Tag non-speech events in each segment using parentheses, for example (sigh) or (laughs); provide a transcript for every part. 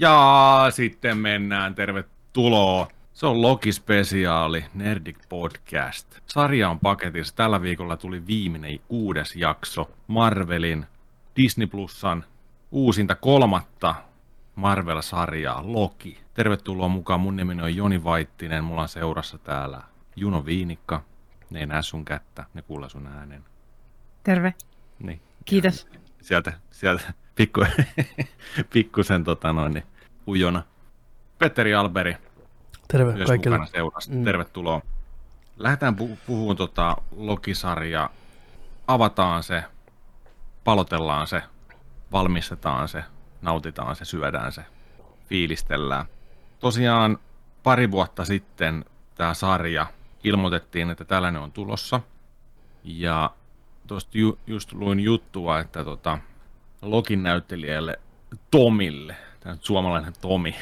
Ja sitten mennään, tervetuloa. Se on Loki-spesiaali, Nerdic Podcast. Sarja on paketissa. Tällä viikolla tuli viimeinen kuudes jakso Marvelin Disney Plusan uusinta kolmatta Marvel-sarjaa Loki. Tervetuloa mukaan. Mun nimi on Joni Vaittinen. Mulla on seurassa täällä Juno Viinikka. Ne ei näe sun kättä, ne kuulee sun äänen. Terve. Niin. Kiitos. Sieltä, sieltä pikku, (laughs) pikkusen tota noin, niin, ujona. Petteri Alberi, Terve myös kaikille. mukana seurasta. Mm. Tervetuloa. Lähdetään pu- puhumaan tota Lokisarja. Avataan se, palotellaan se, valmistetaan se, nautitaan se, syödään se, fiilistellään. Tosiaan pari vuotta sitten tämä sarja ilmoitettiin, että tällainen on tulossa. Ja tuosta ju- just luin juttua, että tota, Lokin näyttelijälle Tomille, tämä suomalainen Tomi,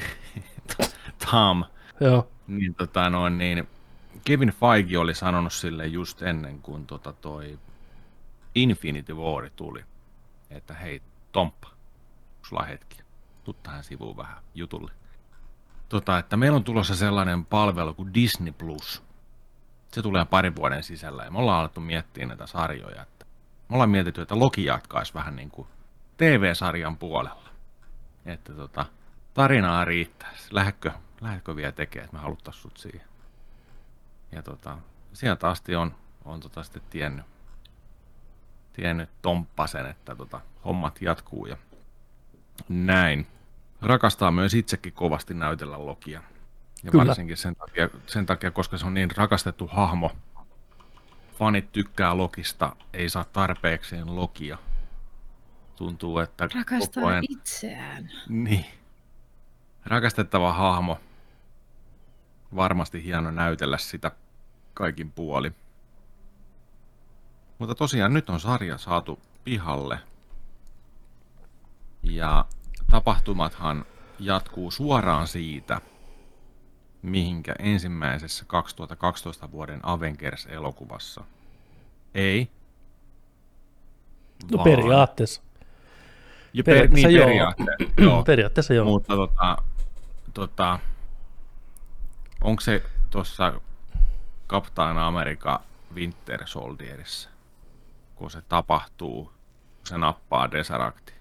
(laughs) Tom, Joo. niin, tota, noin, niin Kevin Feige oli sanonut sille just ennen kuin tota, toi Infinity War tuli, että hei Tomppa, sulla on hetki, tuu tähän sivuun vähän jutulle. Tota, että meillä on tulossa sellainen palvelu kuin Disney Plus. Se tulee parin vuoden sisällä ja me ollaan alettu miettiä näitä sarjoja. Että me ollaan mietitty, että Loki jatkaisi vähän niin kuin TV-sarjan puolella. Että tota, tarinaa riittäisi. Lähdekö, lähdekö vielä tekemään, että me haluttaisiin sut siihen. Ja tota, sieltä asti on, on tota sitten tiennyt, tiennyt Tomppasen, että tota, hommat jatkuu ja näin. Rakastaa myös itsekin kovasti näytellä Lokia. Ja Kyllä. varsinkin sen takia, sen takia, koska se on niin rakastettu hahmo. Fanit tykkää Lokista, ei saa tarpeekseen Lokia. Tuntuu, että koko Rakastaa ajan... itseään. Niin. Rakastettava hahmo. Varmasti hieno näytellä sitä kaikin puoli. Mutta tosiaan nyt on sarja saatu pihalle. Ja tapahtumathan jatkuu suoraan siitä, mihinkä ensimmäisessä 2012 vuoden Avengers-elokuvassa. Ei. No vaan- periaatteessa. Ja per, periaatteessa niin, joo. periaatteessa, (clears throat) joo. Periaatteessa joo. Mutta tota, tota, onko se tuossa Captain America Winter Soldierissa, kun se tapahtuu, kun se nappaa Desarakti?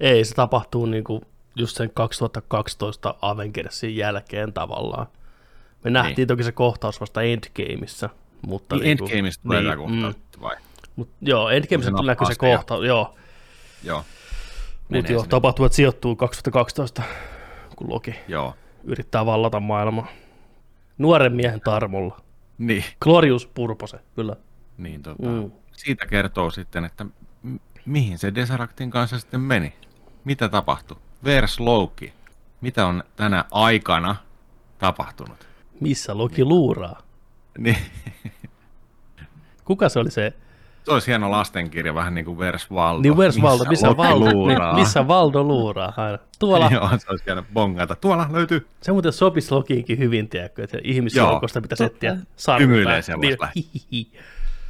Ei, se tapahtuu niinku just sen 2012 Avengersin jälkeen tavallaan. Me nähtiin Niin. toki se kohtaus vasta Endgameissa, mutta... Niin niinku- Endgameista tulee niin, tämä kohta, mm, vai? mut, joo, Endgameissa Kun se kohtaus, joo. Joo. Mutta joo, sinne. tapahtumat sijoittuu 2012, kun Loki Joo. yrittää vallata maailmaa. Nuoren miehen tarmolla. Niin, Glorious Purpose, kyllä. niin tota, Mm. siitä kertoo sitten, että mihin se Desaraktin kanssa sitten meni. Mitä tapahtui? Vers Loki. Mitä on tänä aikana tapahtunut? Missä Loki luuraa? Niin. Kuka se oli se? Se olisi hieno lastenkirja, vähän niin kuin Vers Valdo. Niin Where's Valdo? Missä Loki Valdo? luuraa? Niin, missä Valdo luuraa aina? Tuolla. Joo, se olisi hieno bongata. Tuolla löytyy. Se muuten sopisi Lokiinkin hyvin, tiedätkö, että ihmisjoukosta pitäisi etsiä sarvi Hymyilee päähän. sellaista. hihihi.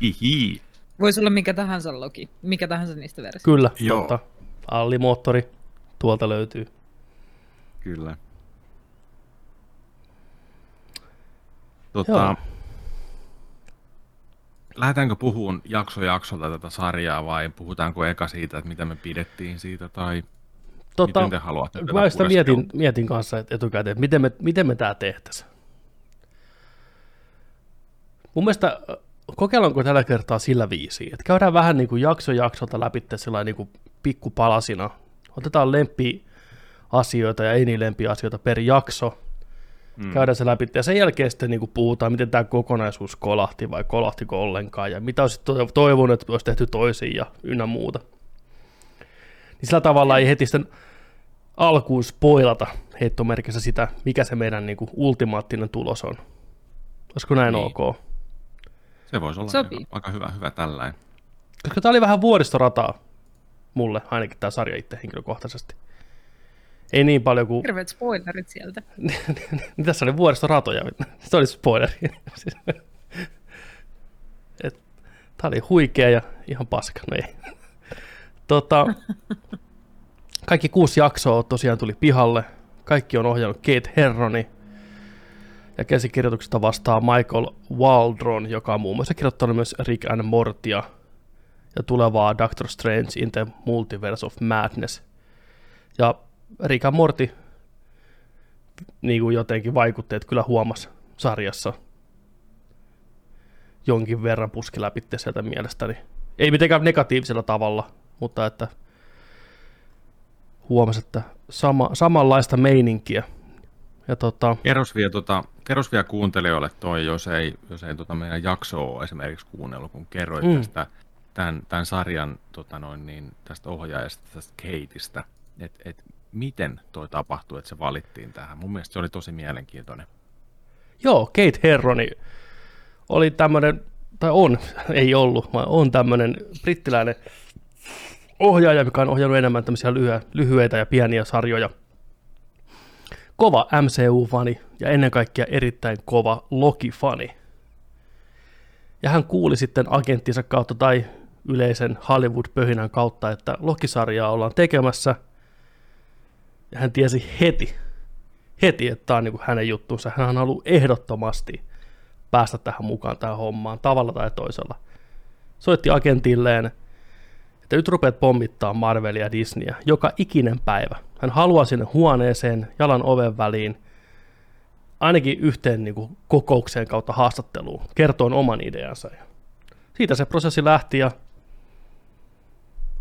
Hihi. Voisi olla mikä tahansa Loki. Mikä tahansa niistä versioista. Kyllä, Joo. totta. Allimoottori tuolta löytyy. Kyllä. Tota, Joo. Lähdetäänkö puhumaan jakso jaksolta tätä sarjaa vai puhutaanko eka siitä, että mitä me pidettiin siitä tai Tota, miten te haluatte tätä mä sitä mietin, mietin kanssa että etukäteen, että miten me, miten me tämä tehtäisiin. Mun mielestä äh, kokeillaanko tällä kertaa sillä viisiin, että käydään vähän niin kuin jakso jaksolta läpi sillä niin kuin pikkupalasina. Otetaan lempi asioita ja ei niin lempi asioita per jakso. Mm. Käydään se läpi ja sen jälkeen sitten niin kuin puhutaan, miten tämä kokonaisuus kolahti vai kolahtiko ollenkaan ja mitä olisit to- toivonut, että olisi tehty toisin ja ynnä muuta. Niin sillä tavalla ei heti sitten alkuun spoilata heittomerkissä sitä, mikä se meidän niin kuin ultimaattinen tulos on. Olisiko näin Niin. ok? Se voisi olla Sopii. aika, aika hyvä, hyvä tällainen. Koska tämä oli vähän vuoristorataa mulle, ainakin tämä sarja itse henkilökohtaisesti. Ei niin paljon kuin... Hirveät spoilerit sieltä. (laughs) tässä oli vuoristoratoja. Se oli spoileri. Et, tää oli huikea ja ihan paska. No ei. tota, Kaikki kuusi jaksoa tosiaan tuli pihalle. Kaikki on ohjannut Kate Herroni. Ja käsikirjoituksesta vastaa Michael Waldron, joka on muun muassa kirjoittanut myös Rick and Mortia ja tulevaa Doctor Strange in the Multiverse of Madness. Ja Rick and Morty niin kuin jotenkin vaikutti, että kyllä huomasi sarjassa jonkin verran puski läpi sieltä mielestäni. Ei mitenkään negatiivisella tavalla, mutta että huomasi, että sama, samanlaista meininkiä. Ja tota, Kerros vielä, tota, kerros vielä kuuntelijoille toi, jos ei, jos ei tota meidän jaksoa ole esimerkiksi kuunnellut, kun kerroit Mm. tästä tämän, tämän sarjan tota noin, niin, tästä ohjaajasta, tästä Kateista, että et, miten toi tapahtui, että se valittiin tähän. Mun mielestä se oli tosi mielenkiintoinen. Joo, Kate Herroni oli tämmöinen, tai on, (laughs) ei ollut, vaan on tämmöinen brittiläinen ohjaaja, mikä on ohjannut enemmän tämmöisiä lyhy- lyhyitä ja pieniä sarjoja. Kova MCU-fani ja ennen kaikkea erittäin kova Loki-fani. Ja hän kuuli sitten agenttinsa kautta tai yleisen Hollywood-pöhinän kautta, että Loki-sarjaa ollaan tekemässä. Ja hän tiesi heti, heti, että tämä on niin kuin hänen juttunsa. Hän haluaa ehdottomasti päästä tähän mukaan tähän hommaan tavalla tai toisella. Soitti agentilleen, että nyt rupeat pommittaa Marvelia ja Disneyä joka ikinen päivä. Hän haluaa sinne huoneeseen, jalan oven väliin, ainakin yhteen niin kuin kokoukseen kautta haastatteluun, kertoon oman ideansa. Siitä se prosessi lähti ja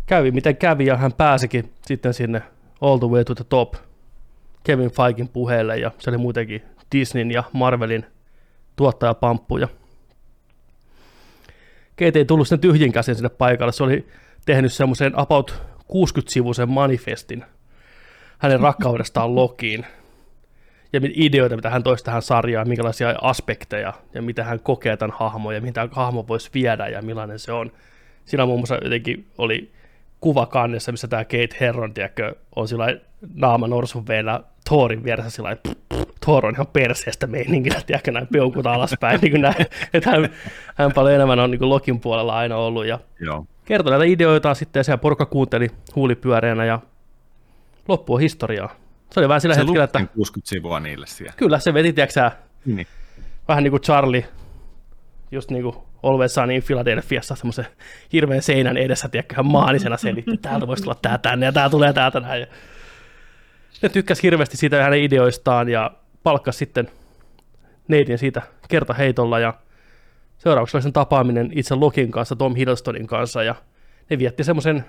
kävi miten kävi ja hän pääsikin sitten sinne all the way to the top Kevin Feigen puheelle ja se oli muutenkin Disneyn ja Marvelin tuottajapamppuja. Kate ei tullut sen tyhjin käsin sinne paikalle, se oli tehnyt semmoisen about 60-sivuisen manifestin hänen rakkaudestaan Lokiin ja ideoita, mitä hän toisi tähän sarjaan, minkälaisia aspekteja ja mitä hän kokee tämän hahmon ja mitä hahmo voisi viedä ja millainen se on. Siinä muun muassa jotenkin oli kuva kannessa, missä tämä Kate Herron, tiedätkö, on sillä naama norsun veellä Thorin vieressä sillä lailla, Thor on ihan perseestä meiningillä, tiedätkö, näin peukut alaspäin, (laughs) niin kuin näin, että hän, hän paljon enemmän on niin kuin Lokin puolella aina ollut ja Joo. kertoi näitä ideoita sitten ja siellä porukka kuunteli huulipyöreänä ja loppu on historiaa. Se oli vähän sillä Se hetkellä, että lukien 60 sivua niille siellä. kyllä se veti, tiedätkö Niin. vähän niin kuin Charlie, just niin kuin Always Sunny Philadelphiassa semmoisen hirveän seinän edessä, tiedätkö, hän maanisena selitti, että täältä voisi tulla tää tänne ja tää tulee täältä näin. Ja ne tykkäsi hirveästi siitä hänen ideoistaan ja palkkasi sitten neidin siitä kertaheitolla ja seuraavaksi oli sen tapaaminen itse Lokin kanssa, Tom Hiddlestonin kanssa ja ne vietti semmoisen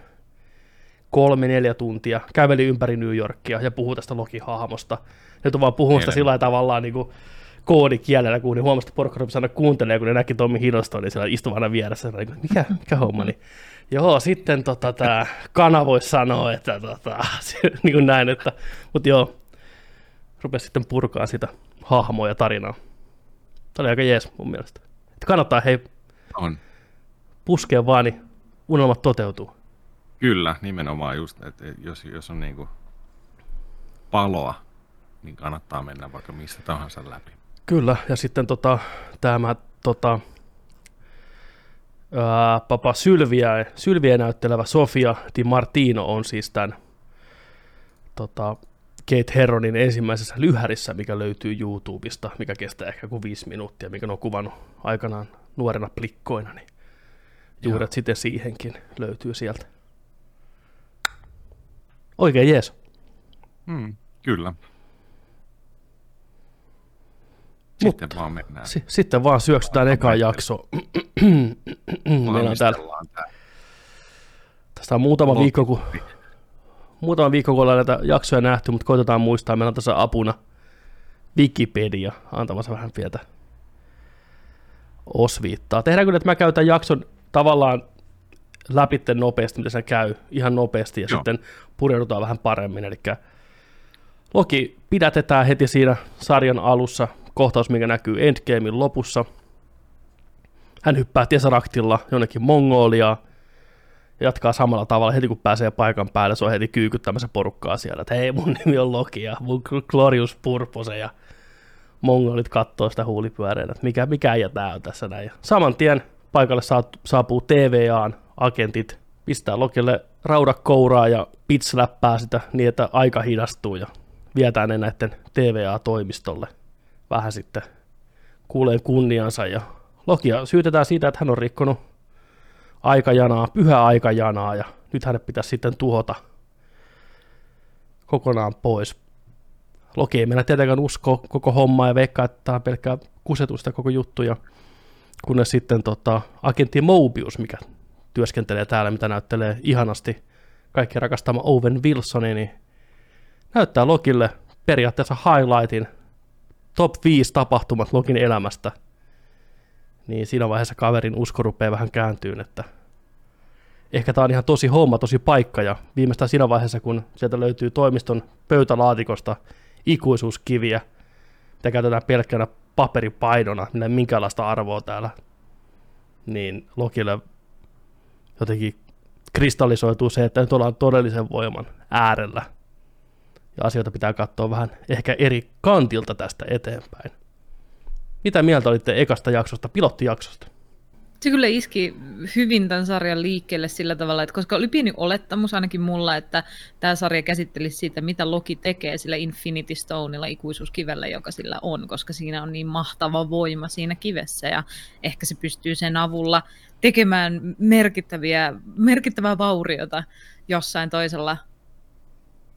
kolme-neljä tuntia, käveli ympäri New Yorkia ja puhui tästä Loki-hahmosta. Nyt on vaan puhunut sitä sillä tavallaan niin kuin koodikielellä, kun ne huomasi, että porukka aina kun ne näki Tommi Hiddlestonin siellä istuvana vieressä. Niin kuin, mikä, mikä homma? Niin, joo, sitten tota, tämä kana voisi sanoa, että tota, (laughs) niin kuin näin, että, mutta joo, rupesi sitten purkaa sitä hahmoa ja tarinaa. Tämä oli aika jees mun mielestä. Että kannattaa hei On. puskea vaan, niin unelmat toteutuu. Kyllä, nimenomaan just, että jos, jos on niinku paloa, niin kannattaa mennä vaikka mistä tahansa läpi. Kyllä, ja sitten tota, tämä tota, ää, papa Sylviä, Sylviä näyttelevä Sofia Di Martino on siis tämän tota, Kate Herronin ensimmäisessä lyhärissä, mikä löytyy YouTubesta, mikä kestää ehkä kuin viisi minuuttia, mikä ne on kuvannut aikanaan nuorena plikkoina, niin juuret sitten siihenkin löytyy sieltä. Oikein jees. Mm, kyllä. Mutta- Sitten vaan mennään. S- sitten vaan syöksytään eka jakso. (clears throat) Meillä on täällä. Tästä on muutama Loki. viikko, kun, muutama viikko, kun ollaan näitä jaksoja nähty, mutta koitetaan muistaa, meillä on tässä apuna Wikipedia antamassa vähän pientä osviittaa. Tehdään kyllä, että mä käytän jakson tavallaan läpi nopeasti, mitä se käy, ihan nopeasti, ja Joo. sitten pureudutaan vähän paremmin. Eli Loki pidätetään heti siinä sarjan alussa, kohtaus, mikä näkyy Endgamein lopussa. Hän hyppää Tesaraktilla jonnekin Mongoliaan, ja jatkaa samalla tavalla heti kun pääsee paikan päälle, se on heti kyykyttämässä porukkaa siellä, että hei mun nimi on Loki ja mun Glorious Purpose ja mongolit kattoo sitä huulipyöreänä, että mikä, mikä äijä tää on tässä näin. Ja saman tien paikalle saapuu TVAn agentit pistää Lokille rauda kouraa ja pitsläppää sitä niin, että aika hidastuu ja vietää ne näiden TVA-toimistolle. Vähän sitten kuulee kunniansa ja Lokia syytetään siitä, että hän on rikkonut aikajanaa, pyhä aikajanaa ja nyt hänet pitäisi sitten tuhota kokonaan pois. Loki ei mennä tietenkään usko koko hommaa ja veikkaa, että tämä on pelkkää kusetusta koko juttu. Ja kunnes sitten tota, agentti Mobius, mikä työskentelee täällä, mitä näyttelee ihanasti kaikki rakastama Owen Wilsoni, niin näyttää Lokille periaatteessa highlightin top 5 tapahtumat Lokin elämästä. Niin siinä vaiheessa kaverin usko rupeaa vähän kääntyyn, että ehkä tämä on ihan tosi homma, tosi paikka, ja viimeistään siinä vaiheessa, kun sieltä löytyy toimiston pöytälaatikosta ikuisuuskiviä, mitä käytetään pelkkänä paperipainona, millä ei minkäänlaista arvoa täällä, niin Lokille jotenkin kristallisoituu se, että nyt ollaan todellisen voiman äärellä. Ja asioita pitää katsoa vähän ehkä eri kantilta tästä eteenpäin. Mitä mieltä olitte ekasta jaksosta, pilottijaksosta? Se kyllä iski hyvin tämän sarjan liikkeelle sillä tavalla, että koska oli pieni olettamus ainakin mulla, että tämä sarja käsittelisi siitä, mitä Loki tekee sillä Infinity Stoneilla, ikuisuuskivellä, joka sillä on, koska siinä on niin mahtava voima siinä kivessä ja ehkä se pystyy sen avulla tekemään merkittäviä, merkittävää vauriota jossain toisella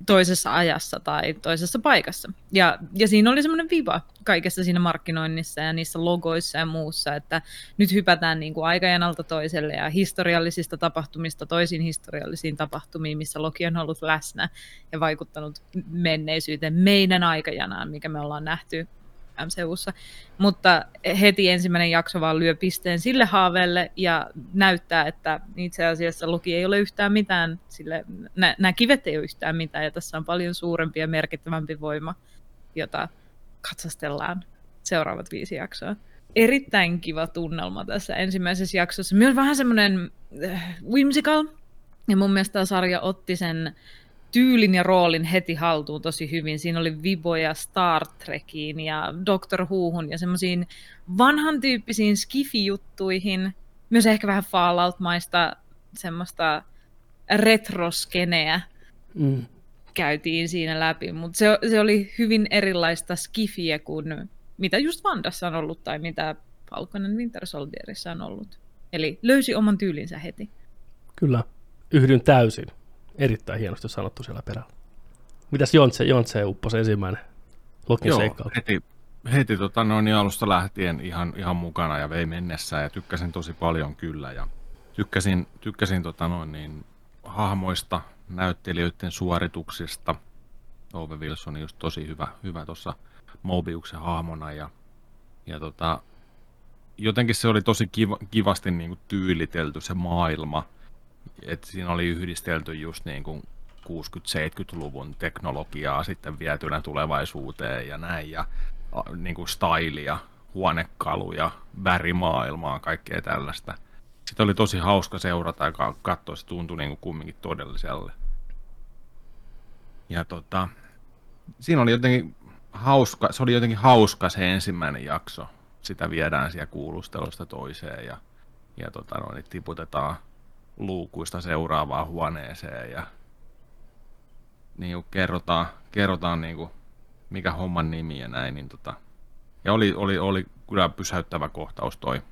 toisessa ajassa tai toisessa paikassa. Ja, ja siinä oli semmoinen viva kaikessa siinä markkinoinnissa ja niissä logoissa ja muussa, että nyt hypätään niin kuin aikajanalta toiselle ja historiallisista tapahtumista toisiin historiallisiin tapahtumiin, missä Loki on ollut läsnä ja vaikuttanut menneisyyteen meidän aikajanaan, mikä me ollaan nähty MCUssa. Mutta heti ensimmäinen jakso vaan lyö pisteen sille haaveelle ja näyttää, että itse asiassa Loki ei ole yhtään mitään, sille, nämä kivet ei ole yhtään mitään ja tässä on paljon suurempi ja merkittävämpi voima, jota katsastellaan seuraavat viisi jaksoa. Erittäin kiva tunnelma tässä ensimmäisessä jaksossa. Myös vähän semmoinen äh, whimsical, ja mun mielestä sarja otti sen tyylin ja roolin heti haltuun tosi hyvin. Siinä oli viboja Star Trekiin ja Doctor Whohun ja semmoisiin vanhan tyyppisiin skifi-juttuihin. Myös ehkä vähän Fallout-maista semmoista retroskeneä mm. käytiin siinä läpi, mutta se, se oli hyvin erilaista skifiä kuin mitä just Vandassa on ollut tai mitä Falcon and Winter Soldierissa on ollut. Eli löysi oman tyylinsä heti. Kyllä, yhdyn täysin. Erittäin hienosti sanottu siellä perällä. Mitäs Jontse, Jontse upposi ensimmäinen Lokin Joo, seikkailu? heti, heti tota, noin niin alusta lähtien ihan, ihan mukana ja vei mennessä ja tykkäsin tosi paljon kyllä. Ja tykkäsin, tykkäsin tota, noin niin, hahmoista, näyttelijöiden suorituksista. Ove Wilson just tosi hyvä, hyvä tuossa Mobiuksen hahmona ja, ja tota, jotenkin se oli tosi kiva, kivasti niin kuin tyylitelty se maailma että siinä oli yhdistelty just niin kuin 60-70-luvun teknologiaa sitten vietynä tulevaisuuteen ja näin, ja niin kuin stylia, huonekaluja, värimaailmaa, kaikkea tällaista. Sitten oli tosi hauska seurata ja katsoa, se tuntui niin kuin kumminkin todelliselle. Ja tota, siinä oli jotenkin hauska, se oli jotenkin hauska se ensimmäinen jakso. Sitä viedään siellä kuulustelusta toiseen ja, ja tota, no, niin tiputetaan luukuista seuraavaan huoneeseen ja niin kuin kerrotaan, kerrotaan niin kuin mikä homman nimi ja näin. Niin tota, ja oli, oli, oli kyllä pysäyttävä kohtaus toi.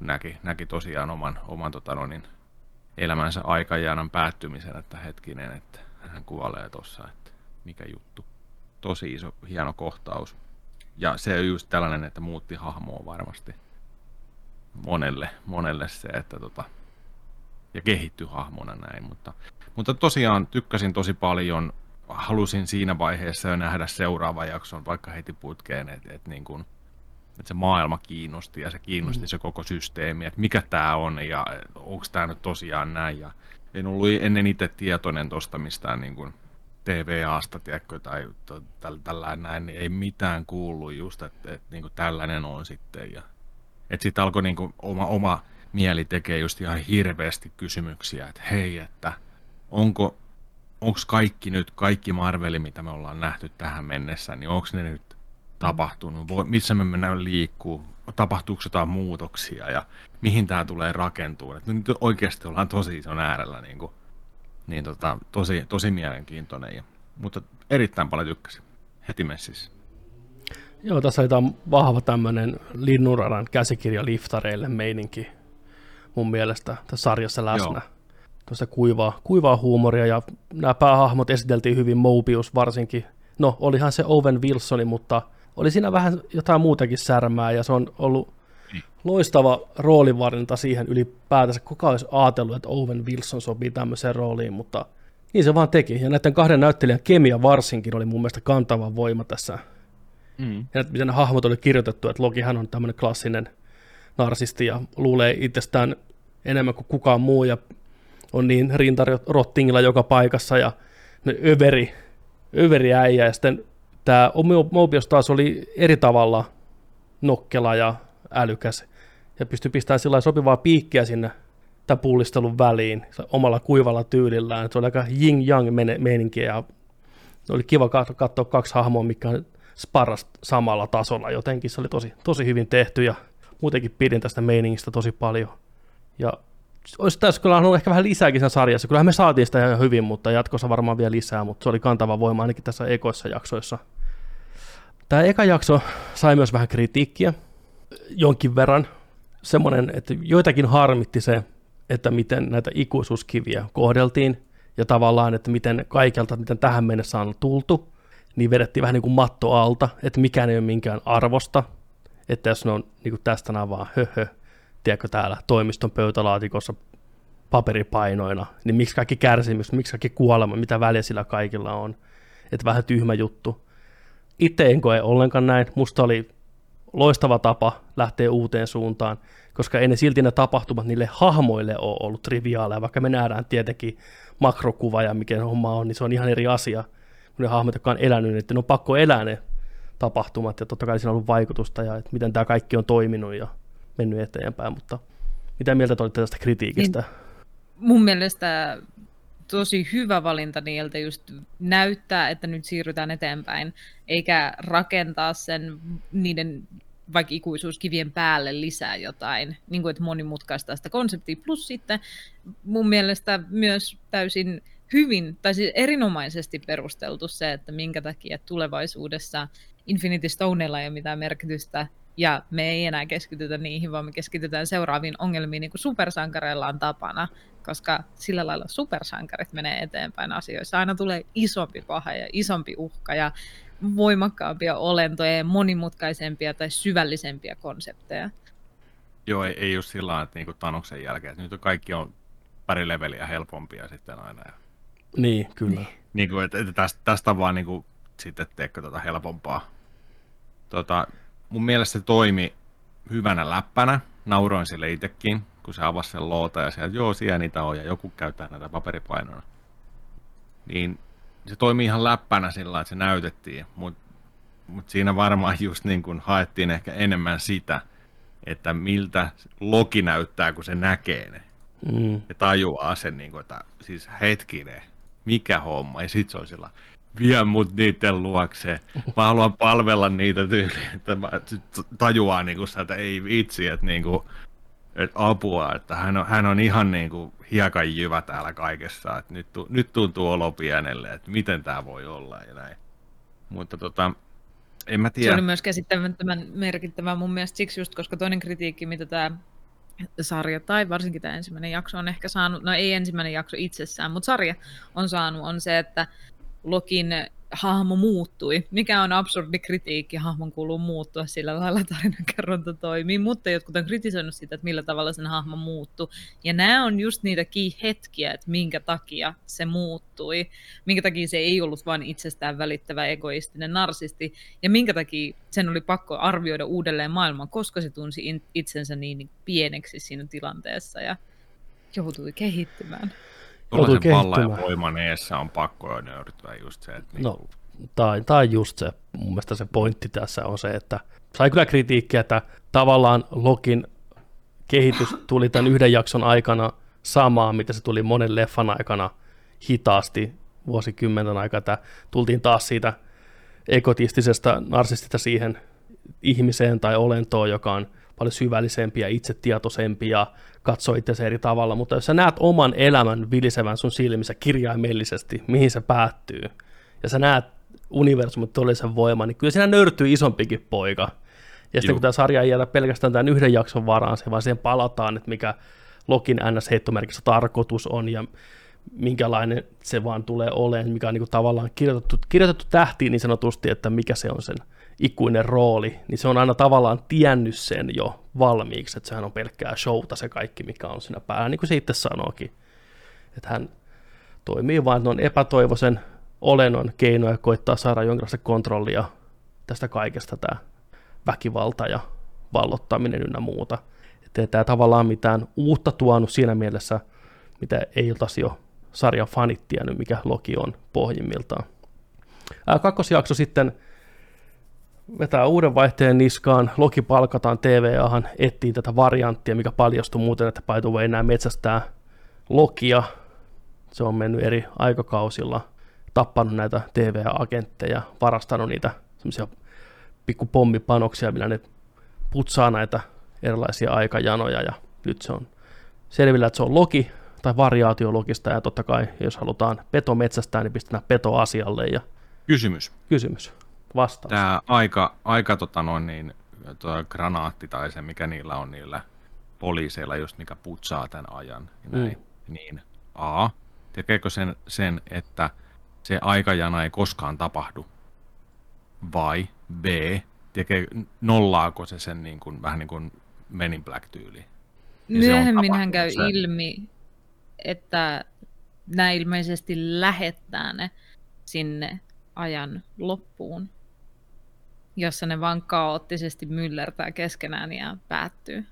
Näki, näki tosiaan oman, oman tota no, niin, elämänsä aikajäännän päättymisen, että hetkinen, että hän kuolee tuossa, että mikä juttu. Tosi iso, hieno kohtaus. Ja se on just tällainen, että muutti hahmoa varmasti monelle, monelle se, että tota, ja kehittyi hahmona näin. Mutta, mutta tosiaan tykkäsin tosi paljon. Halusin siinä vaiheessa jo nähdä seuraavan jakson vaikka heti putkeen, että et niin kuin, että se maailma kiinnosti ja se kiinnosti mm. se koko systeemi, että mikä tämä on ja onko tämä nyt tosiaan näin. Ja en ollut ennen itse tietoinen tuosta mistään niin kuin TVAsta, tiedätkö, tai tällainen näin, niin ei mitään kuullut just, että, että niin kuin tällainen on sitten. Ja, että sitten alkoi niin kuin oma, oma mieli tekee just ihan hirveästi kysymyksiä, että hei, että onko onko kaikki nyt, kaikki Marveli, mitä me ollaan nähty tähän mennessä, niin onko ne nyt tapahtunut, voi, missä me mennään liikkuu, tapahtuuko jotain muutoksia ja mihin tämä tulee rakentua. Et nyt oikeasti ollaan tosi ison äärellä, niin, kuin, niin tota, tosi, tosi mielenkiintoinen. Ja, mutta erittäin paljon tykkäsin heti messissä. Joo, tässä oli vahva tämmöinen linnunradan käsikirja liftareille meininki mun mielestä tässä sarjassa läsnä. Tuossa kuivaa, kuivaa huumoria ja nämä päähahmot esiteltiin hyvin, Mobius varsinkin. No, olihan se Owen Wilsoni, mutta oli siinä vähän jotain muutakin särmää ja se on ollut mm. loistava roolivarinta siihen ylipäätänsä. Kuka olisi ajatellut, että Owen Wilson sopii tämmöiseen rooliin, mutta niin se vaan teki. Ja näiden kahden näyttelijän kemia varsinkin oli mun mielestä kantava voima tässä. Mm. Ja miten ne hahmot oli kirjoitettu, että Lokihan on tämmöinen klassinen narsisti ja luulee itsestään enemmän kuin kukaan muu ja on niin rintarottingilla joka paikassa ja ne överi, överi äijä ja sitten tämä Mobius taas oli eri tavalla nokkela ja älykäs ja pystyi pistämään sillä sopivaa piikkiä sinne tämän pullistelun väliin omalla kuivalla tyylillään. Se oli aika yin-yang meininkiä ja oli kiva katsoa kaksi hahmoa, mikä sparras samalla tasolla. Jotenkin se oli tosi, tosi hyvin tehty ja muutenkin pidin tästä meiningistä tosi paljon. Ja olisi tässä kyllä ollut ehkä vähän lisääkin sen sarjassa. Kyllähän me saatiin sitä ihan hyvin, mutta jatkossa varmaan vielä lisää, mutta se oli kantava voima ainakin tässä ekoissa jaksoissa. Tämä eka jakso sai myös vähän kritiikkiä, jonkin verran. Semmoinen, että joitakin harmitti se, että miten näitä ikuisuuskiviä kohdeltiin, ja tavallaan, että miten kaikelta, miten tähän mennessä on tultu, niin vedettiin vähän niin kuin matto alta, että mikään ei ole minkään arvosta, että jos ne on niin tästä nämä vaan höhö, tiedätkö, täällä toimiston pöytälaatikossa paperipainoina, niin miksi kaikki kärsimys, miksi kaikki kuolema, mitä väliä sillä kaikilla on, että vähän tyhmä juttu. Itse en koe ollenkaan näin, musta oli loistava tapa lähteä uuteen suuntaan, koska ei ne silti ne tapahtumat niille hahmoille ole ollut triviaaleja, vaikka me nähdään tietenkin makrokuva ja mikä homma on, niin se on ihan eri asia, kun ne hahmot, jotka on elänyt, niin että ne on pakko elää ne tapahtumat, ja totta kai siinä on ollut vaikutusta, ja että miten tämä kaikki on toiminut ja mennyt eteenpäin, mutta mitä mieltä olitte tästä kritiikistä? Niin, mun mielestä tosi hyvä valinta niiltä just näyttää, että nyt siirrytään eteenpäin, eikä rakentaa sen niiden vaikka ikuisuuskivien päälle lisää jotain, niin kuin että monimutkaistaa sitä konseptia. Plus sitten mun mielestä myös täysin hyvin, tai siis erinomaisesti perusteltu se, että minkä takia tulevaisuudessa Infinity Stoneilla ei ole mitään merkitystä, ja me ei enää keskitytä niihin, vaan me keskitytään seuraaviin ongelmiin, niin kuin supersankareilla on tapana, koska sillä lailla supersankarit menee eteenpäin asioissa. Aina tulee isompi paha ja isompi uhka ja voimakkaampia olentoja ja monimutkaisempia tai syvällisempiä konsepteja. Joo, ei, ei just sillä että niinku Tanoksen jälkeen, nyt on kaikki on pari leveliä helpompia sitten aina. Ja... Niin, kyllä. Niin, niin kuin, että, että tästä, tästä on vaan niin kuin, sitten teekö tuota helpompaa. Tota, mun mielestä se toimi hyvänä läppänä. Nauroin sille itsekin, kun se avasi sen loota ja sieltä, joo, siellä niitä on ja joku käyttää näitä paperipainona. Niin se toimii ihan läppänä sillä että se näytettiin, mutta mut siinä varmaan just niin kuin haettiin ehkä enemmän sitä, että miltä Loki näyttää, kun se näkee ne. Mm. Ja tajuaa sen, niin kuin, että siis hetkinen, mikä homma. Ja sit se on sillä, vie mut niiden luokse. Mä haluan palvella niitä tyyliä, että mä tajuaa niin kuin, että ei vitsi, että, niin kuin, että apua, että hän on, hän on ihan niin kuin hiekan jyvä täällä kaikessa, että nyt, nyt tuntuu olo pienelle, että miten tämä voi olla ja näin. Mutta tota, en mä tiedä. Se oli myös käsittämättömän merkittävä mun mielestä siksi just, koska toinen kritiikki, mitä tämä sarja tai varsinkin tämä ensimmäinen jakso on ehkä saanut, no ei ensimmäinen jakso itsessään, mutta sarja on saanut, on se, että Lokin hahmo muuttui, mikä on absurdi kritiikki, hahmon kuuluu muuttua, sillä lailla tarinankerronta toimii, mutta jotkut on kritisoinut sitä, että millä tavalla sen hahmo muuttui. Ja nämä on just niitä hetkiä, että minkä takia se muuttui, minkä takia se ei ollut vain itsestään välittävä egoistinen narsisti, ja minkä takia sen oli pakko arvioida uudelleen maailman, koska se tunsi itsensä niin, pieneksi siinä tilanteessa ja joutui kehittymään. Tuollaisen pallan ja voiman eessä on pakko jo nöyrtyä just se, että... No, niin... tai, tai just se, mun mielestä se pointti tässä on se, että sai kyllä kritiikkiä, että tavallaan Lokin kehitys tuli tämän yhden jakson aikana samaa, mitä se tuli monen leffan aikana hitaasti vuosikymmenen aikana, että tultiin taas siitä ekotistisesta narsistista siihen ihmiseen tai olentoon, joka on paljon syvällisempi ja itsetietoisempi ja katsoo itse eri tavalla, mutta jos sä näet oman elämän vilisevän sun silmissä kirjaimellisesti, mihin se päättyy, ja sä näet universumin todellisen voiman, niin kyllä siinä nöyrtyy isompikin poika. Ja sitten Juh. kun tämä sarja ei jätä pelkästään tämän yhden jakson varaan, vaan siihen palataan, että mikä Lokin NS-heittomerkissä tarkoitus on ja minkälainen se vaan tulee olemaan, mikä on niin kuin tavallaan kirjoitettu, kirjoitettu tähtiin niin sanotusti, että mikä se on sen ikuinen rooli, niin se on aina tavallaan tiennyt sen jo valmiiksi, että sehän on pelkkää showta se kaikki, mikä on siinä päällä, niin kuin se itse sanookin. Että hän toimii vain on epätoivoisen olennon keinoja koittaa saada jonkinlaista kontrollia tästä kaikesta, tämä väkivalta ja vallottaminen ynnä muuta. Että tämä tavallaan mitään uutta tuonut siinä mielessä, mitä ei oltaisi jo sarjan fanit tiennyt, mikä Loki on pohjimmiltaan. Kakkosjakso sitten vetää uuden vaihteen niskaan, Loki palkataan TVAhan, etsii tätä varianttia, mikä paljastui muuten, että by the way, nämä metsästää Lokia. Se on mennyt eri aikakausilla, tappanut näitä TVA-agentteja, varastanut niitä semmoisia pikku pommipanoksia, millä ne putsaa näitä erilaisia aikajanoja, ja nyt se on selvillä, että se on Loki, tai variaatio Lokista, ja totta kai, jos halutaan peto metsästää, niin pistetään peto asialle. Ja... Kysymys. Kysymys vastaus. Tämä aika, aika tota noin, niin, tuo granaatti tai se, mikä niillä on niillä poliiseilla, just mikä putsaa tämän ajan, niin, näin, mm. niin A, tekeekö sen, sen, että se aikajana ei koskaan tapahdu, vai B, tekee, nollaako se sen niin kuin, vähän niin kuin Men in Black-tyyli? Myöhemmin hän käy se. ilmi, että nämä ilmeisesti lähettää ne sinne ajan loppuun jossa ne vaan kaoottisesti myllertää keskenään ja päättyy.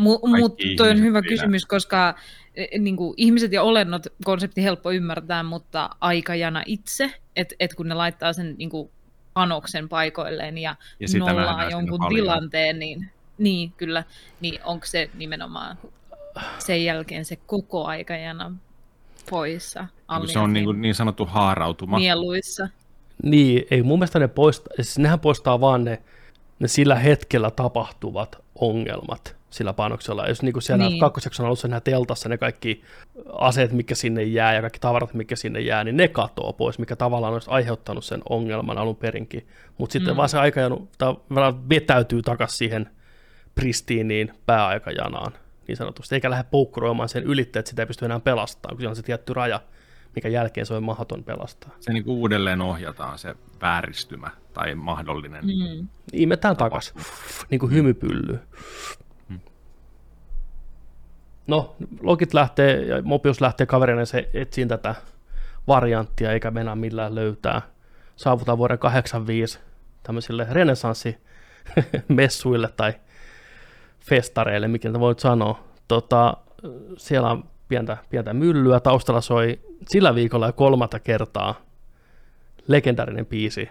Mu- Mutta toi on hyvä kysymys, koska e, e, niin kuin, ihmiset ja olennot konsepti helppo ymmärtää, mutta aikajana itse, että et kun ne laittaa sen niin kuin, panoksen paikoilleen ja, ja nollaa jonkun tilanteen, niin, niin kyllä, niin onko se nimenomaan sen jälkeen se koko aikajana poissa? Niin se on niin, kuin niin sanottu haarautuma. Mieluissa. Niin, ei mun mielestä ne poista, siis nehän poistaa vaan ne, ne sillä hetkellä tapahtuvat ongelmat sillä panoksella. Jos niin siellä niin. kakkosjakson alussa nämä teltassa ne kaikki aseet, mikä sinne jää ja kaikki tavarat, mikä sinne jää, niin ne katoo pois, mikä tavallaan olisi aiheuttanut sen ongelman alun perinkin. Mutta sitten mm. vaan se aikajanu vetäytyy takaisin siihen pristiiniin pääaikajanaan niin sanotusti, eikä lähde poukkuroimaan sen ylitteet, että sitä ei pysty enää pelastamaan, kun siellä on se tietty raja, mikä jälkeen se on mahdoton pelastaa. Se niin uudelleen ohjataan se vääristymä tai mahdollinen. Mm. Imetään takaisin, niin kuin hymypylly. Mm. No, Logit lähtee ja Mobius lähtee kaverina se etsiin tätä varianttia, eikä mennä millään löytää. Saavutaan vuoden 85 tämmöisille renesanssimessuille tai festareille, mikä voit sanoa. Tota, siellä on pientä, pientä myllyä. Taustalla soi sillä viikolla jo kolmatta kertaa legendaarinen biisi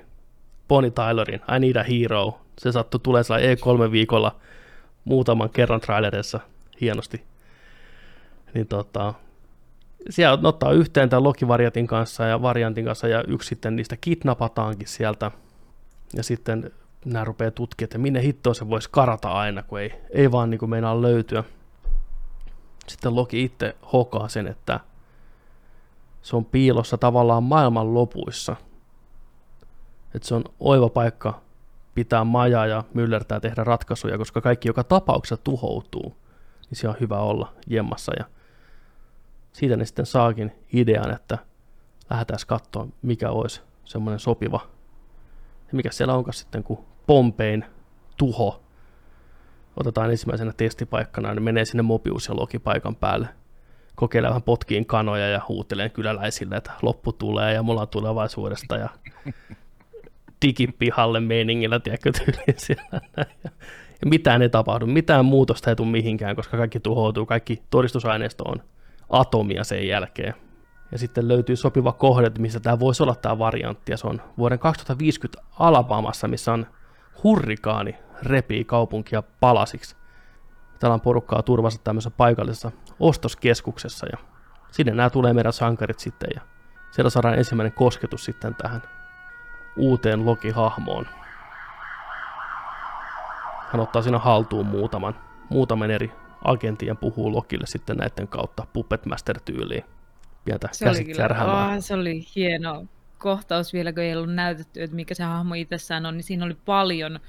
Bonnie Tylerin I Need a Hero. Se sattui tulee E3 viikolla muutaman kerran trailerissa hienosti. Niin tota, siellä ottaa yhteen tämän Loki-variantin kanssa ja variantin kanssa ja yksi sitten niistä kidnapataankin sieltä. Ja sitten nämä rupeaa tutkimaan, että minne hittoon se voisi karata aina, kun ei, ei vaan niin kuin meinaa löytyä sitten Loki itse hokaa sen, että se on piilossa tavallaan maailman lopuissa. Että se on oiva paikka pitää majaa ja myllertää tehdä ratkaisuja, koska kaikki joka tapauksessa tuhoutuu, niin siellä on hyvä olla jemmassa. Ja siitä ne sitten saakin idean, että lähdetään katsoa, mikä olisi semmoinen sopiva. Ja mikä siellä onkaan sitten, kun Pompein tuho otetaan ensimmäisenä testipaikkana, niin menee sinne Mobius ja Loki paikan päälle. Kokeilee vähän potkiin kanoja ja huutelee kyläläisille, että loppu tulee ja mulla on tulevaisuudesta ja digipihalle meiningillä, tiedätkö, tyyliin siellä. Ja, mitään ei tapahdu, mitään muutosta ei tule mihinkään, koska kaikki tuhoutuu, kaikki todistusaineisto on atomia sen jälkeen. Ja sitten löytyy sopiva kohde, missä tämä voisi olla tämä variantti, ja se on vuoden 2050 Alabamassa, missä on hurrikaani repii kaupunkia palasiksi. Täällä on porukkaa turvassa tämmöisessä paikallisessa ostoskeskuksessa ja sinne nämä tulee meidän sankarit sitten ja siellä saadaan ensimmäinen kosketus sitten tähän uuteen Loki-hahmoon. Hän ottaa siinä haltuun muutaman, muutaman eri agentin ja puhuu Lokille sitten näiden kautta Puppet Master-tyyliin. Pientä Se oli, kyllä, oh, se oli hieno kohtaus vielä, kun ei ollut näytetty, että mikä se hahmo itsessään on, niin siinä oli paljon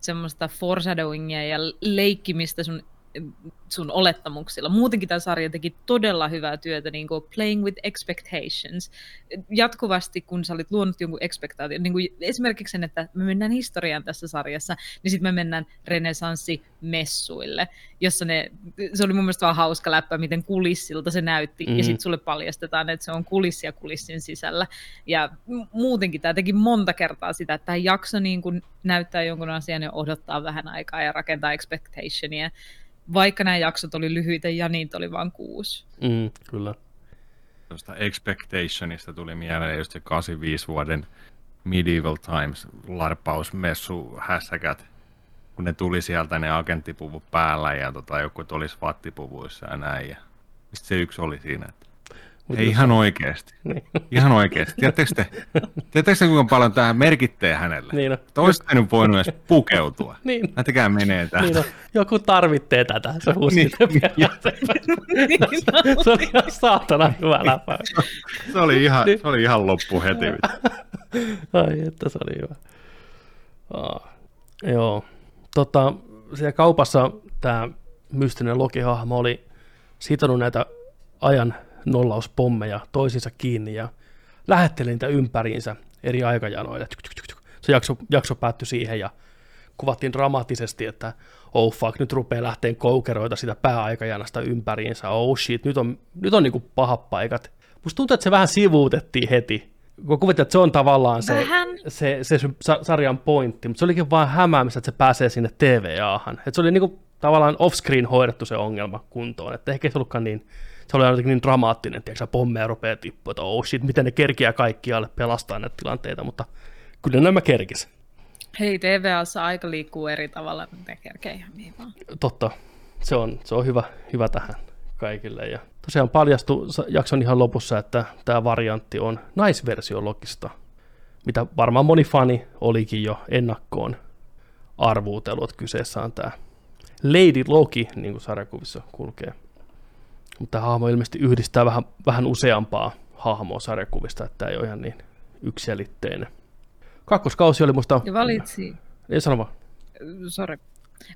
semmoista foreshadowingia ja leikkimistä sun sun olettamuksilla. Muutenkin tämä sarja teki todella hyvää työtä niin kuin playing with expectations. Jatkuvasti, kun sä olit luonut jonkun expectaation, niin kuin esimerkiksi sen, että me mennään historiaan tässä sarjassa, niin sitten me mennään renesanssimessuille, jossa ne, se oli mun mielestä vaan hauska läppä, miten kulissilta se näytti, mm-hmm. ja sitten sulle paljastetaan, että se on kulissia kulissin sisällä. Ja muutenkin tämä teki monta kertaa sitä, että tämä jakso niin kuin näyttää jonkun asian ja odottaa vähän aikaa ja rakentaa expectationia vaikka nämä jaksot oli lyhyitä ja niitä oli vain kuusi. Mm, kyllä. Tuosta Expectationista tuli mieleen just se 85 vuoden Medieval Times larpausmessu hässäkät, kun ne tuli sieltä ne agenttipuvut päällä ja tota, joku oli svattipuvuissa ja näin. Ja sitten se yksi oli siinä, että Mut Ei ihan oikeasti. (laughs) Niin. Ihan oikeasti. Tiedättekö te, tiedättekö te, kuinka paljon tämä merkittee hänelle? Niin on. Toista nyt voinut edes pukeutua. (laughs) niin. Näitäkään menee tähän. Niin Joku tarvitsee tätä. Se huusi niin. (laughs) niin. Se oli ihan saatana hyvä läpä. Se oli ihan, niin. se oli ihan loppu heti. Ai että se oli hyvä. Ah, joo. Tota, siellä kaupassa tämä mystinen Loki-hahmo oli sitonut näitä ajan nollauspommeja toisiinsa kiinni ja lähetteli niitä ympäriinsä eri aikajanoille. Se jakso, jakso päättyi siihen ja kuvattiin dramaattisesti, että oh fuck, nyt rupeaa lähteen koukeroita sitä pääaikajanasta ympäriinsä, oh shit, nyt on, nyt on niinku pahat paikat. Musta tuntuu, että se vähän sivuutettiin heti, kun kuvittelet, että se on tavallaan se, se, se, se sarjan pointti, mutta se olikin vain hämäämistä, että se pääsee sinne TVA-han. Että se oli niinku tavallaan off-screen hoidettu se ongelma kuntoon, että ehkä se ollutkaan niin se oli jotenkin niin dramaattinen, että pommeja rupeaa tippua, että oh shit, miten ne kerkiää kaikkialle pelastaa näitä tilanteita, mutta kyllä nämä kerkis. Hei, TVAssa aika liikkuu eri tavalla, ne kerkee ihan niin vaan. Totta, se on, se on hyvä, hyvä tähän kaikille. Ja tosiaan paljastui jakson ihan lopussa, että tämä variantti on naisversio Lokista, mitä varmaan moni fani olikin jo ennakkoon arvuutellut, että kyseessä on tämä Lady Loki, niin kuin sarjakuvissa kulkee. Mutta tämä hahmo ilmeisesti yhdistää vähän, vähän useampaa hahmoa sarjakuvista, että tämä ei ole ihan niin yksilitteinen. Kakkoskausi oli musta... Ja valitsi... Ei sano vaan. Sorry.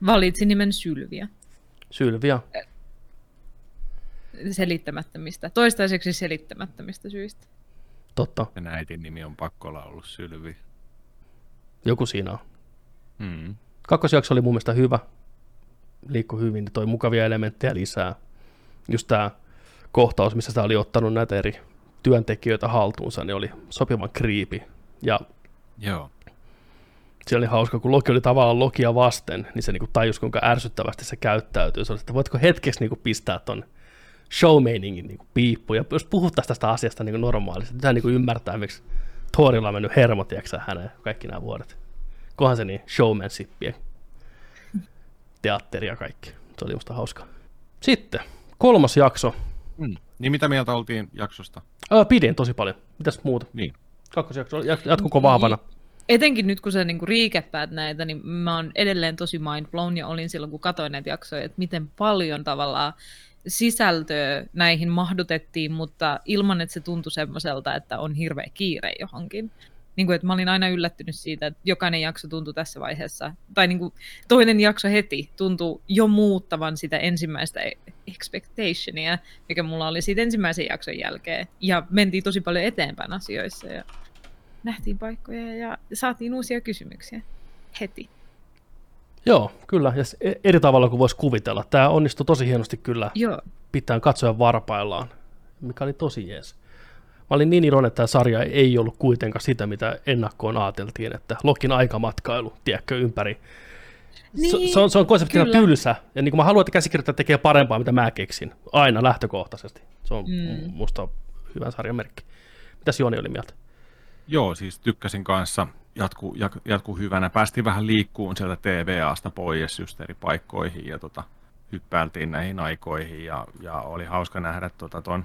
Valitsi nimen Sylvia. Sylvia. Selittämättömistä. Toistaiseksi selittämättömistä syistä. Totta. Ja äitin nimi on pakko olla ollut Sylvi. Joku siinä on. Mm. Kakkosjakso oli mun mielestä hyvä. Liikkui hyvin, toi mukavia elementtejä lisää just tämä kohtaus, missä sitä oli ottanut näitä eri työntekijöitä haltuunsa, niin oli sopivan kriipi. Ja Joo. Se oli hauska, kun Loki oli tavallaan Lokia vasten, niin se niinku tajus, kuinka ärsyttävästi se käyttäytyy. Se oli, että voitko hetkeksi niinku pistää ton showmaningin niinku piippu, ja jos puhuttaisiin tästä asiasta niinku normaalisti, pitää niinku ymmärtää, miksi Thorilla on mennyt hermo, hänen kaikki nämä vuodet. Kohan se niin showmanshipia, teatteria kaikki. Se oli musta hauska. Sitten, Kolmas jakso. Mm. Niin mitä mieltä oltiin jaksosta? Öö, pidin tosi paljon. Mitäs muuta? Niin. Kakkosjakso, jatkuko vahvana? Etenkin nyt, kun sä niinku riikeppäät näitä, niin mä oon edelleen tosi mind blown ja olin silloin, kun katsoin näitä jaksoja, että miten paljon tavallaan sisältöä näihin mahdutettiin, mutta ilman, että se tuntui semmoiselta, että on hirveä kiire johonkin niin kuin, että mä olin aina yllättynyt siitä, että jokainen jakso tuntui tässä vaiheessa, tai niin kuin, toinen jakso heti tuntui jo muuttavan sitä ensimmäistä expectationia, mikä mulla oli siitä ensimmäisen jakson jälkeen. Ja mentiin tosi paljon eteenpäin asioissa ja nähtiin paikkoja ja saatiin uusia kysymyksiä heti. Joo, kyllä. Ja e- eri tavalla kuin voisi kuvitella. Tämä onnistui tosi hienosti kyllä Joo. pitää katsoa varpaillaan, mikä oli tosi jees. Mä olin niin iloinen, että tämä sarja ei ollut kuitenkaan sitä, mitä ennakkoon ajateltiin, että Lokin aikamatkailu, tiedätkö, ympäri. Niin, se, se, on, se on konseptina kyllä. tylsä, ja niin kuin mä haluan, että käsikirjoittaja tekee parempaa, mitä mä keksin, aina lähtökohtaisesti. Se on mm. musta hyvän sarjan merkki. Mitäs Joni oli mieltä? Joo, siis tykkäsin kanssa, jatku, jatku hyvänä. Päästiin vähän liikkuun sieltä TVAsta pois just eri paikkoihin ja tota, hyppäiltiin näihin aikoihin ja, ja oli hauska nähdä tota, ton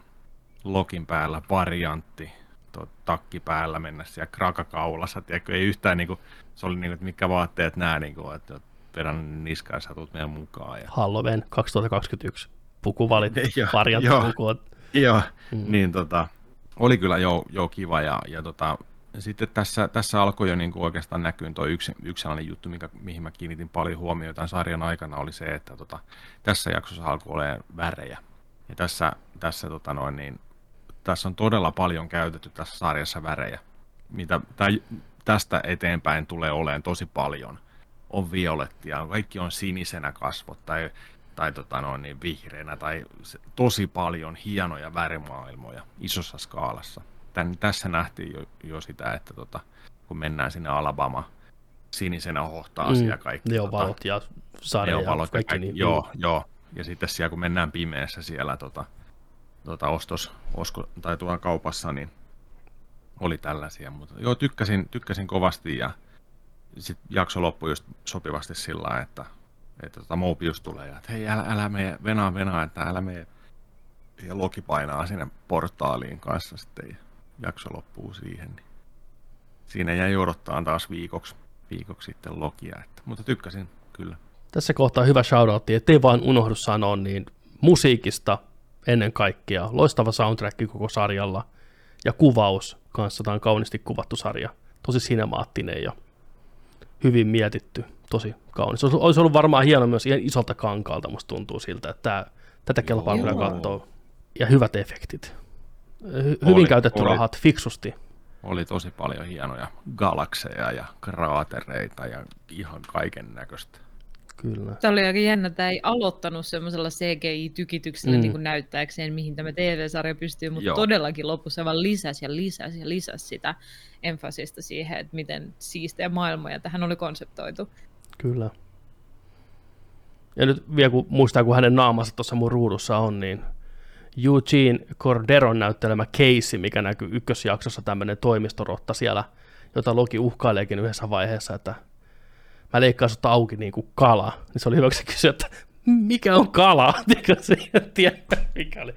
Lokin päällä variantti tuo takki päällä mennä siellä krakakaulassa, tiedätkö, ei yhtään niin kuin, se oli niin kuin, että mitkä vaatteet nämä, niin kuin, että vedän niskaan sä tulet meidän mukaan. Ja... Halloween 2021 pukuvalit, (laughs) Joo, variantti joo. puku. Joo, Mm. niin tota, oli kyllä jo, jo kiva ja, ja tota, sitten tässä, tässä alkoi jo niin kuin oikeastaan näkyä tuo yksi, yksi sellainen juttu, mikä, mihin mä kiinnitin paljon huomiota tämän sarjan aikana, oli se, että tota, tässä jaksossa alkoi olemaan värejä. Ja tässä, tässä, tota noin, niin, tässä on todella paljon käytetty tässä sarjassa värejä, mitä tästä eteenpäin tulee olemaan tosi paljon. On violettia, kaikki on sinisenä kasvot tai, tai tota noin, niin vihreänä tai tosi paljon hienoja värimaailmoja isossa skaalassa. Tän, tässä nähtiin jo, jo sitä, että tota, kun mennään sinne Alabama, sinisenä hohtaa mm, ja kaikki. Neovalot ja sade ja neovalot ja kaikki. kaikki, Niin, joo, joo. Ja sitten siellä kun mennään pimeässä siellä tota, tota ostos, osko, tai tuolla kaupassa, niin oli tällaisia. Mutta joo, tykkäsin, tykkäsin kovasti ja sitten jakso loppui just sopivasti sillä että, että tota Mobius tulee ja että hei älä, älä mene, venaa venaa, että älä mene. Ja Loki painaa sinne portaaliin kanssa sitten ja jakso loppuu siihen. Niin siinä jäi odottaa taas viikoksi, viikoksi sitten Lokia, että, mutta tykkäsin kyllä. Tässä kohtaa hyvä shoutoutti, ettei vaan unohdu sanoa, niin musiikista ennen kaikkea. Loistava soundtrack koko sarjalla ja kuvaus kanssa. Tämä on kauniisti kuvattu sarja. Tosi sinemaattinen ja hyvin mietitty. Tosi kaunis. Olisi- Olisi ollut varmaan hieno myös ihan isolta kankaalta, musta tuntuu siltä, että tämä, tätä kelpaa kyllä katsoa. Ja hyvät efektit. Hy- hyvin Oli, käytetty oli. rahat, fiksusti. oli tosi paljon hienoja galakseja ja kraatereita ja ihan kaiken näköistä. Kyllä. Tämä oli aika jännä, tämä ei aloittanut semmoisella CGI-tykityksellä Mm. niin näyttääkseen, mihin tämä TV-sarja pystyy, mutta Joo. todellakin lopussa vaan lisäsi ja lisäsi ja lisäsi sitä emfasista siihen, että miten siistejä maailmoja tähän oli konseptoitu. Kyllä. Ja nyt vielä kun muistaa, kun hänen naamansa tuossa mun ruudussa on, niin Eugene Corderon näyttelemä Casey, mikä näkyy ykkösjaksossa tämmöinen toimistorotta siellä, jota Loki uhkaileekin yhdessä vaiheessa, että mä leikkaan sut auki niin kuin kala. Niin se oli hyvä, kun se kysyi, että mikä on kala? (laughs) Tiedätkö se ei tiedä, mikä oli.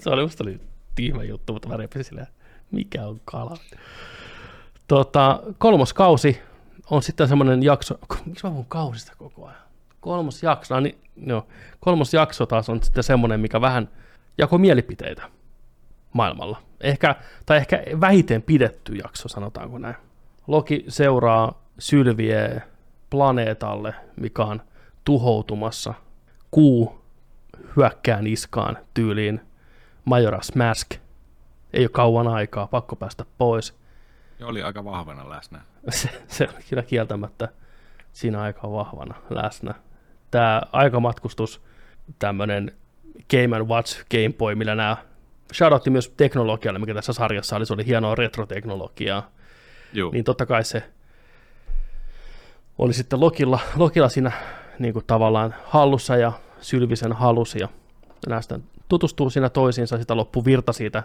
Se oli, musta oli tyhmä juttu, mutta mä repisin silleen, mikä on kala? Tota, kolmos kausi on sitten semmoinen jakso, (laughs) miksi mä puhun kausista koko ajan? Kolmos jakso, no niin, joo. kolmos jakso taas on sitten semmoinen, mikä vähän jako mielipiteitä maailmalla. Ehkä, tai ehkä vähiten pidetty jakso, sanotaanko näin. Loki seuraa Sylviä planeetalle, mikä on tuhoutumassa. Kuu hyökkää niskaan tyyliin Majora's Mask. Ei ole kauan aikaa, pakko päästä pois. Ja oli aika vahvana läsnä. (laughs) se, se oli kyllä kieltämättä siinä aika vahvana läsnä. Tämä aikamatkustus, tämmöinen Game Watch Game Boy, millä nämä shoutoutti myös teknologialle, mikä tässä sarjassa oli, se oli hienoa retroteknologiaa, Joo, niin totta kai se oli sitten Lokilla, Lokilla siinä niin kuin tavallaan hallussa ja Sylvisen halusi ja näistä tutustuu siinä toisiinsa, sitä loppuu virta siitä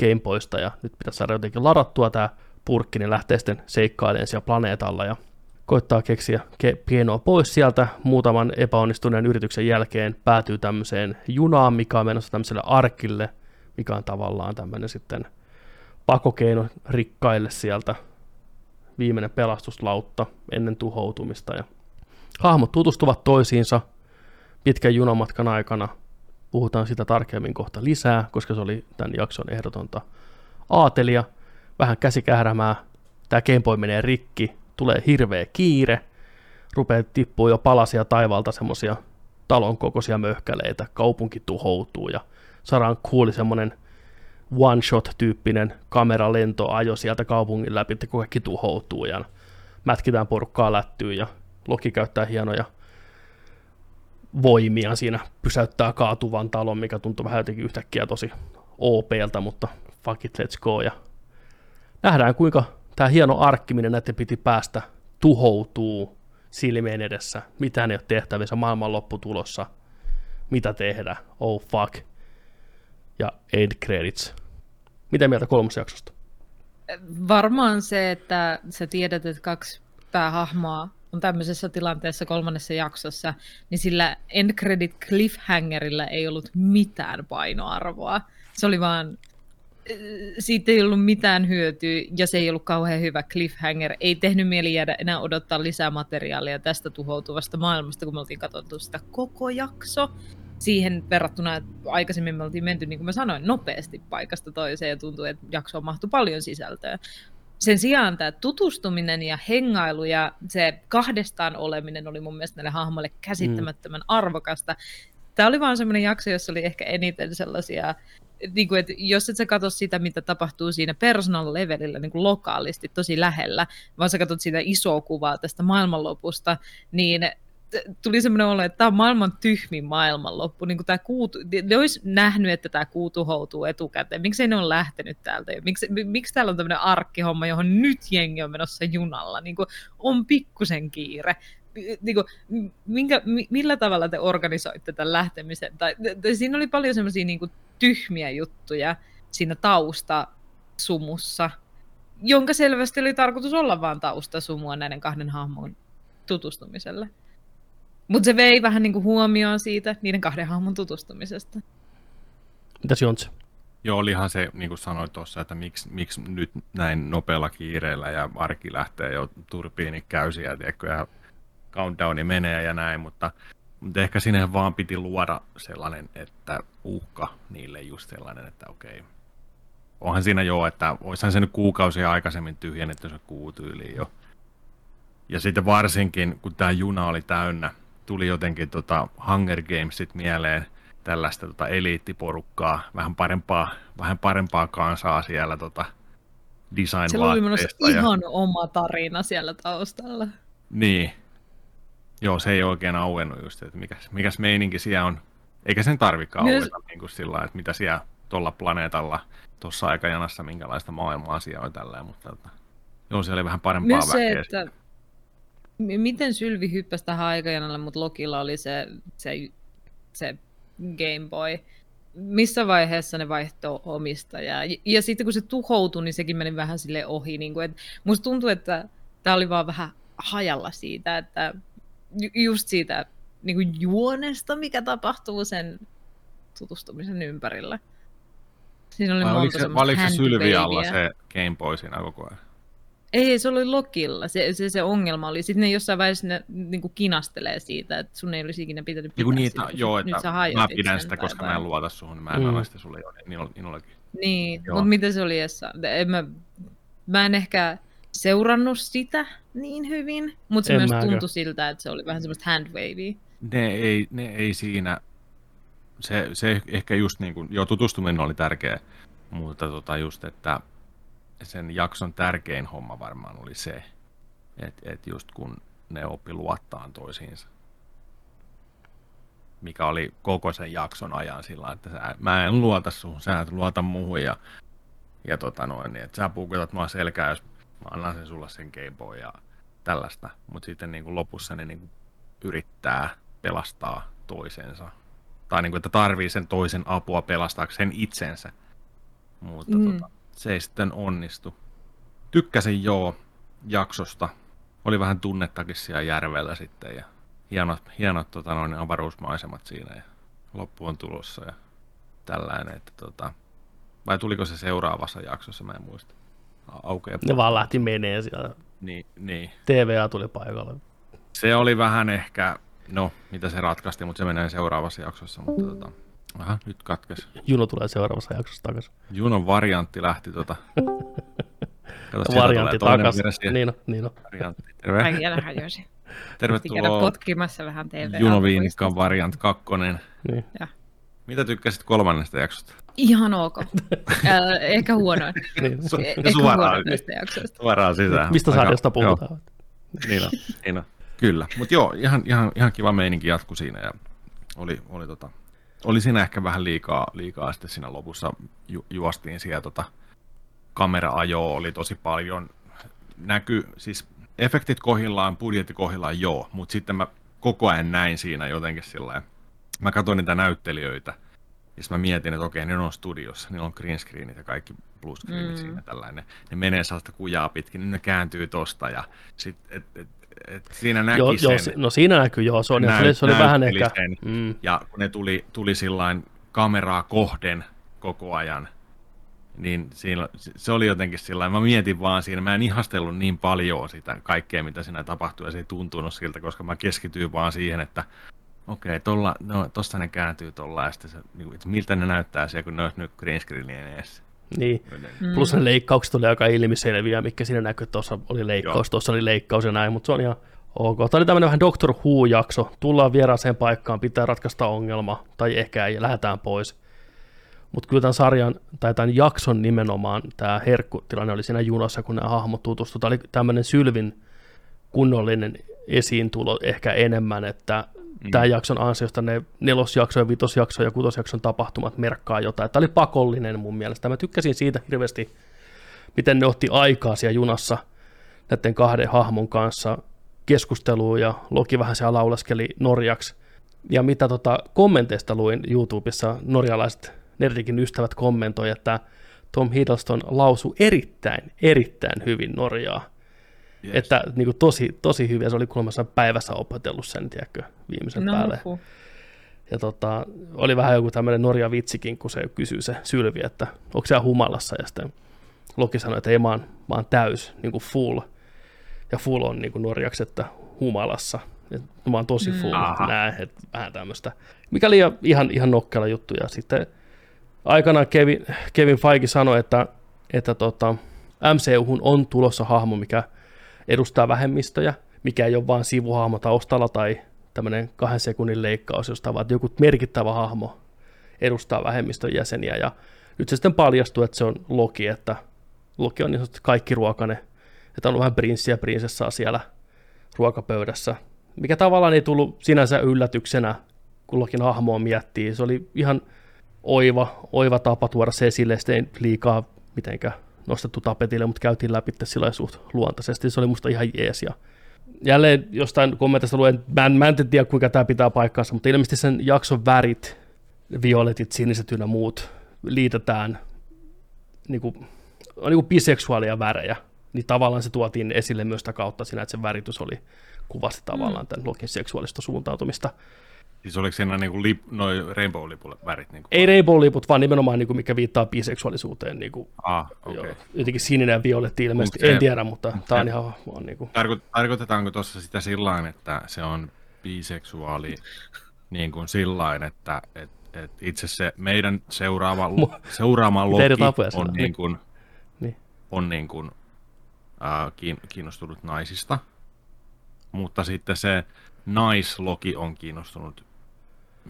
Gameboysta ja nyt pitäisi saada jotenkin ladattua tämä purkki, niin lähtee sitten seikkailemaan siellä planeetalla ja koittaa keksiä ke- pienoa pois sieltä. Muutaman epäonnistuneen yrityksen jälkeen päätyy tämmöiseen junaan, mikä on menossa tämmöiselle arkille, mikä on tavallaan tämmöinen sitten pakokeino rikkaille sieltä viimeinen pelastuslautta ennen tuhoutumista. Ja hahmot tutustuvat toisiinsa pitkän junamatkan aikana. Puhutaan sitä tarkemmin kohta lisää, koska se oli tämän jakson ehdotonta aatelia. Vähän käsikährämää. Tämä Gameboy menee rikki, tulee hirveä kiire. Rupeaa tippuu jo palasia taivaalta semmosia talon kokoisia möhkäleitä. Kaupunki tuhoutuu ja saadaan kuuli semmonen one-shot-tyyppinen kameralentoajo sieltä kaupungin läpi, että kaikki tuhoutuu ja mätkitään porukkaa lättyyn ja Loki käyttää hienoja voimia siinä, pysäyttää kaatuvan talon, mikä tuntuu vähän jotenkin yhtäkkiä tosi OPltä, mutta fuck it, let's go. Ja nähdään, kuinka tämä hieno arkki, minne näiden piti päästä, tuhoutuu silmien edessä. Mitään ei ole tehtävissä, maailman lopputulossa. Mitä tehdä? Oh fuck. Ja end credits. Mitä mieltä kolmosjaksosta? Varmaan se, että sä tiedät, että kaksi päähahmoa on tämmöisessä tilanteessa kolmannessa jaksossa, niin sillä end credit cliffhangerilla ei ollut mitään painoarvoa. Se oli vaan siitä ei ollut mitään hyötyä ja se ei ollut kauhean hyvä cliffhanger. Ei tehnyt mieli jäädä enää odottaa lisää materiaalia tästä tuhoutuvasta maailmasta, kun me oltiin katsottu sitä koko jakso. Siihen verrattuna, että aikaisemmin me oltiin menty, niin kuin mä sanoin, nopeasti paikasta toiseen ja tuntui, että jaksoon mahtui paljon sisältöä. Sen sijaan tämä tutustuminen ja hengailu ja se kahdestaan oleminen oli mun mielestä näille hahmoille käsittämättömän arvokasta. Tämä oli vaan semmoinen jakso, jossa oli ehkä eniten sellaisia niin kuin, että jos et sä katso sitä, mitä tapahtuu siinä personal levelillä niin kuin lokaalisti tosi lähellä, vaan sä katsot sitä isoa kuvaa tästä maailmanlopusta, niin tuli semmoinen olo, että tämä on maailman tyhmin maailmanloppu. Niin tämä kuutu, ne olisi nähnyt, että tämä kuu tuhoutuu etukäteen. Miksi ne on lähtenyt täältä? Miksi, miksi täällä on tämmöinen arkkihomma, johon nyt jengi on menossa junalla? Niin kuin on pikkusen kiire niin kuin, minkä, millä tavalla te organisoitte tämän lähtemisen? Tai, tai siinä oli paljon semmoisia niin tyhmiä juttuja siinä taustasumussa, jonka selvästi oli tarkoitus olla vain taustasumua näiden kahden hahmon tutustumiselle. Mutta se vei vähän niin kuin huomioon siitä, niiden kahden hahmon tutustumisesta. Mitäs Jontse? Joo, olihan se, niin kuin sanoit tuossa, että miksi, miksi nyt näin nopealla kiireellä ja arki lähtee jo turbiini käysiä, tiedätkö, ja countdowni menee ja näin, mutta, mutta ehkä sinne vaan piti luoda sellainen, että uhka niille just sellainen, että okei, onhan siinä jo, että olisihan se nyt kuukausia aikaisemmin tyhjennetty se kuutyyliin jo. Ja sitten varsinkin, kun tämä juna oli täynnä, tuli jotenkin tota Hunger Gamesit mieleen, tällaista tota eliittiporukkaa, vähän parempaa, vähän parempaa kansaa siellä tota design Se oli ihan oma tarina siellä taustalla. Niin, Joo, se ei oikein auennut just, että mikäs, mikäs meininki siellä on. Eikä sen tarvikaan Myös... aueta niin kuin sillä että mitä siellä tuolla planeetalla tuossa aikajanassa, minkälaista maailmaa siellä on tällä, mutta että, joo, siellä oli vähän parempaa Myös se, että miten Sylvi hyppäsi tähän aikajanalle, mutta Lokilla oli se, se, se Game Boy. Missä vaiheessa ne vaihtoi omistajaa? Ja, ja sitten kun se tuhoutui, niin sekin meni vähän sille ohi. Niin kuin, että musta tuntuu, että tämä oli vaan vähän hajalla siitä, että just siitä niin kuin juonesta, mikä tapahtuu sen tutustumisen ympärillä. Siinä oli Vai monta se, oliko se Sylvi alla se Game Boy siinä koko ajan? Ei, se oli Lokilla. Se, se, se ongelma oli. Sitten ne jossain vaiheessa ne niin kuin kinastelee siitä, että sun ei olisi ikinä pitänyt pitää niitä, sitä. Joo, että mä pidän sitä, koska mä en luota suhun. Mä en mm. sitä sulle jo, niin minullakin. Niin, mutta mitä se oli Essa? En mä, mä en ehkä seurannut sitä niin hyvin, mutta se en myös tuntui siltä, että se oli vähän semmoista handwavy. Ne ei, ne ei siinä, se, se ehkä just niin kuin, joo tutustuminen oli tärkeä, mutta tota just, että sen jakson tärkein homma varmaan oli se, että, että just kun ne oppi luottaa toisiinsa. Mikä oli koko sen jakson ajan sillä että sä, mä en luota suhun, sä et luota muuhun ja, ja tota noin, niin, että sä puukotat mua selkää, jos mä annan sen sulle sen Boy ja tällaista, mutta sitten niin kuin lopussa ne niin kuin yrittää pelastaa toisensa. Tai niin kuin, että tarvii sen toisen apua pelastaakseen itsensä. Mutta mm. tota, se ei sitten onnistu. Tykkäsin joo jaksosta. Oli vähän tunnettakin siellä järvellä sitten ja hienot, hienot tota, noin avaruusmaisemat siinä ja loppu on tulossa ja tällainen. Että, tota, vai tuliko se seuraavassa jaksossa, mä en muista aukeaa. Ne vaan lähti menee siellä. Niin, niin. TVA tuli paikalle. Se oli vähän ehkä, no mitä se ratkaisti, mutta se menee seuraavassa jaksossa. Mutta tota, aha, nyt katkes. Juno tulee seuraavassa jaksossa takaisin. Junon variantti lähti tota... (laughs) Kato, variantti takaisin. Niin on, niin on. Variantti. Terve. Tervetuloa potkimassa vähän TV. Juno Viinikkaan variant kakkonen. Niin. Ja. Mitä tykkäsit kolmannesta jaksosta? Ihan ok. (laughs) äh, ehkä huonoin. niin. Su- ehkä suoraan, näistä jaksoista. Suoraan sisään. Mistä sarjasta puhutaan? Joo. Niin on, niin on. Kyllä, mutta joo, ihan, ihan, ihan kiva meininki jatku siinä ja oli, oli, tota, oli siinä ehkä vähän liikaa, liikaa sitten siinä lopussa ju, juostiin siellä tota, kamera-ajoa oli tosi paljon, näky, siis efektit kohillaan, budjetti kohillaan joo, mutta sitten mä koko ajan näin siinä jotenkin sillä mä katsoin niitä näyttelijöitä, ja mä mietin, että okei, ne on studiossa, niillä on green screenit ja kaikki blue screenit mm. siinä tällainen. Ne menee sellaista kujaa pitkin, niin ne kääntyy tosta ja sit, et, et, et siinä näki joo, sen. Joo, no siinä näkyy, joo, se, on, näyt, se oli vähän ehkä. Sen, mm. Ja kun ne tuli, tuli sillain kameraa kohden koko ajan, niin siinä, se oli jotenkin sillä mä mietin vaan siinä, mä en ihastellut niin paljon sitä kaikkea, mitä siinä tapahtui, ja se ei tuntunut siltä, koska mä keskityin vaan siihen, että okei, okay, tolla, no, tosta ne kääntyy tuolla, ja sitten se, niin, että miltä ne näyttää siellä, kun ne olisi nyt green screenien edessä. Niin, mm. plus ne leikkaukset oli aika ilmiselviä, mikä siinä näkyy, että tuossa oli leikkaus, tuossa oli leikkaus ja näin, mutta se on ihan ok. Tämä oli tämmöinen vähän Doctor Who-jakso, tullaan vieraaseen paikkaan, pitää ratkaista ongelma, tai ehkä ei, lähdetään pois. Mutta kyllä tämän sarjan, tai tämän jakson nimenomaan, tämä herkkutilanne oli siinä junassa, kun nämä hahmot tutustuivat. Tämä oli tämmöinen Sylvin kunnollinen esiintulo ehkä enemmän, että mm. jakson ansiosta ne nelosjakso ja vitosjakso ja kutosjakson tapahtumat merkkaa jotain. Tämä oli pakollinen mun mielestä. Mä tykkäsin siitä hirveästi, miten ne otti aikaa siellä junassa näiden kahden hahmon kanssa keskusteluun ja Loki vähän siellä laulaskeli norjaksi. Ja mitä tota kommenteista luin YouTubessa, norjalaiset nerdikin ystävät kommentoi, että Tom Hiddleston lausui erittäin, erittäin hyvin Norjaa. Yes. Että niin kuin tosi, tosi hyviä. Se oli kuulemma päivässä opetellut sen, tiedätkö, viimeisen no, päälle. Huhu. Ja tota, oli vähän joku tämmöinen Norja vitsikin, kun se kysyy se Sylvi, että onko se humalassa, ja sitten Loki sanoi, että ei, mä oon, mä oon täys, niin kuin full. Ja full on niin kuin norjaksi, että humalassa. Et mä oon tosi full, mm. näin, että vähän tämmöistä. Mikä oli ihan, ihan nokkela juttu. Ja sitten aikanaan Kevin, Kevin Feige sanoi, että, että tota, MCU on tulossa hahmo, mikä edustaa vähemmistöjä, mikä ei ole vain sivuhahmo taustalla tai tämmöinen kahden sekunnin leikkaus, josta vaan joku merkittävä hahmo edustaa vähemmistön jäseniä. Ja nyt se sitten paljastuu, että se on Loki, että Loki on niin kaikki ruokane, että on vähän prinssiä ja prinsessaa siellä ruokapöydässä, mikä tavallaan ei tullut sinänsä yllätyksenä, kun Lokin hahmoa miettii. Se oli ihan oiva, oiva tapa tuoda se esille, sitten ei liikaa mitenkään nostettu tapetille, mutta käytiin läpi sillä suht luontaisesti. Se oli musta ihan jees. Ja jälleen jostain kommentista luen, mä en, mä en tiedä kuinka tämä pitää paikkaansa, mutta ilmeisesti sen jakson värit, violetit, siniset ynnä muut, liitetään niin kuin, on niin kuin biseksuaalia värejä, niin tavallaan se tuotiin esille myös sitä kautta siinä, että se väritys oli kuvasti tavallaan mm. tämän Lokin seksuaalista suuntautumista. Siis oliko siinä niin kuin lip, noi rainbow-lipun värit? Niin kuin Ei rainbow-liput, vaan nimenomaan niin kuin mikä viittaa biseksuaalisuuteen. Niin kuin, ah, okay. jotenkin sininen ja violetti ilmeisesti, se, en tiedä, mutta tämä on ihan vaan niin kuin... Tarkoitetaanko tuossa sitä sillä että se on biseksuaali (laughs) niin kuin sillä että et, et itse se meidän seuraava, seuraama loki on, niin kuin, niin. on niin kuin, äh, kiinnostunut naisista, mutta sitten se naisloki on kiinnostunut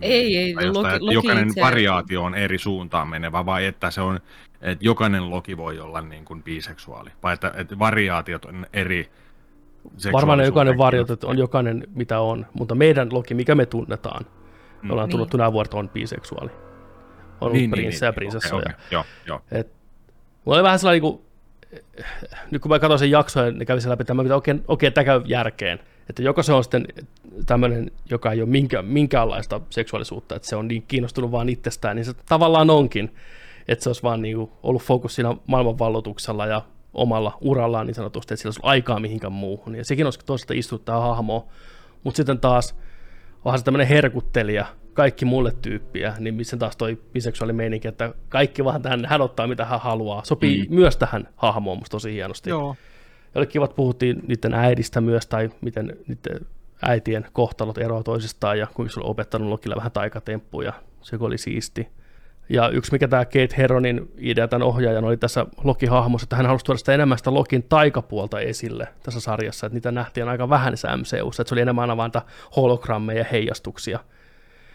ei, ei. Tai loki, loki jokainen itse... variaatio on eri suuntaan menevä, vai että se on, että jokainen loki voi olla niin kuin biseksuaali, vai että, että variaatiot on eri Varmaan jokainen variaatio on jokainen mitä on, mutta meidän loki, mikä me tunnetaan, me ollaan mm. tunnettu niin. nämä vuodet, on biseksuaali. On niin, prinssejä niin, ja prinsessoja. Okay, okay. Joo, joo. Et, mulla oli vähän sellainen, niin kuin, nyt kun mä katsoin sen jakson ja ne kävi sen läpi, että okei, okay, okay, tämä käy järkeen. Että joko se on sitten tämmöinen, joka ei ole minkä, minkäänlaista seksuaalisuutta, että se on niin kiinnostunut vaan itsestään, niin se tavallaan onkin, että se olisi vaan niin kuin ollut fokus siinä maailmanvallotuksella ja omalla urallaan niin sanotusti, että sillä olisi aikaa mihinkään muuhun. Ja sekin olisi toisaalta istuttaa hahmoa, mutta sitten taas onhan se tämmöinen herkuttelija, kaikki mulle tyyppiä, niin missä taas toi biseksuaalimeininki, että kaikki vaan tähän, hän ottaa mitä hän haluaa. Sopii mm. myös tähän hahmoon musta tosi hienosti. Joo. Ja oli kivat, puhuttiin niiden äidistä myös, tai miten niiden äitien kohtalot eroavat toisistaan, ja kuinka se oli opettanut Lokille vähän taikatemppuja, se oli siisti. Ja yksi, mikä tämä Kate Heronin idea tämän ohjaajan oli tässä Loki-hahmossa, että hän halusi tuoda sitä enemmän sitä Lokin taikapuolta esille tässä sarjassa, että niitä nähtiin aika vähän tässä MCUssa, että se oli enemmän aina vain hologrammeja ja heijastuksia.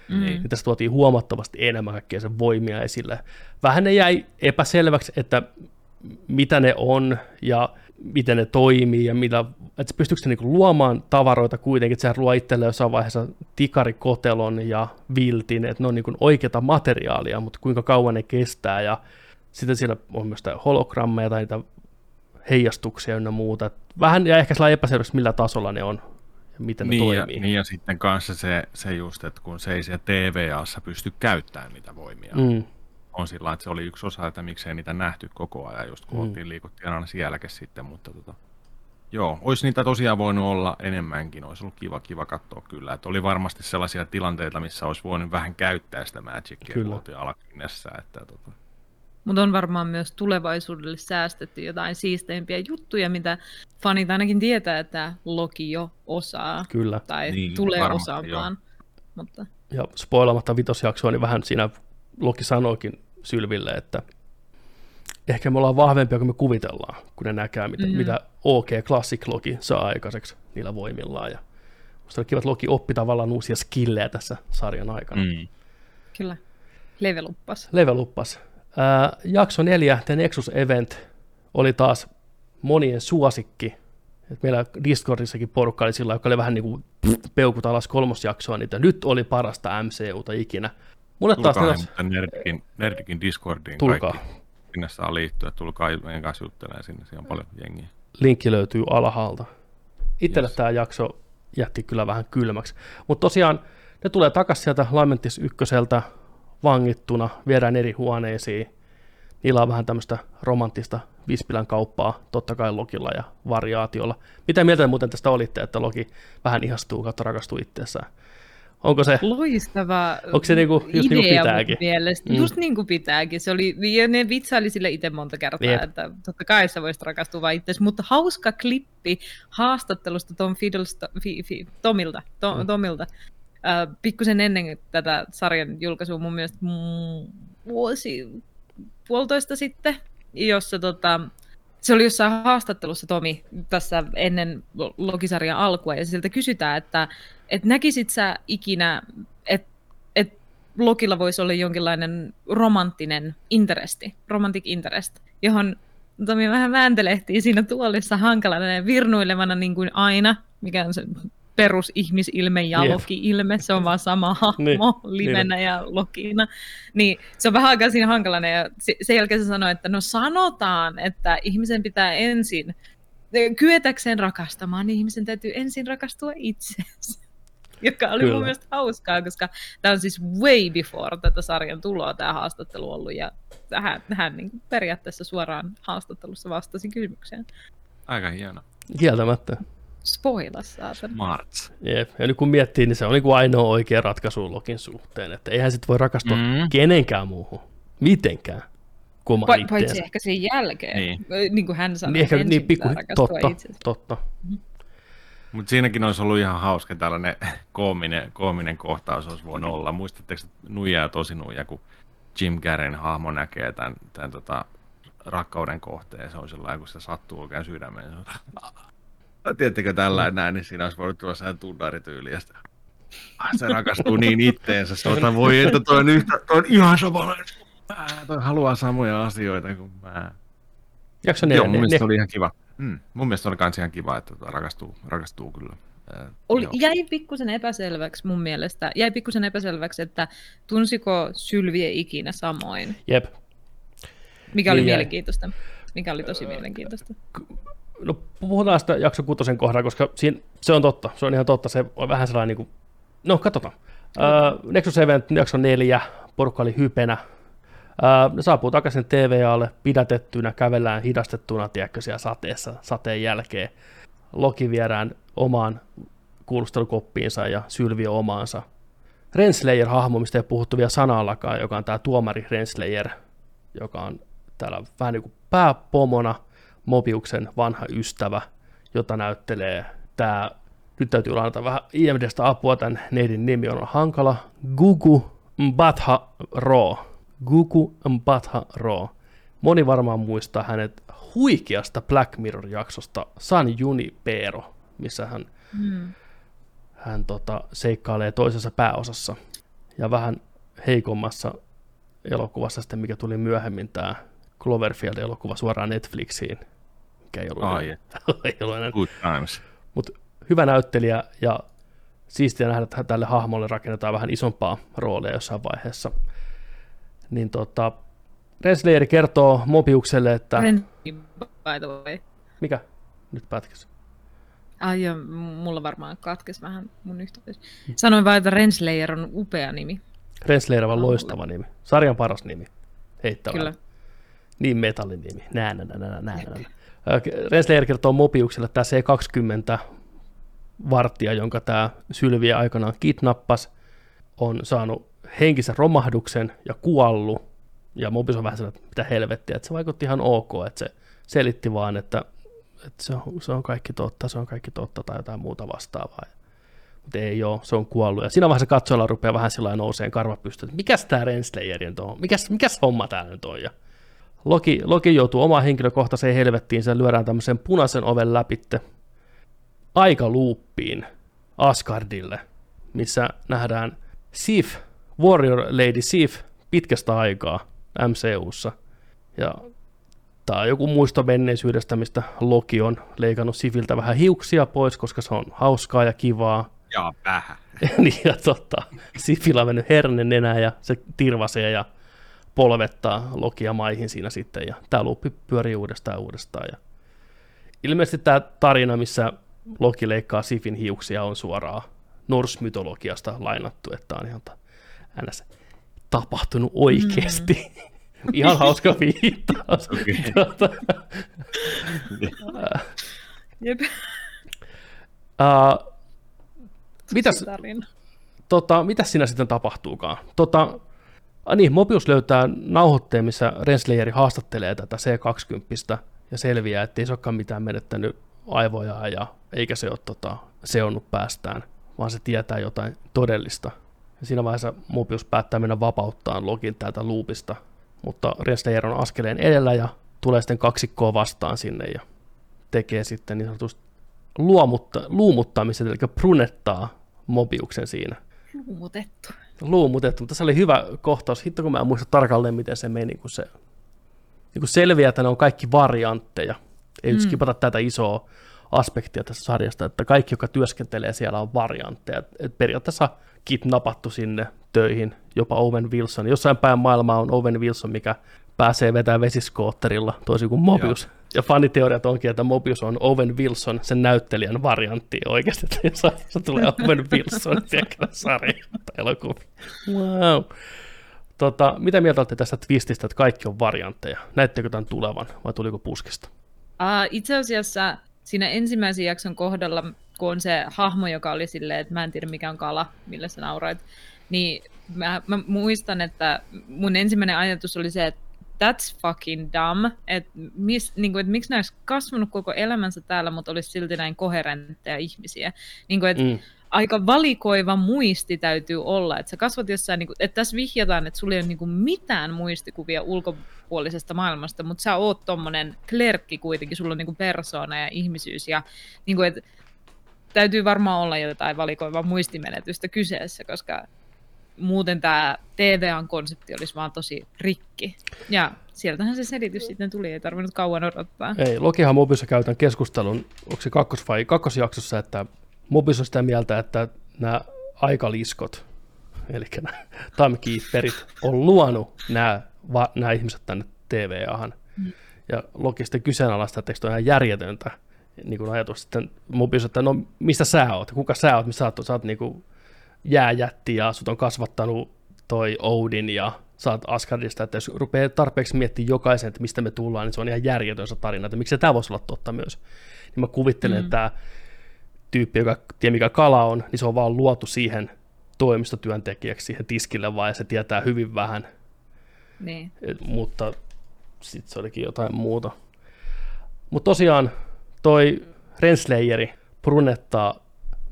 Mm. Niin tässä tuotiin huomattavasti enemmän kaikkea sen voimia esille. Vähän ne jäi epäselväksi, että mitä ne on ja miten ne toimii ja mitä, että pystyykö se niinku luomaan tavaroita kuitenkin, että sehän luo itselle jossain vaiheessa tikarikotelon ja viltin, että ne on niinku oikeata materiaalia, mutta kuinka kauan ne kestää ja sitten siellä on myös hologrammeja tai niitä heijastuksia ja muuta. Vähän ja ehkä sellainen epäselväksi, millä tasolla ne on ja miten niin ne toimii. Ja, niin ja sitten kanssa se, se just, että kun se ei siellä TVAssa pysty käyttämään niitä voimia, mm on sillä että se oli yksi osa, että miksei niitä nähty koko ajan, just kun mm. oltiin liikuttiin aina sielläkin sitten, mutta tota, joo, olisi niitä tosiaan voinut olla enemmänkin, olisi ollut kiva, kiva katsoa kyllä, että oli varmasti sellaisia tilanteita, missä olisi voinut vähän käyttää sitä Magicia, kyllä. alkuinnessa, että tota, mutta on varmaan myös tulevaisuudelle säästetty jotain siisteimpiä juttuja, mitä fanit ainakin tietää, että Loki jo osaa. Kyllä. Tai Niin, tulee varmasti, osaamaan. Mutta Ja spoilaamatta vitosjaksoa, niin vähän siinä Loki sanoikin Sylville, että ehkä me ollaan vahvempia kuin me kuvitellaan, kun ne näkee, mitä, mm. mitä OK Classic Loki saa aikaiseksi niillä voimillaan. Ja musta on kiva, että Loki oppi tavallaan uusia skillejä tässä sarjan aikana. Mm. Kyllä, level uppas. Level uppas. Ää, jakso neljä, The Nexus Event, oli taas monien suosikki. Et meillä Discordissakin porukka oli sillä, joka oli vähän niin kuin peukut alas kolmosjaksoa, niin nyt oli parasta MCUta ikinä. Mulle taas Tulkaa taas, Nerdikin, Nerdikin Discordiin Tulkaa. kaikki. Sinne saa liittyä, tulkaa meidän kanssa juttelemaan sinne, siellä on paljon jengiä. linkki löytyy alhaalta. Itselle Yes. tämä jakso jätti kyllä vähän kylmäksi. Mutta tosiaan ne tulee takaisin sieltä Lamentis ykköseltä vangittuna, viedään eri huoneisiin. Niillä on vähän tämmöistä romanttista Vispilän kauppaa, totta kai Lokilla ja variaatiolla. Mitä mieltä te muuten tästä olitte, että Loki vähän ihastuu kautta rakastuu itseessään? Onko se, Loistava Onko se niinku- just niinku idea pitääkin? mun Mielestä. Mm. Just niin kuin pitääkin. Se oli, ja ne vitsaili sille itse monta kertaa, Jep. että totta kai sä voisit rakastua vain itseäsi, mutta hauska klippi haastattelusta Tom Fiddlesto, fi, fi, Tomilta, to, Mm. Tomilta. Äh, pikkusen ennen tätä sarjan julkaisua mun mielestä mm, vuosi puolitoista sitten, jossa tota, se oli jossain haastattelussa Tomi tässä ennen Logisarjan alkua, ja siltä kysytään, että, että näkisit sä ikinä, että, että Lokilla voisi olla jonkinlainen romanttinen interesti, romantic interest, johon Tomi vähän vääntelehtii siinä tuolissa hankalana ja virnuilevana niin kuin aina, mikä on se perusihmisilme ja Jep. Loki-ilme, se on vaan sama hahmo Niin, livenä ja Lokina. Niin se on vähän aikaa siinä hankalana ja se- sen jälkeen se sanoi, että no sanotaan, että ihmisen pitää ensin, kyetäkseen rakastamaan, niin ihmisen täytyy ensin rakastua itseensä. (laughs) Joka oli Kyllä. mun mielestä hauskaa, koska tämä on siis way before tätä sarjan tuloa tämä haastattelu ollut, ja tähän, tähän niin periaatteessa suoraan haastattelussa vastasi kysymykseen. Aika hieno. kieltämättä, Spoila, saatana. Marts. Jep. Ja nyt kun miettii, niin se on niin kuin ainoa oikea ratkaisu Lokin suhteen, että eihän sit voi rakastua mm. Kenenkään muuhun, mitenkään, Pa- paitsi itteensä. ehkä sen jälkeen, Niin. niin, kuin hän sanoi, Niin ehkä ensin niin pikku, totta, itseensä. totta. Mutta siinäkin olisi ollut ihan hauska tällainen (laughs) koominen, koominen kohtaus olisi voinut olla. Muistatteko että nuija ja tosi nuija, kun Jim Carreyn hahmo näkee tämän, tämän tota, rakkauden kohteen. Se on sellainen, kun se sattuu oikein sydämeen. Se on, (laughs) Tiedättekö tällä näin, niin siinä olisi voinut tulla sellainen tunnarityyli. Ja sitten, ah, se rakastuu niin itteensä. Se on, voi että toi on, yhtä, toi on ihan samanlainen kuin mä. Toi haluaa samoja asioita kuin mä. Jakso neljä, Joo, mun ne, mielestä oli ihan kiva. Mm, mun mielestä oli kans ihan kiva, että tota rakastuu, rakastuu kyllä. Oli, jäi pikkusen epäselväksi mun mielestä. Jäi pikkusen epäselväksi, että tunsiko Sylvie ikinä samoin. jep. Mikä oli Niin jäi. mielenkiintoista. Mikä oli tosi mielenkiintoista. No puhutaan sitä jakso kutosen kohdalla, koska siinä, se on totta, se on ihan totta, se on vähän sellainen niin kuin, no katsotaan. Uh, Nexus Event jakso neljä, porukka oli hypenä. Uh, ne saapuu takaisin TVAlle pidätettynä, kävellään hidastettuna, tiedätkö, siellä sateessa, sateen jälkeen. Loki viedään omaan kuulustelukoppiinsa ja Sylviö omaansa. Renslayer-hahmo, mistä ei puhuttu vielä sanallakaan, joka on tämä tuomari Renslayer, joka on täällä vähän niin kuin pääpomona, Mobiuksen vanha ystävä, jota näyttelee tämä, nyt täytyy lainata vähän IMDstä apua, tämän neidin nimi on hankala, Gugu Mbatha Ro. Gugu Mbatha Ro. Moni varmaan muistaa hänet huikeasta Black Mirror-jaksosta San Junipero, missä hän, Hmm. hän tota, seikkailee toisessa pääosassa ja vähän heikommassa elokuvassa sitten, mikä tuli myöhemmin, tämä Cloverfield-elokuva suoraan Netflixiin, ei ollut, Ai, enää, (laughs) ei ollut enää. Good times. Mutta hyvä näyttelijä ja siistiä nähdä, että tälle hahmolle rakennetaan vähän isompaa roolia jossain vaiheessa. Niin tota, Renslayer kertoo Mobiukselle, että... Ren- by the way. Mikä? Nyt pätkäs. Ai joo, m- mulla varmaan katkesi vähän mun yhteys. Sanoin vain, että Renslayer on upea nimi. Renslayer on loistava nimi. Sarjan paras nimi. Heittävä. Kyllä. Niin metallin nimi. Nää, Renslayer kertoo Mobiukselle, että tämä C20 vartija, jonka tämä Sylviä aikanaan kidnappas, on saanut henkisen romahduksen ja kuollut. Ja Mobius on vähän sellainen, että mitä helvettiä, että se vaikutti ihan ok, että se selitti vaan, että, että se, on, se on kaikki totta, se on kaikki totta tai jotain muuta vastaavaa. Mutta ei ole, se on kuollut. Ja siinä vaiheessa katsojalla rupeaa vähän sillä nouseen karva pystyyn, että mikäs tämä Renslayerin tuohon, mikäs, mikäs homma tää nyt on. Ja Loki, Loki joutuu omaan henkilökohtaiseen helvettiin, se lyödään tämmöisen punaisen oven läpitte aikaluuppiin Asgardille, missä nähdään Sif, Warrior Lady Sif pitkästä aikaa MCUssa. Ja tämä on joku muisto menneisyydestä, mistä Loki on leikannut Sifiltä vähän hiuksia pois, koska se on hauskaa ja kivaa. (laughs) Ja vähän. niin, ja totta, Sifillä on mennyt herne nenää ja se tirvasee ja polvettaa Lokia maihin siinä sitten, ja tämä luuppi pyörii uudestaan ja uudestaan. Ja ilmeisesti tämä tarina, missä Loki leikkaa Sifin hiuksia, on suoraan Norse-mytologiasta lainattu, että on ihan ns. tapahtunut oikeasti. Mm. ihan hauska viittaus. Okay. Jep. Uh, mitäs, tota, mitäs siinä sitten tapahtuukaan? Tota, Ah niin, Mobius löytää nauhoitteen, missä Renslayeri haastattelee tätä C20 ja selviää, että ei se olekaan mitään menettänyt aivoja ja eikä se ole tota, seonnut päästään, vaan se tietää jotain todellista. Ja siinä vaiheessa Mobius päättää mennä vapauttaa Login täältä loopista, mutta Renslayer on askeleen edellä ja tulee sitten kaksikkoa vastaan sinne ja tekee sitten niin sanotusti luomutta, luumuttamisen, eli prunettaa Mobiuksen siinä. Luumutettu luumutettu, mutta se oli hyvä kohtaus. Hitto kun mä en muista tarkalleen, miten se meni, kun se niin kun selviää, että ne on kaikki variantteja. Ei mm. skipata tätä isoa aspektia tässä sarjasta, että kaikki, jotka työskentelee siellä, on variantteja. Et periaatteessa kidnappattu sinne töihin, jopa Owen Wilson. Jossain päin maailmaa on Owen Wilson, mikä pääsee vetämään vesiskootterilla, toisin kuin Mobius. Joo. Ja faniteoriat onkin, että Mobius on Owen Wilson, sen näyttelijän variantti oikeasti, (laughs) että jos se tulee Owen Wilson (laughs) siellä sarjasta elokuvia. Wow. Tota, mitä mieltä olette tästä twististä, että kaikki on variantteja? Näettekö tämän tulevan vai tuliko puskista? Uh, itse asiassa siinä ensimmäisen jakson kohdalla, kun on se hahmo, joka oli silleen, että mä en tiedä mikä on kala, millä sä naurait, niin mä, mä muistan, että mun ensimmäinen ajatus oli se, että that's fucking dumb, että mis, niin kuin, että miksi näistä kasvanut koko elämänsä täällä, mutta olisi silti näin koherentteja ihmisiä. Niin kuin, että mm. Aika valikoiva muisti täytyy olla, että sä kasvat jossain, niin kuin, että tässä vihjataan, että sulla ei ole niin kuin mitään muistikuvia ulkopuolisesta maailmasta, mutta sä oot tommonen klerkki kuitenkin, sulla on niin kuin persoona ja ihmisyys ja niin kuin, että täytyy varmaan olla jotain valikoivaa muistimenetystä kyseessä, koska muuten tämä TVAn-konsepti olisi vaan tosi rikki. Ja sieltähän se selitys sitten tuli, ei tarvinnut kauan odottaa. Ei, Lokihan Mobissa käytän keskustelun, onko se kakkos- vai kakkosjaksossa, että Mobis on sitä mieltä, että nämä aikaliskot, eli nämä timekeeperit, on luonut nämä, va, nämä ihmiset tänne TVAhan. Mm. Ja Loki sitten kyseenalaista, että eikö ihan järjetöntä niin kuin ajatus sitten Mobis, että no mistä sä oot, kuka sä oot, missä sä oot, sä oot niin kuin jääjätti ja sut on kasvattanut toi Odin ja saat Asgardista, että jos rupeaa tarpeeksi miettimään jokaisen, että mistä me tullaan, niin se on ihan järjetön se tarina, että miksi tämä voisi olla totta myös. Niin mä kuvittelen, mm. että tämä tyyppi, joka tiedä mikä kala on, niin se on vaan luotu siihen toimistotyöntekijäksi, siihen tiskille vaan, ja se tietää hyvin vähän. Niin. Et, mutta sitten se olikin jotain muuta. Mutta tosiaan toi Renslayeri prunettaa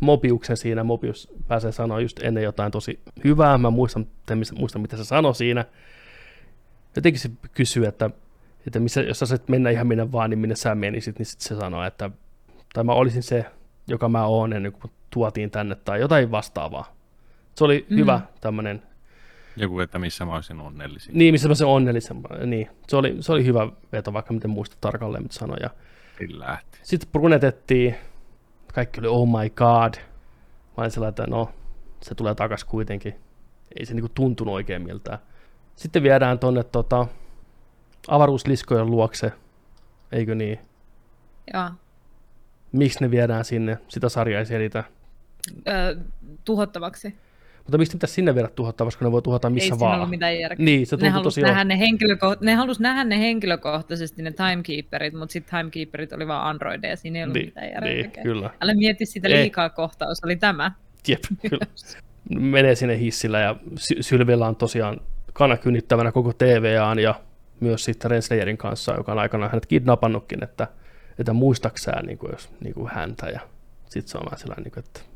Mobiuksen siinä. Mobius pääsee sanoa just ennen jotain tosi hyvää. Mä muistan, muistan mitä se sanoi siinä. Jotenkin se kysyy, että, että missä, jos sä mennä ihan minne vaan, niin minne sä menisit, niin sitten se sanoi, että tai mä olisin se, joka mä oon ennen kuin tuotiin tänne, tai jotain vastaavaa. Se oli mm. hyvä tämmöinen... Joku, että missä mä olisin onnellisin. Niin, missä mä olisin onnellisin. Niin, se oli, se oli hyvä veto, vaikka miten muista tarkalleen, mitä sanoja. Sitten brunetettiin kaikki oli oh my god. Mä olin sellainen, että no, se tulee takas kuitenkin. Ei se niinku tuntunut oikein miltään. Sitten viedään tonne tota, avaruusliskojen luokse, eikö niin? Joo. Miksi ne viedään sinne? Sitä sarjaa ei selitä. Öö, tuhottavaksi. Mutta miksi pitäisi sinne viedä tuhottavaksi, kun ne voi tuhota missä ei vaan? Ei mitään järkeä. Niin, se ne halusi nähdä ne, henkilöko- ne halus nähdä ne henkilökohtaisesti, ne timekeeperit, mutta sitten timekeeperit oli vaan androideja, siinä ei ollut niin, mitään järkeä. Niin, kyllä. Älä mietti sitä liikaa ei. kohtaus, oli tämä. Jep, kyllä. Menee sinne hissillä ja Sy- Sylvillä on tosiaan kanakynittävänä koko TVAan ja myös sitten Renslayerin kanssa, joka on aikanaan hänet kidnappannutkin, että, että muistaksää niin kuin, jos, niin kuin häntä ja sitten se on vaan sellainen, niin kuin, että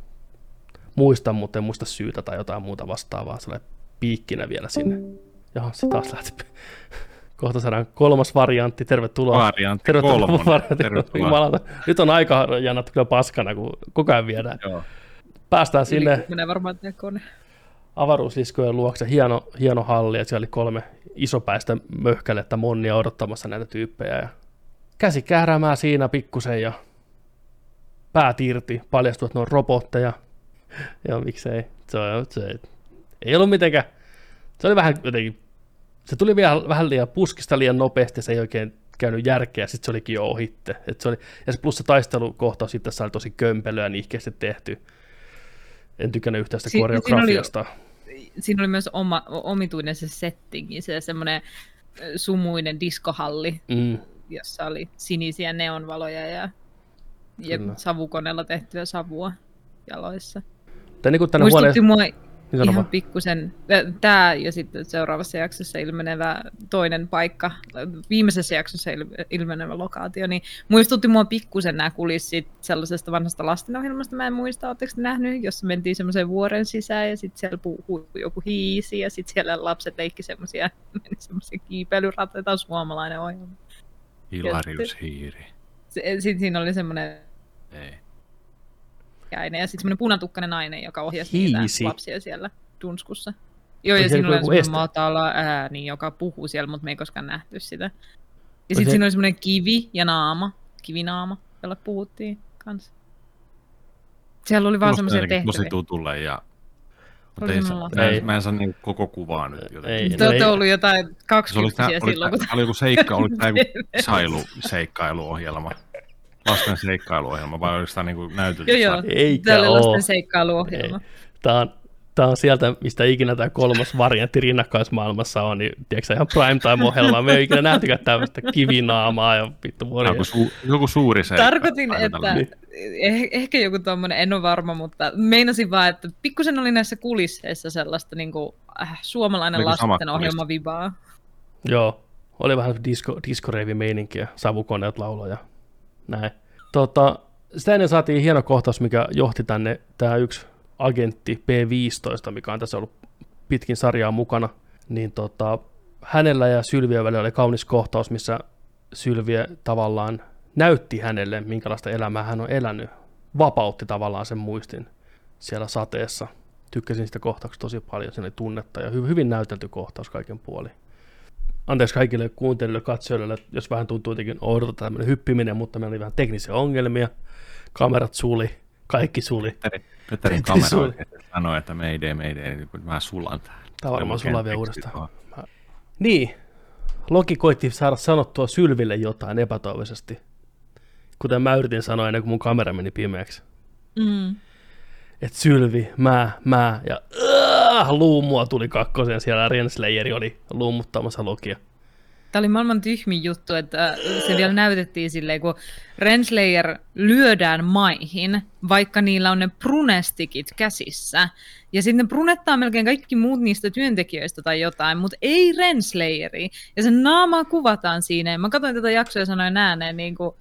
muistan, mutta en muista syytä tai jotain muuta vastaavaa, sellainen piikkinä vielä sinne. Jaha, se taas lähti. (laughs) Kohta saadaan kolmas variantti, tervetuloa. Variantti tervetuloa kolmonen, variantti. tervetuloa. Nyt on aika janat kyllä paskana, kun koko ajan viedään. Joo. Päästään sinne Menee varmaan kone. avaruusliskojen luokse, hieno, hieno halli, ja siellä oli kolme isopäistä möhkälettä monnia odottamassa näitä tyyppejä. Ja käsi kääräämään siinä pikkusen ja päät irti, paljastui, että ne on robotteja. (laughs) Ja miksei, se, on- se ei ollut mitenkään, se oli vähän jotenkin, se tuli vielä vähän liian puskista liian nopeasti, se ei oikein käynyt järkeä, sitten se olikin jo ohitte. Et se oli, ja se plus se taistelukohtaus sitten tässä oli tosi kömpelöä ja niihkeästi tehty. En tykännyt yhtään sitä Si- siinä oli- koreografiasta. Siinä oli myös oma, omituinen se settingi, se semmoinen sumuinen diskohalli, Mm. jossa oli sinisiä neonvaloja ja, ja Kyllä. savukoneella tehtyä savua jaloissa. Tai niin kuin tänne Muistutti huoneen... mua Niin ihan vaan. pikkusen, tämä ja sitten seuraavassa jaksossa ilmenevä toinen paikka, viimeisessä jaksossa il- ilmenevä lokaatio, niin muistutti mua pikkusen nämä kulissit sellaisesta vanhasta lastenohjelmasta, mä en muista, oletteko te nähnyt, jossa mentiin semmoiseen vuoren sisään ja sitten siellä puhui joku hiisi ja sitten siellä lapset leikki semmoisia (laughs) semmoisia kiipeilyrateita, tämä on suomalainen ohjelma. Hilarius Hiiri. Sitten siinä oli semmoinen Ei. Käinen ja sitten semmoinen punatukkainen nainen, joka ohjasi Hiisi. niitä lapsia siellä tunskussa. Joo, ja siinä oli semmoinen matala ääni, joka puhuu siellä, mutta me ei koskaan nähty sitä. Ja se- sitten siinä oli semmoinen kivi ja naama, kivinaama, jolla puhuttiin kanssa. Siellä oli vaan semmoisia tehtäviä. Tosi tutulle ja... Mutta ei, saa- mä, Ei. mä en saa niin koko kuvaa nyt jotenkin. Ei, Te olette ei- ollut jotain Se oli, tää, kaksikymppisiä oli, silloin, kun tää, oli joku seikka, oli tämä joku (laughs) sailu, seikkailuohjelma. Lasten seikkailuohjelma, vai oliko tämä niinku näytely? Joo, joo. Eikä Tämä oli lasten seikkailuohjelma. Tämä on, tämä on sieltä, mistä ikinä tämä kolmas variantti rinnakkaismaailmassa on, niin tiedätkö ihan primetime-ohjelmaa. Me ei ikinä nähtykään tämmöistä kivinaamaa ja vittu vuoria. Joku, su, joku suuri seikka. Tarkoitin, että tällainen. eh, ehkä joku tuommoinen, en ole varma, mutta meinasin vaan, että pikkusen oli näissä kulisseissa sellaista niin kuin, äh, suomalainen Oliko samat lastenohjelma vibaa. Joo, oli vähän disco, disco-reivi-meininkiä, savukoneet lauloja, näin. Tota, sitä ennen saatiin hieno kohtaus, mikä johti tänne, tämä yksi agentti P15, mikä on tässä ollut pitkin sarjaa mukana, niin tota, hänellä ja Sylviä välillä oli kaunis kohtaus, missä Sylviä tavallaan näytti hänelle, minkälaista elämää hän on elänyt, vapautti tavallaan sen muistin siellä sateessa. Tykkäsin sitä kohtauksesta tosi paljon, siinä oli tunnetta ja hy- hyvin näytelty kohtaus kaiken puolin anteeksi kaikille kuuntelijoille, katsojille, jos vähän tuntuu jotenkin oudolta tämmöinen hyppiminen, mutta meillä oli vähän teknisiä ongelmia. Kamerat suli, kaikki suli. Petteri, Petterin Petteri kamera Sul- oikeasti sanoi, että meidei, meidei, niin mä sulan täällä. Tämä varmaan sulaa vielä uudestaan. tuohon. Niin, Loki koitti saada sanottua Sylville jotain epätoivoisesti. Kuten mä yritin sanoa ennen kuin mun kamera meni pimeäksi. Mm. Että Sylvi, mä, mä ja uh, luumua tuli kakkosen. Siellä Renslayeri oli luumuttamassa Lokia. Tämä oli maailman tyhmin juttu, että se vielä näytettiin silleen, kun Renslayer lyödään maihin, vaikka niillä on ne prunestikit käsissä. Ja sitten ne prunettaa melkein kaikki muut niistä työntekijöistä tai jotain, mutta ei Renslayeri. Ja sen naamaa kuvataan siinä. Ja mä katsoin tätä jaksoa ja sanoin ääneen niin kuin,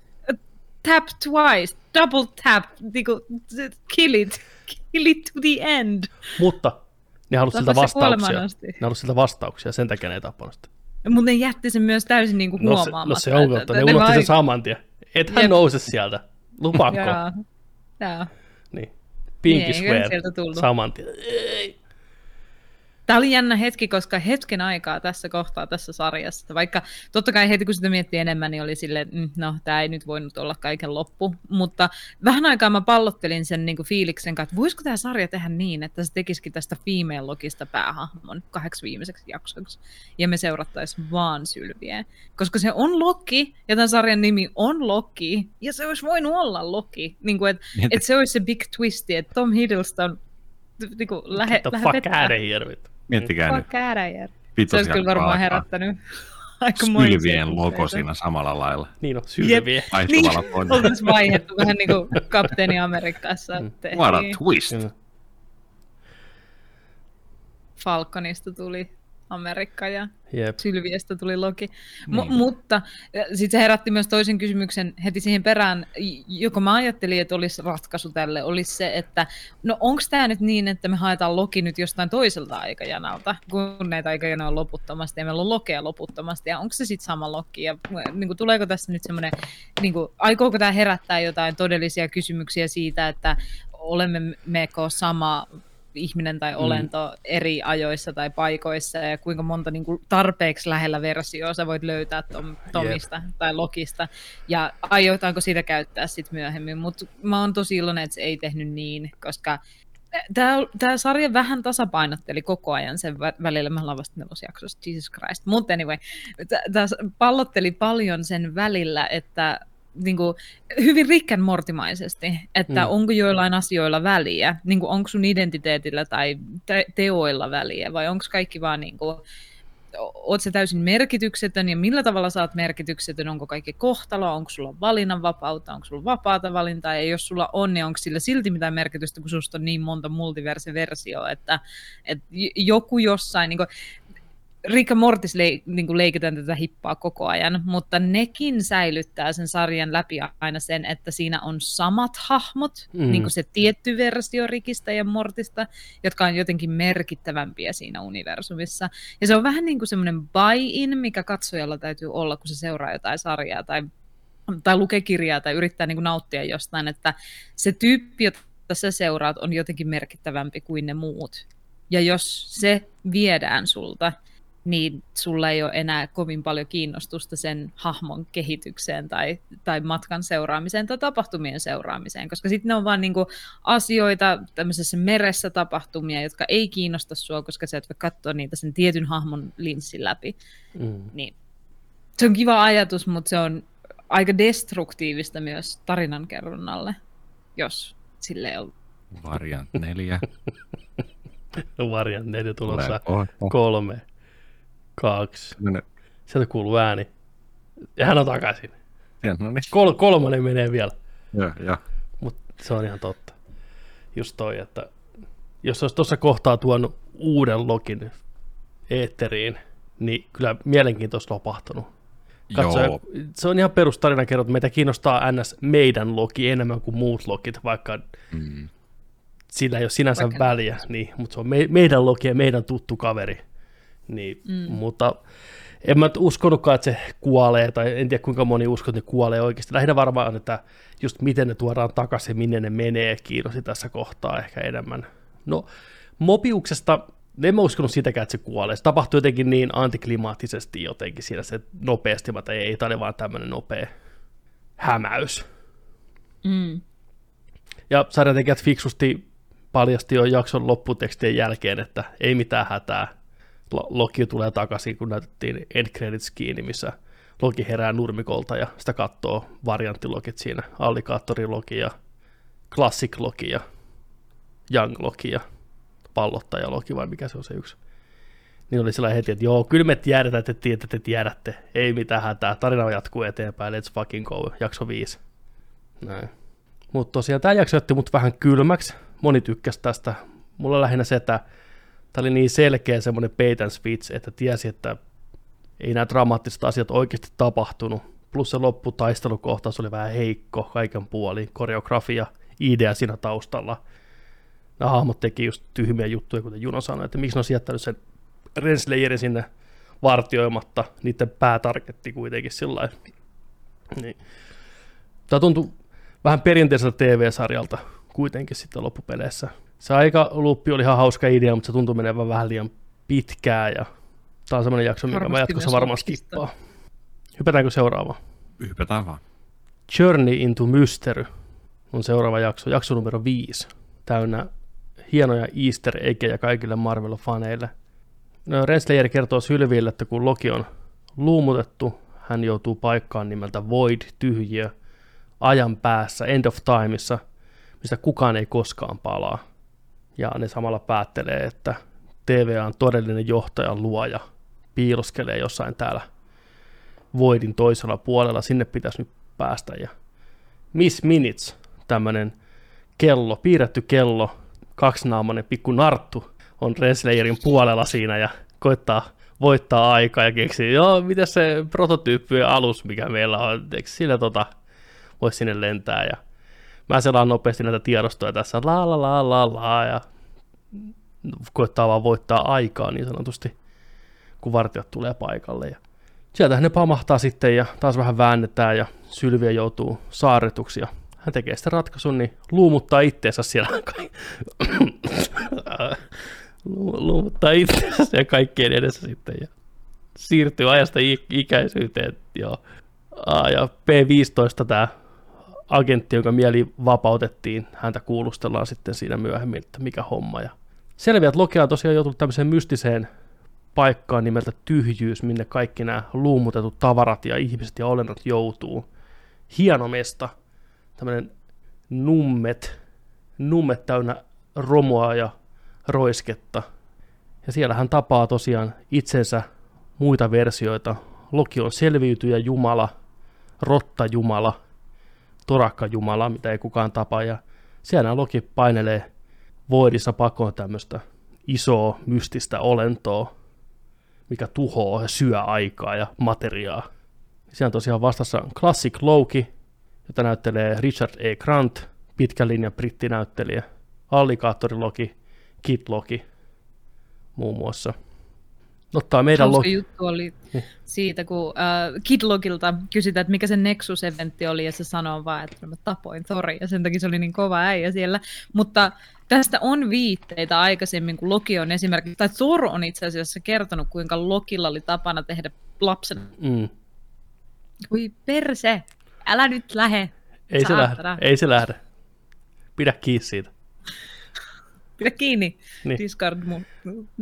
tap twice, double tap, niin kuin, kill it, kill it to the end. Mutta ne halusi siltä vastauksia. Ne halusi siltä vastauksia, sen takia ne ei tappanut sitä. Mutta ne jätti sen myös täysin niin kuin No se, huomaamatta. no se on että ne unohti vai- sen saman tien. Et hän Jep. nouse sieltä. Lupaako? Joo. Niin. Pinky Niin, tullut. Saman tien. Ei. Tämä oli jännä hetki, koska hetken aikaa tässä kohtaa tässä sarjassa, vaikka totta kai heti kun sitä miettii enemmän, niin oli silleen, mm, no tämä ei nyt voinut olla kaiken loppu, mutta vähän aikaa mä pallottelin sen niin kuin fiiliksen kanssa, että voisiko tämä sarja tehdä niin, että se tekisikin tästä female logista päähahmon kahdeksi viimeiseksi jaksoksi, ja me seurattaisiin vaan Sylviä, koska se on Loki, ja tämän sarjan nimi on Loki, ja se olisi voinut olla Loki, niin kuin, että Niin, et se olisi se big twisti, että Tom Hiddleston niin kuin, lähe, Get the lähe fuck out of here. vittu. Miettikää nyt. Here. Se olisi kyllä varmaan herättänyt (laughs) aika Sylvien logo siinä samalla lailla. Niin on, sylviä. Vaihtuvalla Niin, (laughs) oltaisiin vaihdettu vähän niin kuin kapteeni Amerikassa. Mm. What a twist. Falconista tuli Amerikka ja Jep. Sylviestä tuli Loki. M- Niin. mutta sitten se herätti myös toisen kysymyksen heti siihen perään, j- joka mä ajattelin, että olisi ratkaisu tälle, olisi se, että no onko tämä nyt niin, että me haetaan Loki nyt jostain toiselta aikajanalta, kun näitä aikajanoja on loputtomasti ja meillä on Lokea loputtomasti, ja onko se sitten sama Loki, ja niin kuin, tuleeko tässä nyt semmoinen, niin kuin, aikooko tämä herättää jotain todellisia kysymyksiä siitä, että olemme meko sama ihminen tai olento mm. eri ajoissa tai paikoissa ja kuinka monta niin kuin tarpeeksi lähellä versioa sä voit löytää Tom, Tomista yep. tai Lokista. Ja aiotaanko sitä käyttää sitten myöhemmin, mutta mä oon tosi iloinen, että se ei tehnyt niin, koska Tämä sarja vähän tasapainotteli koko ajan sen vä- välillä, mä ollaan vasta nelosjaksossa, Jesus Christ, mutta anyway, tämä pallotteli paljon sen välillä, että niin kuin, hyvin rikkän mortimaisesti, että mm. onko joillain asioilla väliä, niin kuin, onko sun identiteetillä tai te- teoilla väliä, vai onko kaikki vaan niin kuin, oot se täysin merkityksetön ja millä tavalla saat merkityksetön, onko kaikki kohtalo, onko sulla valinnanvapautta, onko sulla vapaata valintaa, ja jos sulla on, niin onko sillä silti mitään merkitystä, kun susta on niin monta multiverse-versioa, että, että joku jossain, niin kuin, Rick Mortis le- niin leikitään tätä hippaa koko ajan, mutta nekin säilyttää sen sarjan läpi aina sen, että siinä on samat hahmot, mm. niin kuin se tietty versio Rikistä ja Mortista, jotka on jotenkin merkittävämpiä siinä universumissa. Ja se on vähän niin kuin semmoinen buy-in, mikä katsojalla täytyy olla, kun se seuraa jotain sarjaa tai, tai lukee kirjaa tai yrittää niin kuin nauttia jostain, että se tyyppi, jota sä seuraat, on jotenkin merkittävämpi kuin ne muut. Ja jos se viedään sulta, niin sulla ei ole enää kovin paljon kiinnostusta sen hahmon kehitykseen tai, tai matkan seuraamiseen tai tapahtumien seuraamiseen, koska sitten ne on vaan niinku asioita tämmöisessä meressä tapahtumia, jotka ei kiinnosta sua, koska sä et voi katsoa niitä sen tietyn hahmon linssin läpi. Mm. Niin. Se on kiva ajatus, mutta se on aika destruktiivista myös tarinankerronnalle, jos sille on. Variant neljä. (laughs) Variant neljä tulossa kolme kaksi. No, Sieltä kuuluu ääni. Ja hän on takaisin. Ja, no niin. Kol- kolmonen menee vielä. Joo, joo. Mutta se on ihan totta. Just toi, että jos olisi tuossa kohtaa tuonut uuden login eetteriin, niin kyllä mielenkiintoista lopahtunut. Katso, Joo. se on ihan perustarina kerrot, meitä kiinnostaa ns. meidän logi enemmän kuin muut logit, vaikka mm. sillä ei ole sinänsä vaikka väliä, niin, mutta se on me, meidän logi ja meidän tuttu kaveri. Niin, mm. Mutta en mä uskonutkaan, että se kuolee, tai en tiedä kuinka moni uskoo, että ne kuolee oikeasti. Lähinnä varmaan on, että just miten ne tuodaan takaisin, minne ne menee, kiinnosti tässä kohtaa ehkä enemmän. No, Mobiuksesta, en mä uskonut sitäkään, että se kuolee. Se tapahtui jotenkin niin antiklimaattisesti jotenkin siinä se nopeasti, mutta ei, tämä oli vaan tämmöinen nopea hämäys. Mm. Ja sarjatekijät fiksusti paljasti jo jakson lopputekstien jälkeen, että ei mitään hätää, Loki tulee takaisin, kun näytettiin end credits kiinni, missä Loki herää nurmikolta ja sitä katsoo varianttilogit siinä, Loki ja classic Loki ja young Loki ja pallottaja Loki vai mikä se on se yksi. Niin oli sillä heti, että joo, kyllä me tiedetään, että te tiedätte, että te tiedätte. Ei mitään hätää, tarina jatkuu eteenpäin, let's fucking go, jakso 5. Näin. Mutta tosiaan tämä jakso jätti mut vähän kylmäksi. Moni tykkäsi tästä. Mulla lähinnä se, että Tämä oli niin selkeä semmoinen bait and switch, että tiesi, että ei nämä dramaattiset asiat oikeasti tapahtunut. Plus se lopputaistelukohtaus oli vähän heikko kaiken puoli, koreografia, idea siinä taustalla. Nämä hahmot teki just tyhmiä juttuja, kuten Juno sanoi, että miksi ne on jättänyt sen Renslayerin sinne vartioimatta, niiden päätarketti kuitenkin sillä niin. Tämä tuntui vähän perinteiseltä TV-sarjalta kuitenkin sitten loppupeleissä se aika luppi oli ihan hauska idea, mutta se tuntui menevän vähän liian pitkään ja tämä on semmoinen jakso, mikä mä jatkossa varmaan skippaa. Hypätäänkö seuraavaan? Hypätään vaan. Journey into Mystery on seuraava jakso, jakso numero 5, täynnä hienoja easter eggejä kaikille Marvel-faneille. No, Renslayer kertoo Sylville, että kun Loki on luumutettu, hän joutuu paikkaan nimeltä Void, tyhjiö, ajan päässä, End of Timeissa, mistä kukaan ei koskaan palaa ja ne samalla päättelee, että TVA on todellinen johtajan luoja, piiloskelee jossain täällä Voidin toisella puolella, sinne pitäisi nyt päästä. Ja Miss Minutes, tämmöinen kello, piirretty kello, kaksinaamainen pikku narttu on Renslayerin puolella siinä ja koittaa voittaa aikaa ja keksii, joo, mitä se prototyyppi alus, mikä meillä on, eikö sillä tota, voisi sinne lentää? Ja mä selaan nopeasti näitä tiedostoja tässä, la la la la la, ja koittaa vaan voittaa aikaa niin sanotusti, kun vartijat tulee paikalle. Ja sieltähän ne pamahtaa sitten ja taas vähän väännetään ja Sylviä joutuu saarretuksi ja hän tekee sitten ratkaisun, niin luumuttaa itteensä siellä. (laughs) luumuttaa itseensä ja kaikkien edessä sitten ja siirtyy ajasta ikäisyyteen. Joo. Ja P15 tämä agentti, jonka mieli vapautettiin, häntä kuulustellaan sitten siinä myöhemmin, että mikä homma. Ja selviää, että Loki on tosiaan joutunut tämmöiseen mystiseen paikkaan nimeltä tyhjyys, minne kaikki nämä luumutetut tavarat ja ihmiset ja olennot joutuu. Hieno mesta, tämmöinen nummet, nummet täynnä romua ja roisketta. Ja siellä hän tapaa tosiaan itsensä muita versioita. Loki on selviytyjä Jumala, rotta Jumala, torakka Jumala, mitä ei kukaan tapa. Ja siellä Loki painelee voidissa pakoon tämmöistä isoa mystistä olentoa, mikä tuhoaa ja syö aikaa ja materiaa. Siellä on tosiaan vastassa Classic Loki, jota näyttelee Richard E. Grant, pitkän linjan brittinäyttelijä, Loki, Kit Loki muun muassa. Ottaa meidän Loki. juttu oli niin. siitä, kun äh, Kidlogilta kysytään, että mikä se Nexus-eventti oli, ja se sanoo vaan, että mä tapoin Thori, ja sen takia se oli niin kova äijä siellä. Mutta tästä on viitteitä aikaisemmin, kun Loki on esimerkiksi, tai Thor on itse asiassa kertonut, kuinka Lokilla oli tapana tehdä lapsen. Mm. Kui perse, älä nyt lähe. Ei se lähde, ei se lähde. Pidä kiinni siitä. Pidä kiinni. Niin. Discard mun.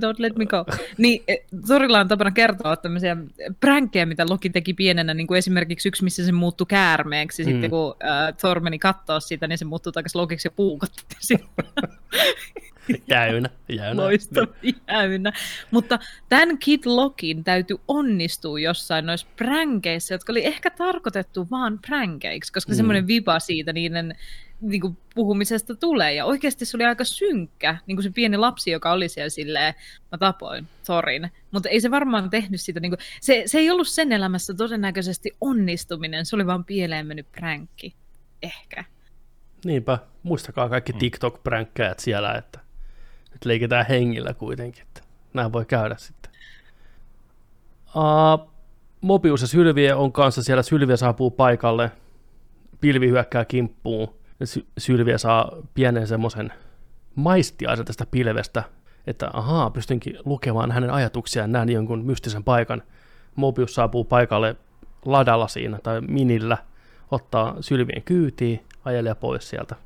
Don't let me go. Niin, Sorilla on tapana kertoa tämmöisiä pränkkejä, mitä Loki teki pienenä, niin kuin esimerkiksi yksi, missä se muuttui käärmeeksi. Mm. Sitten kun äh, Thor meni katsoa sitä, niin se muuttui takaisin Lokiksi ja puukotti jäynä, jäynä. Loistava, jäynä. Mutta tämän Kid Lockin täytyy onnistua jossain noissa pränkeissä, jotka oli ehkä tarkoitettu vaan pränkeiksi, koska mm. semmoinen vipa siitä niiden niin kuin, puhumisesta tulee. Ja oikeasti se oli aika synkkä, niin kuin se pieni lapsi, joka oli siellä silleen, mä tapoin Thorin. Mutta ei se varmaan tehnyt sitä, niin kuin, se, se ei ollut sen elämässä todennäköisesti onnistuminen, se oli vaan pieleen mennyt pränkki. Ehkä. Niinpä, muistakaa kaikki mm. TikTok-pränkkäjät siellä, että nyt leikitään hengillä kuitenkin, että näin voi käydä sitten. Uh, Mobius ja Sylvie on kanssa siellä, Sylvie saapuu paikalle, pilvi hyökkää kimppuun, Sylvie saa pienen semmoisen maistiaisen tästä pilvestä, että ahaa, pystynkin lukemaan hänen ajatuksiaan, näen jonkun mystisen paikan. Mobius saapuu paikalle ladalla siinä tai minillä, ottaa Sylvien kyytiin, ajelee pois sieltä.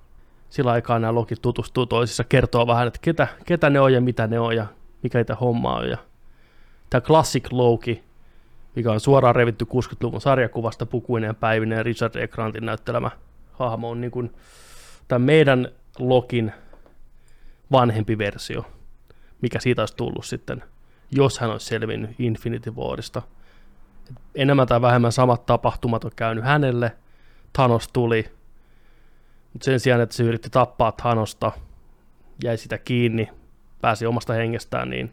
Sillä aikaa nämä lokit tutustuu toisissa, kertoo vähän, että ketä, ketä ne on ja mitä ne on ja mikä niitä hommaa on. Ja tämä Classic Loki, mikä on suoraan revitty 60-luvun sarjakuvasta pukuinen päivinen Richard E. Grantin näyttelemä hahmo on niin kuin tämän meidän Lokin vanhempi versio, mikä siitä olisi tullut sitten, jos hän olisi selvinnyt Infinity Warista. Enemmän tai vähemmän samat tapahtumat on käynyt hänelle, Thanos tuli, mutta sen sijaan, että se yritti tappaa Thanosta, jäi sitä kiinni, pääsi omasta hengestään, niin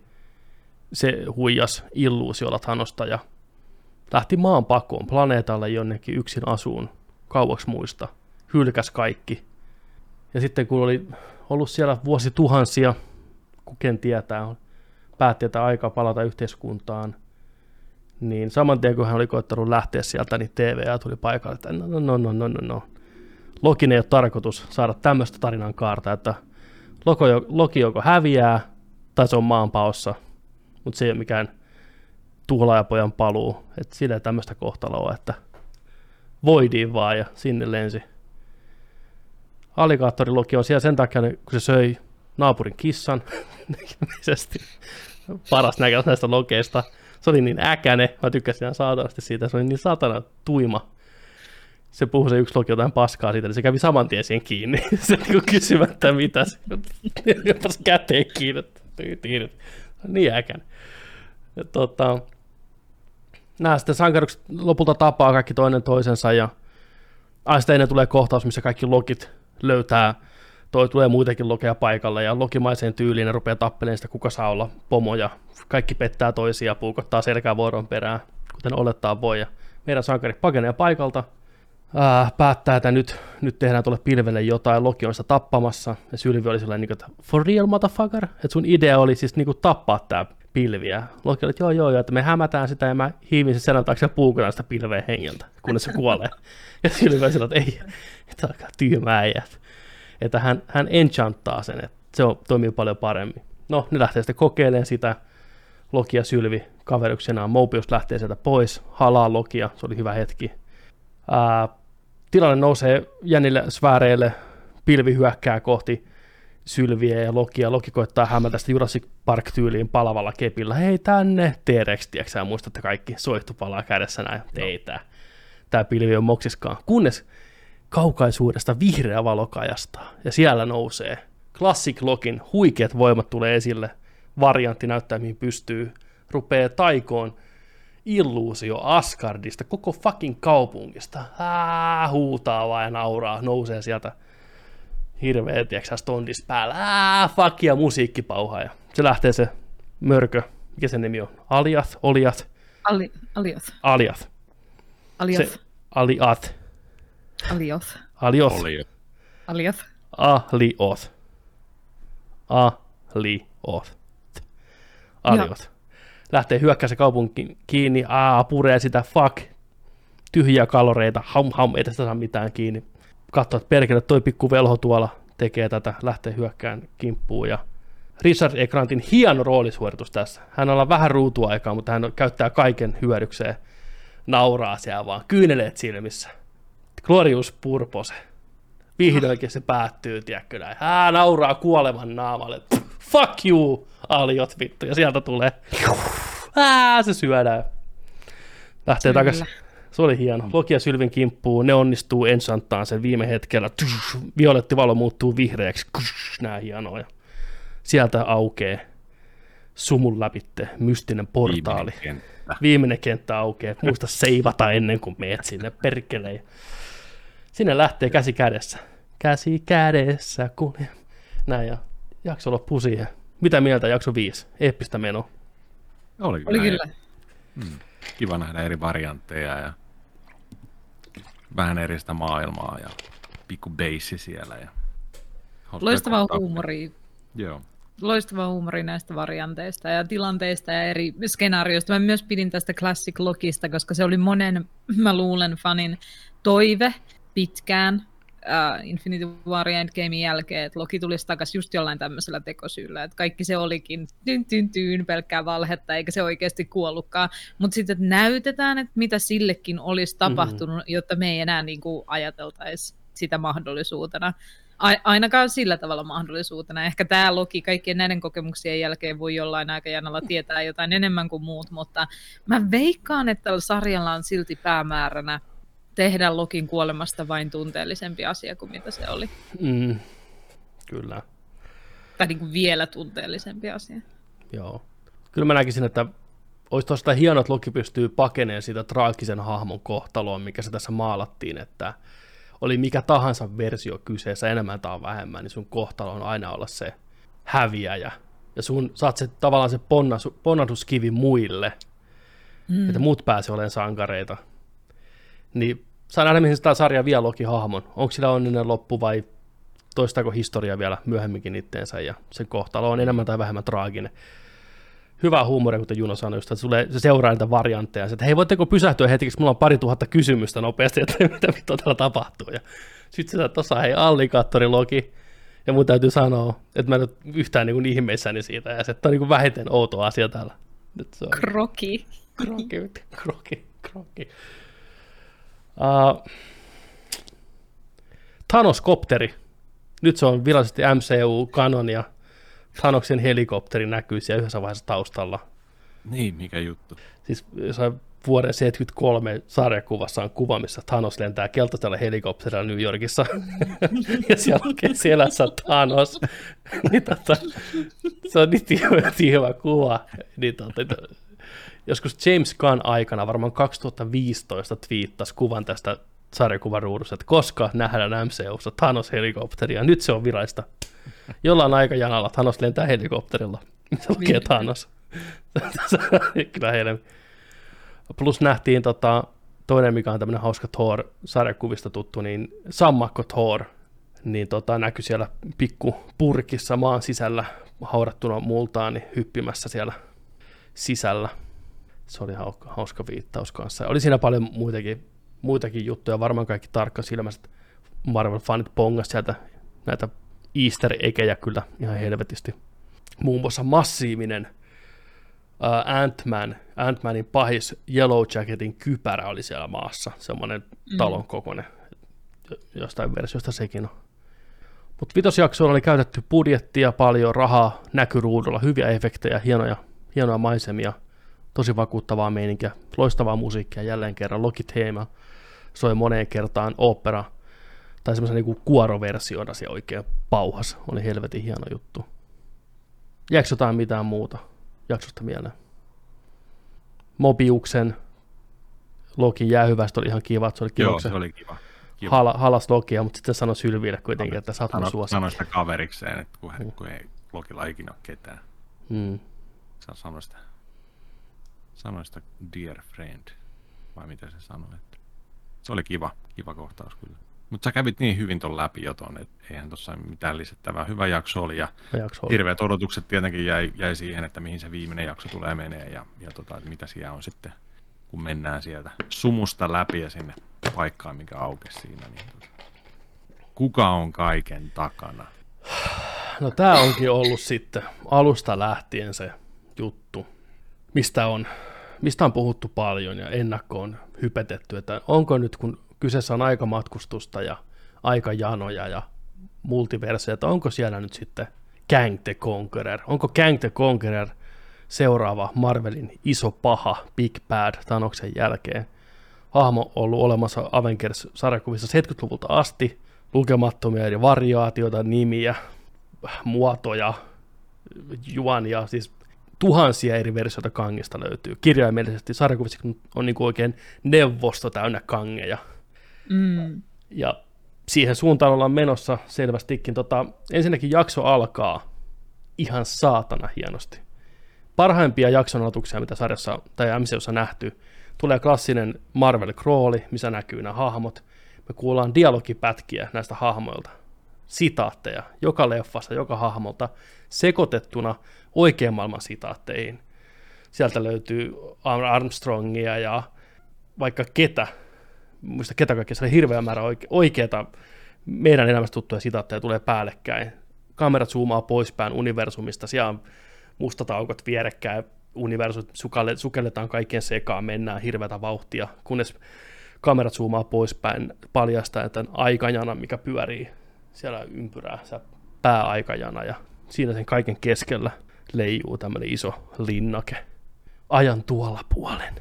se huijas illuusiolla Thanosta ja lähti maan pakoon planeetalle jonnekin yksin asuun kauaksi muista – hylkäs kaikki. Ja sitten kun oli ollut siellä vuosituhansia, kuken tietää, päätti, että aika palata yhteiskuntaan, niin saman tien kun hän oli koittanut lähteä sieltä, niin TVA tuli paikalle, että no, no, no, no, no, no. no. Lokin ei ole tarkoitus saada tämmöistä tarinan kaarta, että Loki joko häviää tai se on maanpaossa, mutta se ei ole mikään tuhlaajapojan paluu, että sillä tämmöistä kohtaloa, että voidiin vaan ja sinne lensi alligaattoriloki on siellä sen takia, kun se söi naapurin kissan, paras näköistä näistä lokeista. Se oli niin äkäne, mä tykkäsin ihan saatanasti siitä, se oli niin saatana tuima. Se puhui se yksi loki jotain paskaa siitä, niin se kävi saman tien siihen kiinni. (laughs) se niin kysymättä mitä, se jopas käteen kiinni. Niin äkäne. Ja, tota, nämä sitten sankarukset lopulta tapaa kaikki toinen toisensa ja Ai sitten ennen tulee kohtaus, missä kaikki lokit löytää toi tulee muitakin lokeja paikalle ja lokimaiseen tyyliin ne rupeaa tappeleen sitä, kuka saa olla pomoja. Kaikki pettää toisia, puukottaa selkää vuoron perään, kuten olettaa voi. Ja meidän sankari pakenee paikalta, ää, päättää, että nyt, nyt tehdään tuolle pilvelle jotain, Loki on sitä tappamassa, ja Sylvi oli sellainen, niin että for real motherfucker, että sun idea oli siis niin kuin, tappaa tämä pilviä. Loki oli, että joo joo, joo, että me hämätään sitä, ja mä hiivin sen selän taakse ja puukotan sitä pilveä hengeltä, kunnes se kuolee. ja Sylvi oli sellainen, että ei, että alkaa tyhmä äijä. Että hän, hän enchanttaa sen, että se on, toimii paljon paremmin. No, ne lähtee sitten kokeilemaan sitä, Loki ja Sylvi kaveruksenaan. Mobius lähtee sieltä pois, halaa Lokia, se oli hyvä hetki. Ää, tilanne nousee jännille sfääreille, pilvi hyökkää kohti Sylviä ja Lokia. Loki koittaa hämätä sitä Jurassic Park-tyyliin palavalla kepillä. Hei tänne, T-Rex, tiedätkö muistatte kaikki, soihtu palaa kädessä näin, teitä. Tämä pilvi on moksiskaan. Kunnes kaukaisuudesta vihreä valo kajastaa, ja siellä nousee Classic Login huikeat voimat tulee esille, variantti näyttää mihin pystyy, rupeaa taikoon illuusio Asgardista, koko fucking kaupungista. Ää, huutaa vaan ja nauraa, nousee sieltä hirveä, tiedätkö stondis päällä. Ää, fuck ja musiikkipauha. Ja se lähtee se mörkö, mikä sen nimi on? Aliath, Oliath, Ali, Alioth. Aliath. Alioth. Se, Aliath, Alioth. Alioth, Oli jo. Alioth. Alioth. Alioth. Alioth. Lähtee hyökkää se kaupunki kiinni, aa, puree sitä, fuck, tyhjiä kaloreita, ham ham, ei tästä saa mitään kiinni. Katsoo, että perkele, toi pikku velho tuolla tekee tätä, lähtee hyökkään kimppuun ja Richard E. Grantin hieno roolisuoritus tässä. Hän on vähän ruutuaikaa, mutta hän käyttää kaiken hyödykseen. Nauraa siellä vaan, kyyneleet silmissä. Glorious Purpose. Vihdoinkin se päättyy, tiedätkö näin. Ää, nauraa kuolevan naamalle. Fuck you, aliot vittu. Ja sieltä tulee. Ää, se syödään. Lähtee takaisin. Se oli hieno. Loki ja Sylvin kimppuu, ne onnistuu ensanttaan sen viime hetkellä. Violetti valo muuttuu vihreäksi. Nää hienoja. Sieltä aukee sumun läpitte mystinen portaali. Viimeinen kenttä. Viimeinen kenttä aukeaa. Muista seivata ennen kuin meet sinne perkeleen. Sinne lähtee käsi kädessä. Käsi kädessä, kun... Näin ja jakso loppuu siihen. Mitä mieltä jakso 5? Eeppistä menoa. Oli Oli kyllä. kyllä. Kiva nähdä eri variantteja ja vähän eri sitä maailmaa ja pikku beissi siellä. Ja... Loistavaa katsoa. huumoria. Joo. Loistava huumori näistä varianteista ja tilanteista ja eri skenaarioista. Mä myös pidin tästä Classic Logista, koska se oli monen, mä luulen, fanin toive pitkään uh, Infinity War ja Endgamein jälkeen, että Loki tulisi takaisin just jollain tämmöisellä tekosyyllä, että kaikki se olikin tyn, tyn, tyn, pelkkää valhetta, eikä se oikeasti kuollutkaan. Mutta sitten että näytetään, että mitä sillekin olisi tapahtunut, mm-hmm. jotta me ei enää niinku ajateltaisi sitä mahdollisuutena. A- ainakaan sillä tavalla mahdollisuutena. Ehkä tämä Loki kaikkien näiden kokemuksien jälkeen voi jollain aikajanalla tietää jotain enemmän kuin muut, mutta mä veikkaan, että tällä sarjalla on silti päämääränä tehdä Lokin kuolemasta vain tunteellisempi asia kuin mitä se oli. Mm, kyllä, Tai niin kuin vielä tunteellisempi asia. joo. Kyllä mä näkisin, että olisi tuosta hienoa, että Loki pystyy pakeneen siitä traagisen hahmon kohtaloon, mikä se tässä maalattiin, että oli mikä tahansa versio kyseessä, enemmän tai vähemmän, niin sun kohtalo on aina olla se häviäjä. Ja sun, saat se tavallaan se ponnasu, ponnahduskivi muille, mm. että muut pääsee olemaan sankareita. Niin saa nähdä, mihin tämä sarja vie Loki hahmon. Onko sillä onninen loppu vai toistaako historia vielä myöhemminkin itteensä ja sen kohtalo on enemmän tai vähemmän traaginen. Hyvä huumoria, kuten Juno sanoi, just, että sulle, se seuraa niitä variantteja, että hei, voitteko pysähtyä hetkeksi, mulla on pari tuhatta kysymystä nopeasti, että (laughs) mitä vittua täällä tapahtuu. Ja sitten sä tuossa, hei, allikaattori Loki, ja mun täytyy sanoa, että mä en ole yhtään niin ihmeissäni siitä, ja se että on niin vähiten outo asia täällä. Nyt se on Kroki. kroki, (laughs) kroki, kroki. Uh, Thanos-kopteri. Nyt se on virallisesti MCU-kanon ja Thanoksen helikopteri näkyy siellä yhdessä vaiheessa taustalla. Niin, mikä juttu. Siis jossain vuoden 73 sarjakuvassa on kuva, missä Thanos lentää keltaisella helikopterilla New Yorkissa. (laughs) ja siellä lukee selässä Thanos. niin tota, se on niin niin hyvä kuva. Niin tota, joskus James Gunn aikana, varmaan 2015, twiittasi kuvan tästä sarjakuvan ruudussa, että koska nähdään MCUssa Thanos-helikopteria. Nyt se on virallista. Jollain aikajanalla Thanos lentää helikopterilla. Se lukee Vihdoin. Thanos. (laughs) Kyllä heille. Plus nähtiin tota, toinen, mikä on tämmöinen hauska Thor-sarjakuvista tuttu, niin sammakko Thor, niin tota, näkyi siellä pikku purkissa maan sisällä haudattuna multaan, niin hyppimässä siellä sisällä. Se oli hauska, hauska viittaus kanssa. Oli siinä paljon muitakin, muitakin juttuja, varmaan kaikki tarkkasilmäiset Marvel-fanit pongas sieltä näitä easter eggejä kyllä ihan helvetisti. Muun muassa massiivinen uh, Ant-Man, Ant-Manin pahis Yellow Jacketin kypärä oli siellä maassa, semmoinen talon kokoinen, jostain versiosta sekin on. Mutta vitosjaksoilla oli käytetty budjettia, paljon rahaa, näkyruudulla, hyviä efektejä, hienoja, hienoja maisemia, tosi vakuuttavaa meininkiä, loistavaa musiikkia jälleen kerran, Lokiteema soi moneen kertaan opera, tai semmoisen niinku kuoroversiona se oikein pauhas, oli helvetin hieno juttu. Jääkö jotain mitään muuta jaksosta mieleen? Mobiuksen Lokin jäähyvästä oli ihan kiva, että se oli kiva, Joo, se se oli kiva. kiva. hala, halas Lokia, mutta sitten sanoi Sylville kuitenkin, että sä oot mun suosikki. sano sitä kaverikseen, että kun, hän, kun ei Lokilla ikinä ole ketään. Mm. Sano sitä, sano sitä dear friend, vai mitä se sanoi. Että se oli kiva, kiva kohtaus kyllä. Mutta sä kävit niin hyvin ton läpi jo ton, että eihän tuossa mitään lisättävää. Hyvä jakso oli ja Jakso oli. hirveät odotukset tietenkin jäi, jäi siihen, että mihin se viimeinen jakso tulee menee ja, ja tota, mitä siellä on sitten, kun mennään sieltä sumusta läpi ja sinne paikkaan, mikä aukesi siinä. Niin tota, kuka on kaiken takana? No tämä onkin ollut sitten alusta lähtien se juttu, mistä on, mistä on puhuttu paljon ja ennakkoon hypetetty, että onko nyt kun kyseessä on aikamatkustusta ja aikajanoja ja multiverseja, että onko siellä nyt sitten Kang the Conqueror, onko Kang the Conqueror seuraava Marvelin iso paha Big Bad Thanoksen jälkeen. Hahmo on ollut olemassa Avengers-sarjakuvissa 70-luvulta asti, lukemattomia eri variaatioita, nimiä, muotoja, juonia, siis tuhansia eri versioita kangista löytyy. Kirjaimellisesti sarjakuvissa on niin kuin oikein neuvosto täynnä kangeja. Mm. Ja siihen suuntaan ollaan menossa selvästikin. Tota, ensinnäkin jakso alkaa ihan saatana hienosti. Parhaimpia jakson aloituksia, mitä sarjassa tai MCUssa nähty, tulee klassinen Marvel Crawli, missä näkyy nämä hahmot. Me kuullaan dialogipätkiä näistä hahmoilta, sitaatteja, joka leffasta, joka hahmolta, sekoitettuna oikean maailman sitaatteihin. Sieltä löytyy Armstrongia ja vaikka ketä, muista ketä kaikkea, siellä hirveä määrä oike- oikeita meidän elämästä tuttuja sitaatteja tulee päällekkäin. Kamerat zoomaa poispäin universumista, siellä on mustat aukot vierekkäin, universumit sukelletaan kaikkien sekaan, mennään hirveätä vauhtia, kunnes kamerat zoomaa poispäin, paljastaa tämän aikajana, mikä pyörii siellä ympyrää, se pääaikajana, ja siinä sen kaiken keskellä leijuu tämmöinen iso linnake. Ajan tuolla puolen.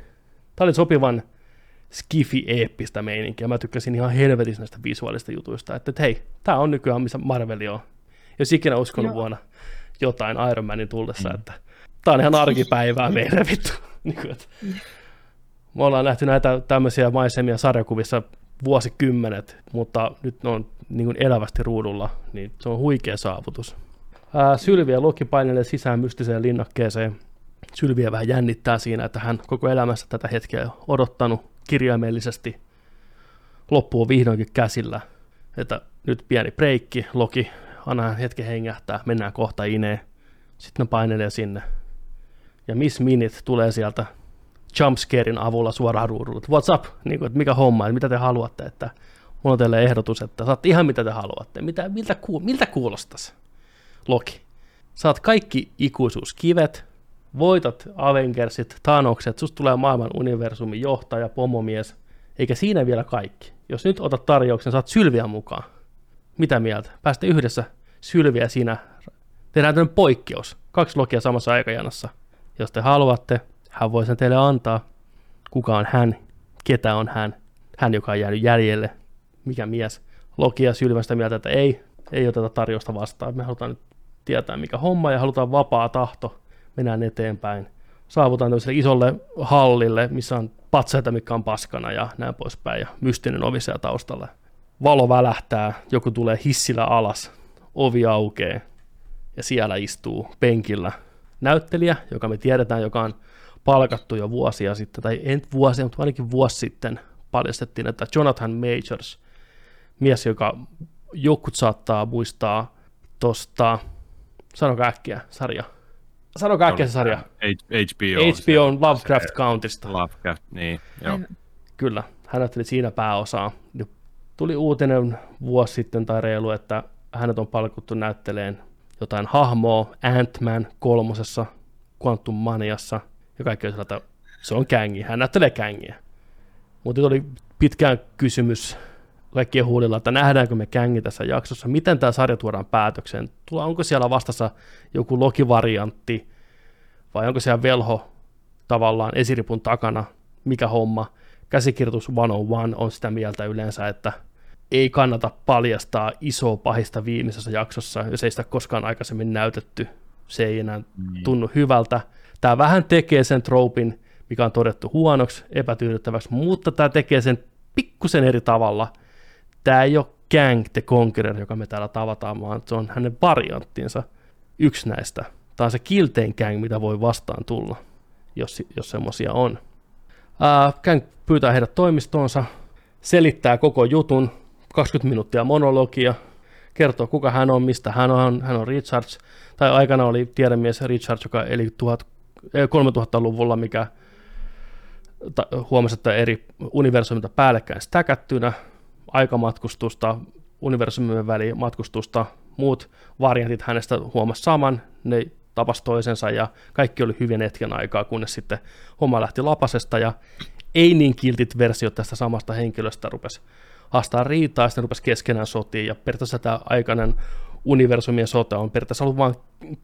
Tämä oli sopivan skifi-eeppistä meininkiä. Mä tykkäsin ihan helvetissä näistä visuaalista jutuista, että, että hei, tämä on nykyään, missä Marveli on. Jos ikinä uskonut Joo. vuonna jotain Iron Manin tullessa, mm. että tämä on ihan arkipäivää meille vittu. (laughs) niin kuin, että me ollaan nähty näitä tämmöisiä maisemia sarjakuvissa vuosikymmenet, mutta nyt ne on niin kuin elävästi ruudulla, niin se on huikea saavutus. Ää, Sylviä Loki painelee sisään mystiseen linnakkeeseen. Sylviä vähän jännittää siinä, että hän koko elämässä tätä hetkeä odottanut kirjaimellisesti. Loppu on vihdoinkin käsillä. Että nyt pieni breikki, Loki, anna hän hetken hengähtää, mennään kohta ineen. Sitten ne painelee sinne. Ja Miss Minute tulee sieltä jumpscarein avulla suoraan ruudulle. What's up? Niin kuin, että mikä homma, että mitä te haluatte, että mulla on teille ehdotus, että saatte ihan mitä te haluatte. Mitä, miltä, ku, miltä kuulostaisi? Loki. Saat kaikki ikuisuuskivet, voitat Avengersit, Thanokset, susta tulee maailman universumin johtaja, pomomies, eikä siinä vielä kaikki. Jos nyt otat tarjouksen, saat Sylviä mukaan. Mitä mieltä? Päästä yhdessä Sylviä siinä. Tehdään tämmöinen poikkeus. Kaksi Lokia samassa aikajanassa. Jos te haluatte, hän voi sen teille antaa. Kuka on hän? Ketä on hän? Hän, joka on jäänyt jäljelle. Mikä mies? Loki ja Sylvä sitä mieltä, että ei, ei oteta tarjousta vastaan. Me halutaan nyt tietää, mikä homma, ja halutaan vapaa tahto. Mennään eteenpäin. Saavutaan tämmöiselle isolle hallille, missä on patsaita, mikä on paskana ja näin poispäin, ja mystinen ovi siellä taustalla. Valo välähtää, joku tulee hissillä alas, ovi aukeaa, ja siellä istuu penkillä näyttelijä, joka me tiedetään, joka on palkattu jo vuosia sitten, tai en vuosia, mutta ainakin vuosi sitten paljastettiin, että Jonathan Majors, mies, joka jokut saattaa muistaa tuosta, sanokaa äkkiä, sarja. Sanokaa äkkiä se sarja. HBO. HBO on Lovecraft Countista. Lovecraft, niin. Joo. Kyllä, hän näytteli siinä pääosaa. Tuli uutinen vuosi sitten tai reilu, että hänet on palkuttu näytteleen jotain hahmoa Ant-Man kolmosessa, Quantum Maniassa, ja kaikki on että se on kängi, hän näyttelee kängiä. Mutta oli pitkään kysymys kaikkien huulilla, että nähdäänkö me kängi tässä jaksossa, miten tämä sarja tuodaan päätökseen, onko siellä vastassa joku Loki-variantti, vai onko siellä velho tavallaan esiripun takana, mikä homma. Käsikirjoitus 101 on sitä mieltä yleensä, että ei kannata paljastaa isoa pahista viimeisessä jaksossa, jos ei sitä koskaan aikaisemmin näytetty. Se ei enää niin. tunnu hyvältä. Tämä vähän tekee sen tropin, mikä on todettu huonoksi, epätyydyttäväksi, mutta tämä tekee sen pikkusen eri tavalla. Tämä ei ole Gang the Conqueror, joka me täällä tavataan, vaan se on hänen varianttinsa, yksi näistä. Tämä on se kiltein gang, mitä voi vastaan tulla, jos, jos semmoisia on. Ää, gang pyytää heidät toimistoonsa, selittää koko jutun, 20 minuuttia monologia, kertoo kuka hän on, mistä hän on, hän on Richards, tai aikana oli tiedemies Richards, joka eli 3000-luvulla, mikä huomasi, että eri universumita päällekkäin stäkättynä, aikamatkustusta, universumien väliin matkustusta, muut variantit hänestä huomasi saman, ne tapas toisensa ja kaikki oli hyvin hetken aikaa, kunnes sitten homma lähti lapasesta ja ei niin kiltit versiot tästä samasta henkilöstä rupesi haastaa riitaa, sitten rupesi keskenään sotiin, ja periaatteessa tämä aikainen universumien sota on periaatteessa ollut vain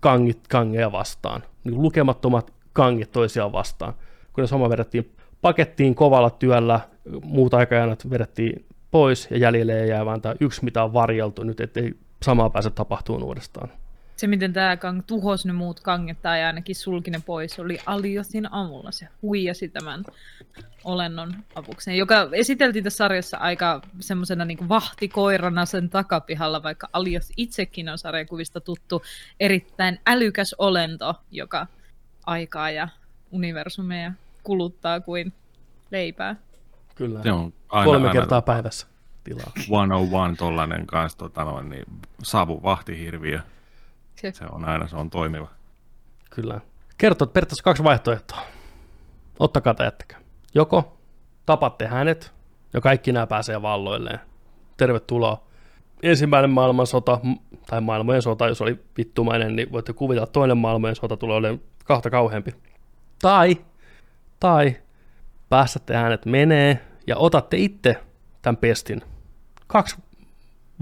kangit kangeja vastaan, niin lukemattomat kangit toisiaan vastaan, kun sama vedettiin pakettiin kovalla työllä, muut aikajanat vedettiin pois, ja jäljelle jää vain tämä yksi, mitä on varjeltu nyt, ettei samaa pääse tapahtumaan uudestaan se, miten tämä kang tuhosi ne muut kanget tai ainakin sulki ne pois, oli Aliosin avulla. Se huijasi tämän olennon avukseen, joka esiteltiin tässä sarjassa aika semmoisena niin vahtikoirana sen takapihalla, vaikka Alios itsekin on sarjakuvista tuttu erittäin älykäs olento, joka aikaa ja universumeja kuluttaa kuin leipää. Kyllä. Se on aina, Kolme aina, kertaa päivässä tilaa. 101 tollanen kanssa tota noin, niin savu vahtihirviö se. se on aina, se on toimiva. Kyllä. Kertoo, että periaatteessa kaksi vaihtoehtoa. Ottakaa tai jättäkää. Joko tapatte hänet ja kaikki nämä pääsee valloilleen. Tervetuloa. Ensimmäinen maailmansota, tai maailmojen sota, jos oli vittumainen, niin voitte kuvitella, että toinen maailmojen sota tulee olemaan kahta kauheampi. Tai, tai päästätte hänet menee ja otatte itse tämän pestin. Kaksi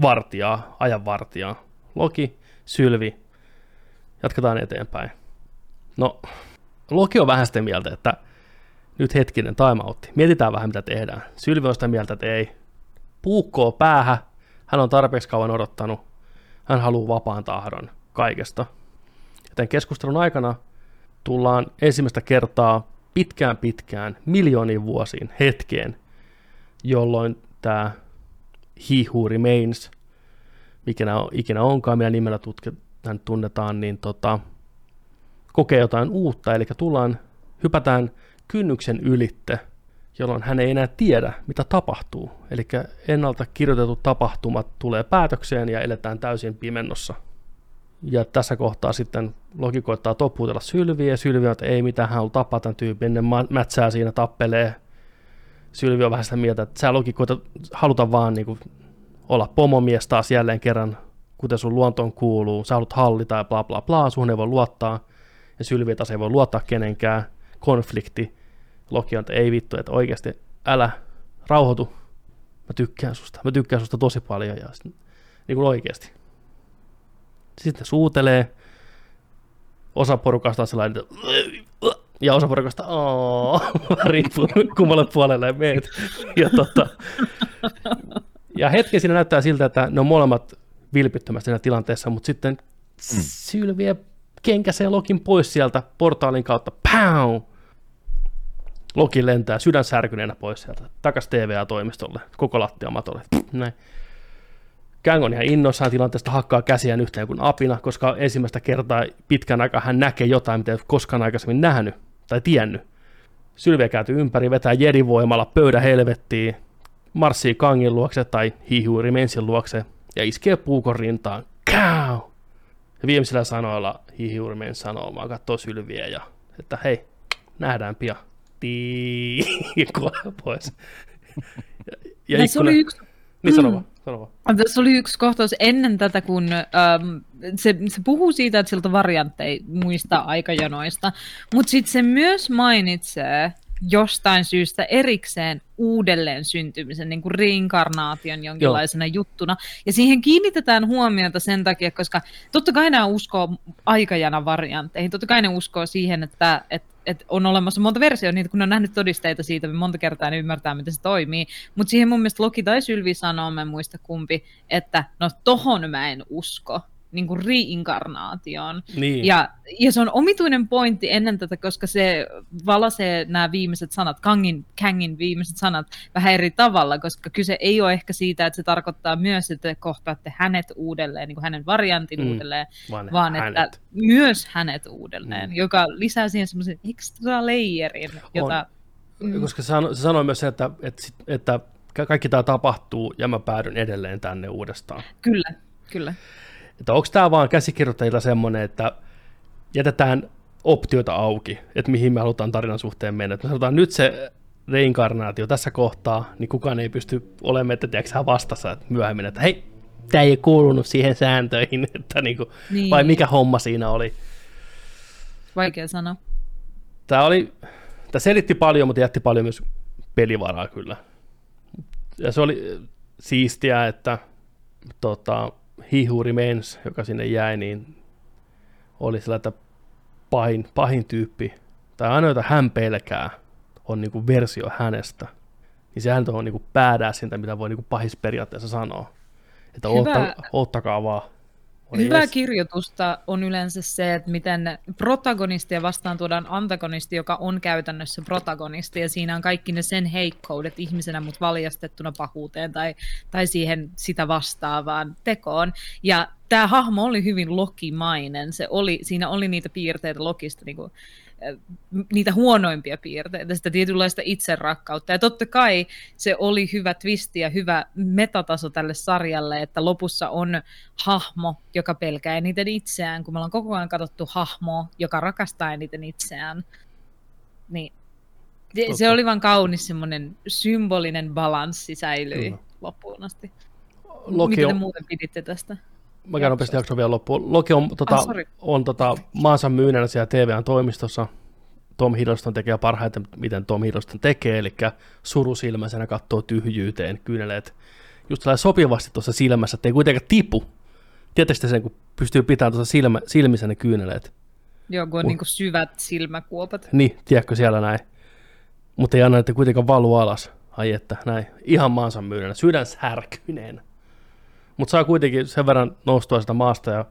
vartijaa, ajan vartijaa. Loki, Sylvi Jatketaan eteenpäin. No, Loki on vähän sitä mieltä, että nyt hetkinen timeoutti. Mietitään vähän, mitä tehdään. Sylvi on sitä mieltä, että ei. Puukkoo päähä. Hän on tarpeeksi kauan odottanut. Hän haluaa vapaan tahdon kaikesta. Joten keskustelun aikana tullaan ensimmäistä kertaa pitkään pitkään, miljooniin vuosiin, hetkeen, jolloin tämä He Remains, mikä ikinä onkaan, millä nimellä hän tunnetaan, niin tota, kokee jotain uutta, eli tullaan, hypätään kynnyksen ylitte, jolloin hän ei enää tiedä, mitä tapahtuu. Eli ennalta kirjoitetut tapahtumat tulee päätökseen ja eletään täysin pimennossa. Ja tässä kohtaa sitten Loki koittaa toppuutella Sylviä, ja Sylvi on, että ei mitään, hän on tapaa tämän tyypin, ne mätsää siinä, tappelee. Sylvi on vähän sitä mieltä, että sä Loki koita haluta vaan niin kuin, olla pomomies taas jälleen kerran kuten sun luontoon kuuluu, sä haluat hallita ja bla bla bla, sun ei voi luottaa, ja Sylvi taas ei voi luottaa kenenkään, konflikti, Loki on, että ei vittu, että oikeasti älä rauhoitu, mä tykkään susta, mä tykkään susta tosi paljon, ja sitten, niin kuin oikeasti. Sitten suutelee, osa porukasta on sellainen, ja osa porukasta, (laughs) riippuu kummalle puolelle meet. Ja, tota, ja hetken siinä näyttää siltä, että ne on molemmat vilpittömästi siinä tilanteessa, mutta sitten mm. sylviä kenkäsee Lokin pois sieltä portaalin kautta. Pow! Loki lentää sydän särkyneenä pois sieltä, takas TVA-toimistolle, koko lattia matolle. Näin. Kang on ihan innoissaan tilanteesta, hakkaa käsiään yhteen kuin apina, koska ensimmäistä kertaa pitkän aikaa hän näkee jotain, mitä ei koskaan aikaisemmin nähnyt tai tiennyt. Sylviä kääntyy ympäri, vetää jedivoimalla pöydä helvettiin, marssii Kangin luokse tai hiihuuri Mensin luokse ja iskee puukon rintaan. Kau! Ja viimeisillä sanoilla hiihuuri Mens sanoo, vaan katsoo Sylviä ja että hei, nähdään pian. Tii, (laughs) pois. Ja, ja Näissä oli yksi Niin Mm. Vaan, sano vaan. Tässä oli yksi kohtaus ennen tätä, kun ähm, se, se puhuu siitä, että siltä variantteja muista aikajanoista, mutta sitten se myös mainitsee jostain syystä erikseen uudelleen syntymisen, niin kuin reinkarnaation jonkinlaisena Joo. juttuna. Ja siihen kiinnitetään huomiota sen takia, koska totta kai nämä uskoo aikajana variantteihin, totta kai ne uskoo siihen, että, että, että on olemassa monta versiota, niitä kun ne on nähnyt todisteita siitä, niin monta kertaa ne ymmärtää, miten se toimii. Mutta siihen mun mielestä Loki tai Sylvi sanoo, mä en muista kumpi, että no tohon mä en usko, niin kuin reinkarnaatioon. Niin. Ja, ja se on omituinen pointti ennen tätä, koska se valasee nämä viimeiset sanat, Kangin, Kangin viimeiset sanat vähän eri tavalla, koska kyse ei ole ehkä siitä, että se tarkoittaa myös, että te kohtaatte hänet uudelleen, niin kuin hänen variantin Mm. uudelleen, vaan, vaan hänet. että myös hänet uudelleen, Mm. joka lisää siihen semmoisen extra layerin, jota... Mm. Koska se sanoi, myös sen, että, että, että ka- kaikki tämä tapahtuu ja mä päädyn edelleen tänne uudestaan. Kyllä, kyllä. Että onko tämä vaan käsikirjoittajilla semmoinen, että jätetään optioita auki, että mihin me halutaan tarinan suhteen mennä. Että me sanotaan nyt se reinkarnaatio tässä kohtaa, niin kukaan ei pysty olemaan, että tiedätkö, vastassa että myöhemmin, että hei, tämä ei kuulunut siihen sääntöihin, (laughs) että niinku, Niin. vai mikä homma siinä oli. Vaikea sanoa. Tämä oli, tämä selitti paljon, mutta jätti paljon myös pelivaraa kyllä. Ja se oli äh, siistiä, että tota, He Who Remains, joka sinne jäi, niin oli sillä, että pahin, pahin tyyppi, tai ainoa, jota hän pelkää, on niinku versio hänestä. Niin sehän on niinku päädäsintä, mitä voi niinku pahis periaatteessa sanoa. Että Hyvä. ootta, oottakaa vaan. Oli Hyvää jes. kirjoitusta on yleensä se, että miten protagonistia vastaan tuodaan antagonisti, joka on käytännössä protagonisti, ja siinä on kaikki ne sen heikkoudet ihmisenä, mutta valjastettuna pahuuteen tai, tai siihen sitä vastaavaan tekoon. Ja tämä hahmo oli hyvin lokimainen, se oli, siinä oli niitä piirteitä Lokista, niin kuin, niitä huonoimpia piirteitä, sitä tietynlaista itserakkautta. Ja totta kai se oli hyvä twisti ja hyvä metataso tälle sarjalle, että lopussa on hahmo, joka pelkää eniten itseään, kun me ollaan koko ajan katsottu hahmoa, joka rakastaa eniten itseään. Niin se- oli vaan kaunis semmoinen symbolinen balanssi säilyi Kyllä. loppuun asti. Loki Mitä te on- muuten piditte tästä? Mä käyn nopeasti jakson vielä loppuun. Loki on, tota, Ah, sorry. on tota, maansa myynnänä siellä TVn toimistossa. Tom Hiddleston tekee parhaiten, miten Tom Hiddleston tekee, eli surusilmäisenä katsoo tyhjyyteen kyyneleet just sopivasti tuossa silmässä, ettei kuitenkaan tipu. Tiedättekö sen, kun pystyy pitämään tuossa silmä, silmissä ne kyyneleet? Joo, kun on Uh. niinku syvät silmäkuopat. Niin, tiedätkö siellä näin. Mutta ei anna, että kuitenkaan valu alas. Ai että, näin. Ihan maansa myydänä, sydän särkyneenä. Mutta saa kuitenkin sen verran noustua sitä maasta ja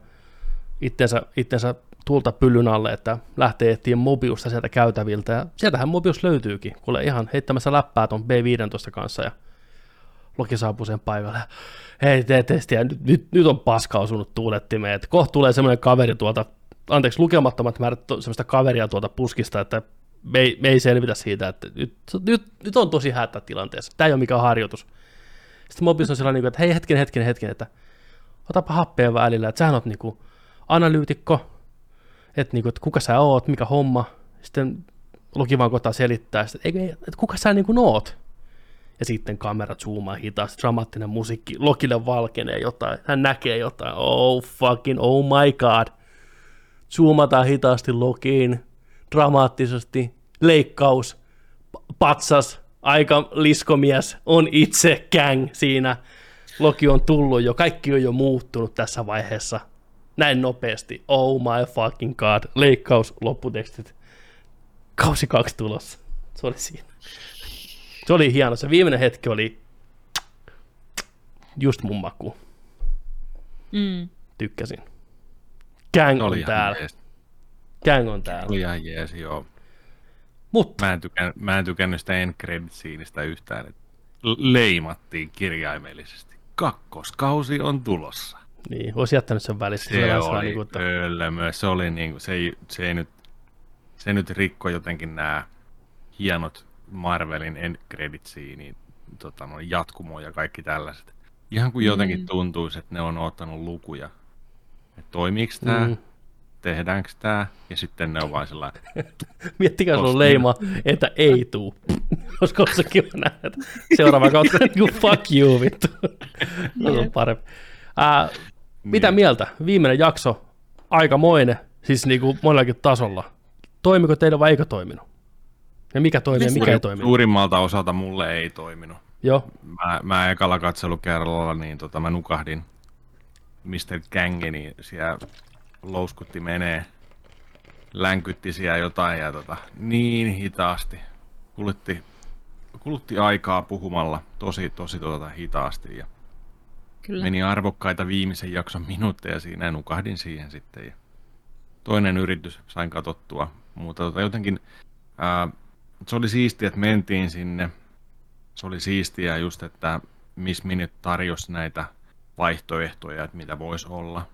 itsensä, itsensä tulta pyllyn alle, että lähtee etsiä Mobiusta sieltä käytäviltä. Ja sieltähän Mobius löytyykin, kuule ihan heittämässä läppää ton B15 kanssa ja Loki saapuu sen paikalle. Hei, tee testiä, nyt, nyt, nyt on paska osunut tuulettimeen. että Kohta tulee semmoinen kaveri tuolta, anteeksi, lukemattomat määrät semmoista kaveria tuolta puskista, että me ei, me ei selvitä siitä, että nyt, nyt, nyt on tosi hätätilanteessa. Tämä ei ole mikään harjoitus. Sitten Mobius on sellainen, että hei hetken, hetken, hetken, että otapa happea välillä, että sähän oot niinku analyytikko, että, niinku, että kuka sä oot, mikä homma. Sitten Loki vaan koittaa selittää, että, että kuka sä niinku oot. Ja sitten kamera zoomaa hitaasti, dramaattinen musiikki, Lokille valkenee jotain, hän näkee jotain, oh fucking, oh my god. Zoomataan hitaasti Lokiin, dramaattisesti, leikkaus, patsas, aika liskomies, on itse Kang siinä. Loki on tullut jo, kaikki on jo muuttunut tässä vaiheessa. Näin nopeasti. Oh my fucking god. Leikkaus, lopputekstit. Kausi kaksi tulossa. Se oli siinä. Se oli hieno. Se viimeinen hetki oli just mun maku. Mm. Tykkäsin. Kang Oli on täällä. jees. Kang on täällä. Oli ihan jees, joo. Mutta Mä en, tykän, mä en tykännyt sitä end credit yhtään. että leimattiin kirjaimellisesti. Kakkoskausi on tulossa. niin, olisi jättänyt sen välissä. Se vähän oli niin kuin, että, hölmö. Se oli niin kuin, se, ei, se, ei nyt, se nyt rikko jotenkin nämä hienot Marvelin end credit scene, tota, no, jatkumo ja kaikki tällaiset. Ihan kuin jotenkin Mm. tuntuisi, että ne on ottanut lukuja. Että toimiiko tämä, Mm. Tehdäänkö tämä, ja sitten ne on vain sellainen, (laughs) Miettikää, sulla on leima, että ei tuu. (laughs) Olisiko se kiva nähdä, että seuraava kautta (laughs) niin kuin fuck you, vittu. Se on parempi. Ää, mitä Niin. mieltä? Viimeinen jakso, aikamoinen, siis niin kuin monellakin tasolla. Toimiko teille vai eikö toiminut? Ja mikä toimii ja mikä ei Suuri, toiminut? suurimmalta osalta mulle ei toiminut. Joo, Mä, mä ekalla katselukerralla, niin tota, mä nukahdin Mr. Gangeni siellä louskutti menee, länkytti siellä jotain ja tota, niin hitaasti. Kulutti, kulutti aikaa puhumalla tosi, tosi tota, hitaasti ja Kyllä. meni arvokkaita viimeisen jakson minuutteja siinä ja nukahdin siihen sitten. Ja toinen yritys sain katottua, mutta tota, jotenkin ää, se oli siistiä, että mentiin sinne. Se oli siistiä just, että Miss Minute tarjosi näitä vaihtoehtoja, että mitä voisi olla.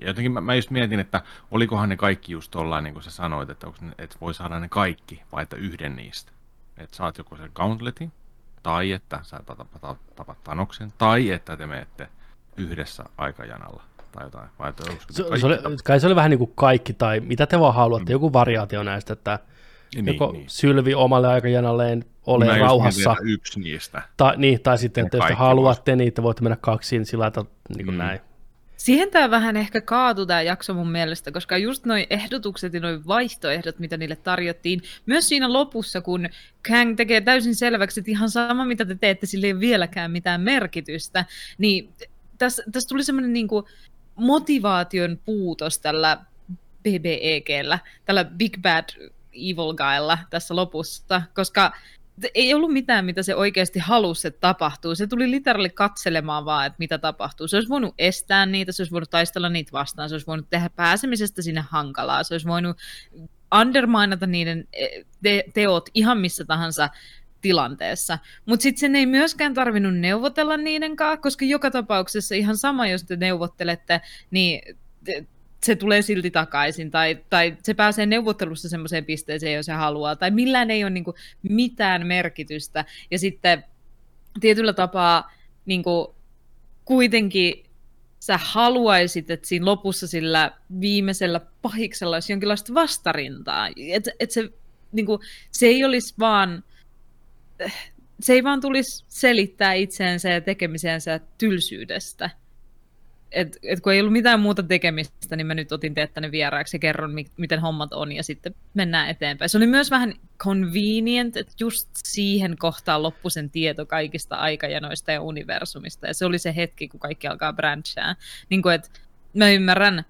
Ja jotenkin mä, mä just mietin, että olikohan ne kaikki just tollain, niin kuin sä sanoit, että, ne, että voi saada ne kaikki, vai että yhden niistä. Että saat joko sen gauntletin, tai että sä tapat, tapat Tanoksen, tai että te menette yhdessä aikajanalla tai jotain. Vai että se, se oli, kai se oli vähän niin kuin kaikki, tai mitä te vaan haluatte, joku variaatio näistä, että niin, joko niin. sylvi omalle aikajanalleen, ole Mä rauhassa, että yksi niistä. tai, niin, tai sitten, että jos te haluatte, niin te voitte mennä kaksiin sillä lailla, niin kuin Mm. näin. Siihen tämä vähän ehkä kaatui tämä jakso mun mielestä, koska just noi ehdotukset ja noi vaihtoehdot, mitä niille tarjottiin, myös siinä lopussa, kun Kang tekee täysin selväksi, että ihan sama mitä te teette, sillä ei ole vieläkään mitään merkitystä, niin tässä, tässä tuli semmoinen niinku motivaation puutos tällä BBEGllä, tällä Big Bad Evil Guylla tässä lopussa, koska ei ollut mitään, mitä se oikeasti halusi, että tapahtuu. Se tuli literally katselemaan vaan, että mitä tapahtuu. Se olisi voinut estää niitä, se olisi voinut taistella niitä vastaan, se olisi voinut tehdä pääsemisestä sinne hankalaa, se olisi voinut underminata niiden eh, te- teot ihan missä tahansa tilanteessa. Mutta sitten sen ei myöskään tarvinnut neuvotella niiden kanssa, koska joka tapauksessa ihan sama, jos te neuvottelette, niin se tulee silti takaisin, tai, tai se pääsee neuvottelussa semmoiseen pisteeseen, jos se haluaa, tai millään ei ole niin kuin, mitään merkitystä. Ja sitten tietyllä tapaa niin kuin, kuitenkin sä haluaisit, että siinä lopussa sillä viimeisellä pahiksella olisi jonkinlaista vastarintaa. Että et se, niin kuin, se ei olisi vaan, se ei vaan tulisi selittää itseensä ja tekemiseensä tylsyydestä. Et, et kun ei ollut mitään muuta tekemistä, niin mä nyt otin teet tänne vieraaksi ja kerron, mi- miten hommat on, ja sitten mennään eteenpäin. Se oli myös vähän convenient, että just siihen kohtaan loppui sen tieto kaikista aikajanoista ja universumista, ja se oli se hetki, kun kaikki alkaa branchaa. Niin kuin, että mä ymmärrän,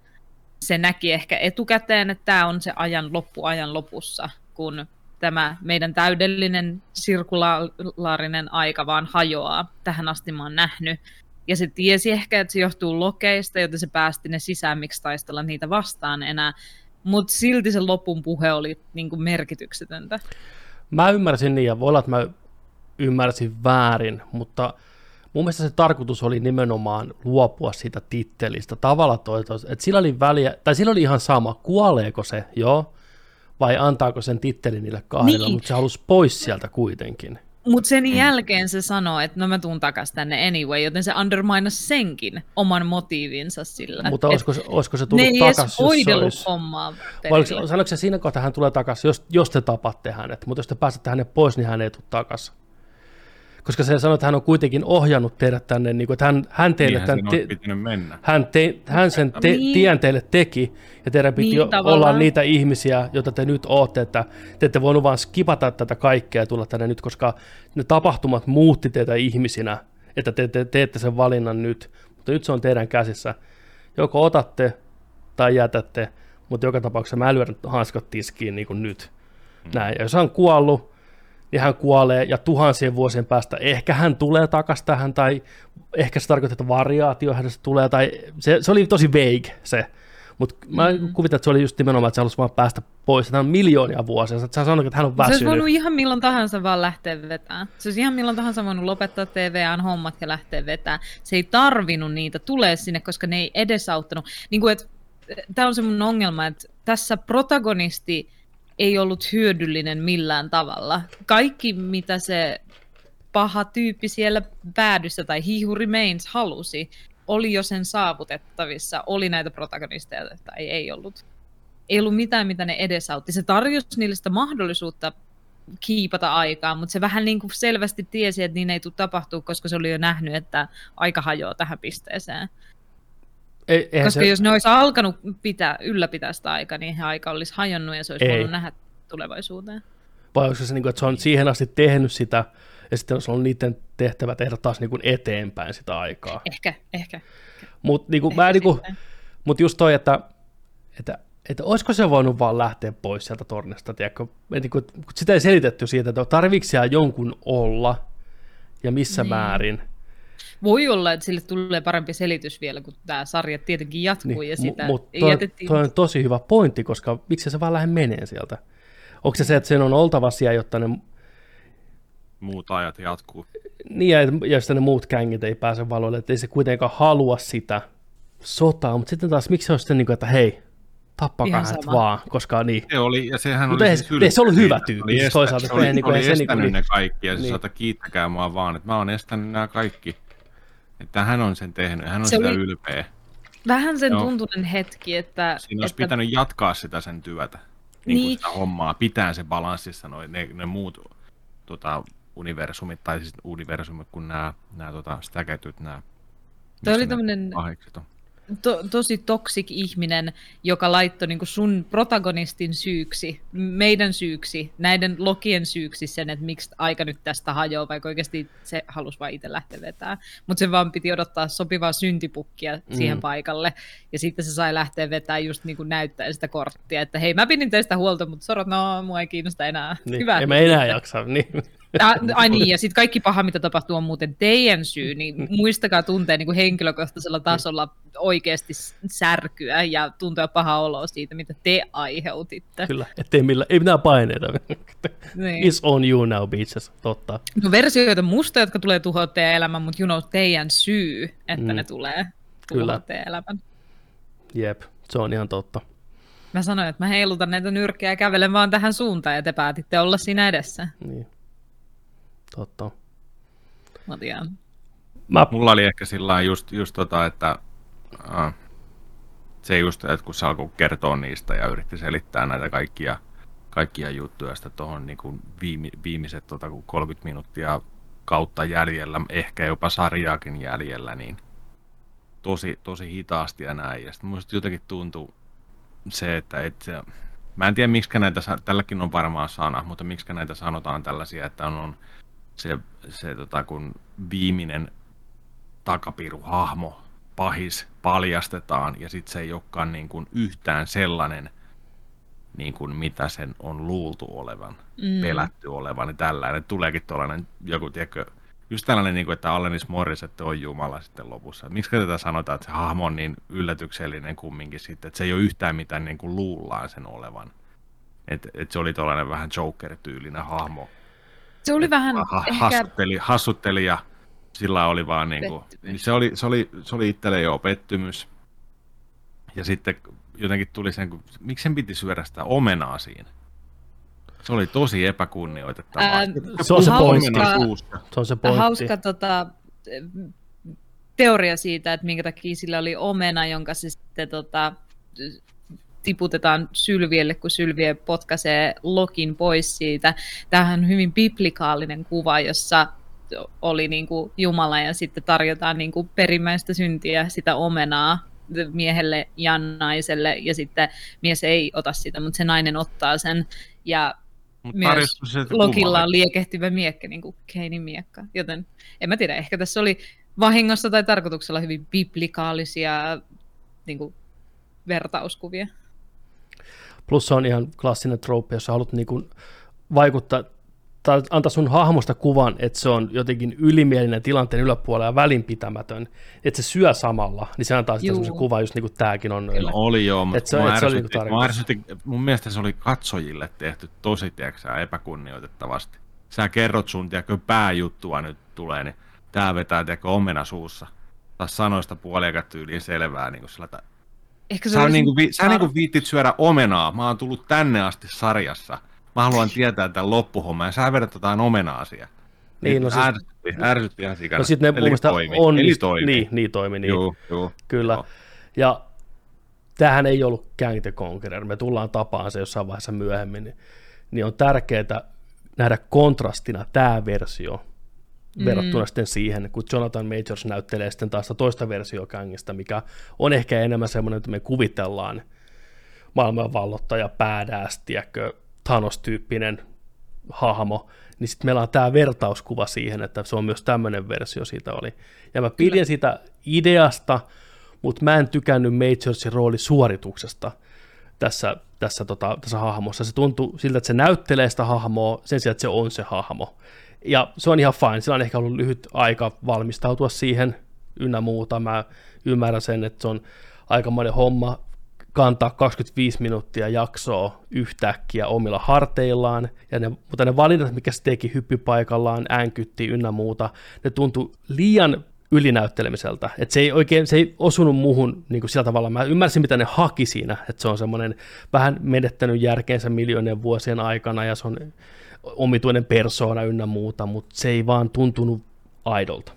se näki ehkä etukäteen, että tämä on se ajan loppuajan lopussa, kun tämä meidän täydellinen sirkulaarinen aika vaan hajoaa. Tähän asti mä oon nähnyt. Ja se tiesi ehkä, että se johtuu lokeista, joten se päästi ne sisään, miksi taistella niitä vastaan enää. Mutta silti se lopun puhe oli niin kuin merkityksetöntä. Mä ymmärsin niin, ja voi olla, että mä ymmärsin väärin, mutta mun mielestä se tarkoitus oli nimenomaan luopua siitä tittelistä tavalla toi, että sillä oli väliä, tai sillä oli ihan sama, kuoleeko se, joo, vai antaako sen tittelin niille kahdelle, Niin. mutta se halusi pois sieltä kuitenkin. Mutta sen jälkeen se sanoi, että no mä tuun takas tänne anyway, joten se underminas senkin oman motiivinsa sillä. Mutta olisiko, se- olisiko se tullut takaisin, jos se olisi... hommaa oliko, sanoiko se siinä kohtaa, hän tulee takaisin, jos, jos te tapatte hänet, mutta jos te pääsette hänet pois, niin hän ei tule takaisin. Koska se sanoi, että hän on kuitenkin ohjannut teidät tänne, niin kuin, että hän, hän teille Niinhän tämän, sen te, mennä. hän, te, hän sen te, Niin. tien teille teki, ja teidän piti Niin, tavallaan. olla niitä ihmisiä, joita te nyt ootte, että te ette voinut vaan skipata tätä kaikkea ja tulla tänne nyt, koska ne tapahtumat muutti teitä ihmisinä, että te, te teette sen valinnan nyt, mutta nyt se on teidän käsissä. Joko otatte tai jätätte, mutta joka tapauksessa mä lyön hanskat tiskiin niin kuin nyt. Näin. Ja jos hän on kuollut, niin hän kuolee ja tuhansien vuosien päästä ehkä hän tulee takaisin tähän tai ehkä se tarkoittaa, että variaatio hänestä tulee tai se, se oli tosi vague se. Mutta mä mm. kuvitan, että se oli just nimenomaan, että se halusi vaan päästä pois. Tämä on miljoonia vuosia. Sä sanoit, että hän on Se väsynyt. olisi voinut ihan milloin tahansa vaan lähteä vetämään. Se olisi ihan milloin tahansa voinut lopettaa TVAn hommat ja lähteä vetämään. Se ei tarvinnut niitä tulee sinne, koska ne ei edesauttanut. Niin kuin, että, tämä on se mun ongelma, että tässä protagonisti ei ollut hyödyllinen millään tavalla. Kaikki, mitä se paha tyyppi siellä päädyssä tai Who Remains halusi, oli jo sen saavutettavissa. Oli näitä protagonisteja tai ei ollut. Ei ollut mitään, mitä ne edesautti. Se tarjosi niille sitä mahdollisuutta kiipata aikaa, mutta se vähän niin kuin selvästi tiesi, että niin ei tule tapahtuu, koska se oli jo nähnyt, että aika hajoaa tähän pisteeseen. Ei, eihän Koska se, jos ne olisi alkanut pitää, ylläpitää sitä aikaa, niin he aika olisi hajonnut ja se olisi Ei. voinut nähdä tulevaisuuteen. vai onko se, niin kuin, että se on siihen asti tehnyt sitä, ja sitten olisi ollut niiden tehtävä tehdä taas niin kuin eteenpäin sitä aikaa. Ehkä, ehkä. Mutta niin kuin, ehkä mä niin kuin. Mut just toi, että, että, että olisiko se voinut vaan lähteä pois sieltä tornista, tiedätkö? Et niin kuin, sitä ei selitetty siitä, että tarviiko siellä jonkun olla ja missä Niin. määrin. Voi olla, että sille tulee parempi selitys vielä, kun tämä sarja tietenkin jatkuu ja sitä Mutta ei toi, jätettiin. toi on tosi hyvä pointti, koska miksi se vaan lähde menee sieltä? Onko se se, että sen on oltava siellä, jotta ne, Muut ajat jatkuu. niin, ja, ja sitten ne muut kängit ei pääse valoille, että ei se kuitenkaan halua sitä sotaa, mutta sitten taas miksi se on sitten niin kuin, että hei, tappakaa hänet vaan, koska niin. Se oli, ja sehän Mutta oli ei- siis ei se ollut ylpeä hyvä tyyppi, Oli siis estä- toisaalta se oli, niinku- oli estänyt niinku- ne kaikki, ja se niin. saata kiittäkää mua vaan, että mä oon estänyt nämä kaikki. Että hän on sen tehnyt, hän on Se sitä oli- ylpeä. Vähän sen Joo. tuntunen hetki, että... Siinä olisi että pitänyt jatkaa sitä sen työtä, niin kuin Niin. sitä hommaa, pitää se balanssissa noin, ne, ne muut tota, universumit, tai siis universumit, kun nämä, nämä tota, stäkätyt, nämä Toi oli missä to, tosi toksik ihminen, joka laittoi niin sun protagonistin syyksi, meidän syyksi, näiden lokien syyksi sen, että miksi aika nyt tästä hajoaa, vaikka oikeasti se halusi vain itse lähteä vetää. Mutta se vaan piti odottaa sopivaa syntipukkia Mm. siihen paikalle, ja sitten se sai lähteä vetää just niin kuin näyttää sitä korttia, että hei, mä pidin teistä huolta, mutta sorot, no, mua ei kiinnosta enää. niin. Hyvä. En mä enää jaksa. Niin. Ä, ai niin, ja sitten kaikki paha, mitä tapahtuu, on muuten teidän syy, niin muistakaa tuntea niin kuin henkilökohtaisella tasolla oikeasti särkyä ja tuntea paha oloa siitä, mitä te aiheutitte. Kyllä, ettei millä, ei mitään paineita. Niin. It's on you now, bitches. Totta. No versioita musta, jotka tulee tuhoa teidän elämän, mutta you know, teidän syy, että Mm. ne tulee Kyllä. tuhoa teidän elämän. Jep, se on ihan totta. Mä sanoin, että mä heilutan näitä nyrkkejä ja kävelen vaan tähän suuntaan, ja te päätitte olla siinä edessä. Niin. Totta. Mä tiedän. Mä, Mulla oli ehkä sillä lailla just, just tota, että äh, se just, että kun se alkoi kertoa niistä ja yritti selittää näitä kaikkia, kaikkia juttuja sitten tuohon niin kuin viimi, viimeiset tota, kun 30 minuuttia kautta jäljellä, ehkä jopa sarjaakin jäljellä, niin tosi, tosi hitaasti ja näin. Ja sitten musta jotenkin tuntuu se, että et se, mä en tiedä miksi näitä, tälläkin on varmaan sana, mutta miksi näitä sanotaan tällaisia, että on, on se, se tota, kun viimeinen takapiruhahmo, pahis, paljastetaan ja sitten se ei olekaan niin kuin yhtään sellainen, niin kuin mitä sen on luultu olevan, mm. pelätty olevan, niin tällainen. Tuleekin tuollainen joku, tiedätkö, just tällainen, niin kuin, että Allenis Morissette on Jumala sitten lopussa. Miksi tätä sanotaan, että se hahmo on niin yllätyksellinen kumminkin sitten, että se ei ole yhtään mitään niin kuin luullaan sen olevan. Että et se oli tuollainen vähän Joker-tyylinen hahmo. Se oli vähän ha- ehkä... hassutteli, hassutteli ja sillä oli vaan niin kuin, niin se oli, se oli, se oli itselle jo pettymys. Ja sitten jotenkin tuli sen, kun, miksi sen piti syödä sitä omenaa siinä? Se oli tosi epäkunnioitettavaa. Ää, se on se hauska- pointti. Se on se pointti. hauska tota, teoria siitä, että minkä takia sillä oli omena, jonka se sitten tota, tiputetaan Sylvielle, kun Sylvie potkaisee Lokin pois siitä. Tämähän on hyvin biblikaalinen kuva, jossa oli niin kuin Jumala ja sitten tarjotaan niin kuin perimmäistä syntiä, sitä omenaa miehelle ja naiselle ja sitten mies ei ota sitä, mutta se nainen ottaa sen ja Mut myös Lokilla on liekehtivä miekka, niin kuin Keinin miekka. Joten en mä tiedä, ehkä tässä oli vahingossa tai tarkoituksella hyvin biblikaalisia niin kuin, vertauskuvia. Plus se on ihan klassinen trooppi, jos sä haluat niin kuin vaikuttaa tai antaa sun hahmosta kuvan, että se on jotenkin ylimielinen tilanteen yläpuolella ja välinpitämätön, että se syö samalla, niin se antaa sitten semmoisen kuvan, just niin kuin tämäkin on. No, oli joo, mutta se, se, se oli niin ärsytti, mun mielestä se oli katsojille tehty tosi tiedätkö, epäkunnioitettavasti. Sä kerrot sun tiedätkö, pääjuttua nyt tulee, niin tää vetää tiedätkö, omena suussa. Taas sanoista puoliaika tyyliin selvää. Niin kuin sillä, Ehkä se sä, niin kuin, vi, sä niin kuin viittit syödä omenaa. Mä oon tullut tänne asti sarjassa – Mä haluan tietää tämän loppuhomman, ja sä vedät jotain omena-asiaa. Niin, no siis... Ärsytti, ärsytti ihan sikana. No sit ne Eli toimi. Onnist... Eli toimi. Niin, niin toimi, niin. Juu, juu, Kyllä. Joo. Ja tämähän ei ollut Gang the Conqueror, me tullaan tapaan se jossain vaiheessa myöhemmin, niin, niin on tärkeää nähdä kontrastina tämä versio mm. verrattuna sitten siihen, kun Jonathan Majors näyttelee sitten taas toista versio Gangista, mikä on ehkä enemmän semmoinen, että me kuvitellaan maailmanvallottaja, badass, tiedätkö, Thanos-tyyppinen hahmo, niin sitten meillä on tämä vertauskuva siihen, että se on myös tämmöinen versio siitä oli. Ja mä pidin Kyllä. sitä ideasta, mutta mä en tykännyt Majorsin rooli suorituksesta tässä, tässä, tota, tässä hahmossa. Se tuntuu siltä, että se näyttelee sitä hahmoa sen sijaan, että se on se hahmo. Ja se on ihan fine, sillä on ehkä ollut lyhyt aika valmistautua siihen ynnä muuta. Mä ymmärrän sen, että se on aikamoinen homma kantaa 25 minuuttia jaksoa yhtäkkiä omilla harteillaan, ja ne, mutta ne valinnat, mikä se teki hyppypaikallaan, äänkytti ynnä muuta, ne tuntui liian ylinäyttelemiseltä, että se ei oikein, se ei osunut muuhun niin kuin sillä tavalla, mä ymmärsin mitä ne haki siinä, että se on semmoinen vähän menettänyt järkeensä miljoonien vuosien aikana, ja se on omituinen persoona ynnä muuta, mutta se ei vaan tuntunut aidolta.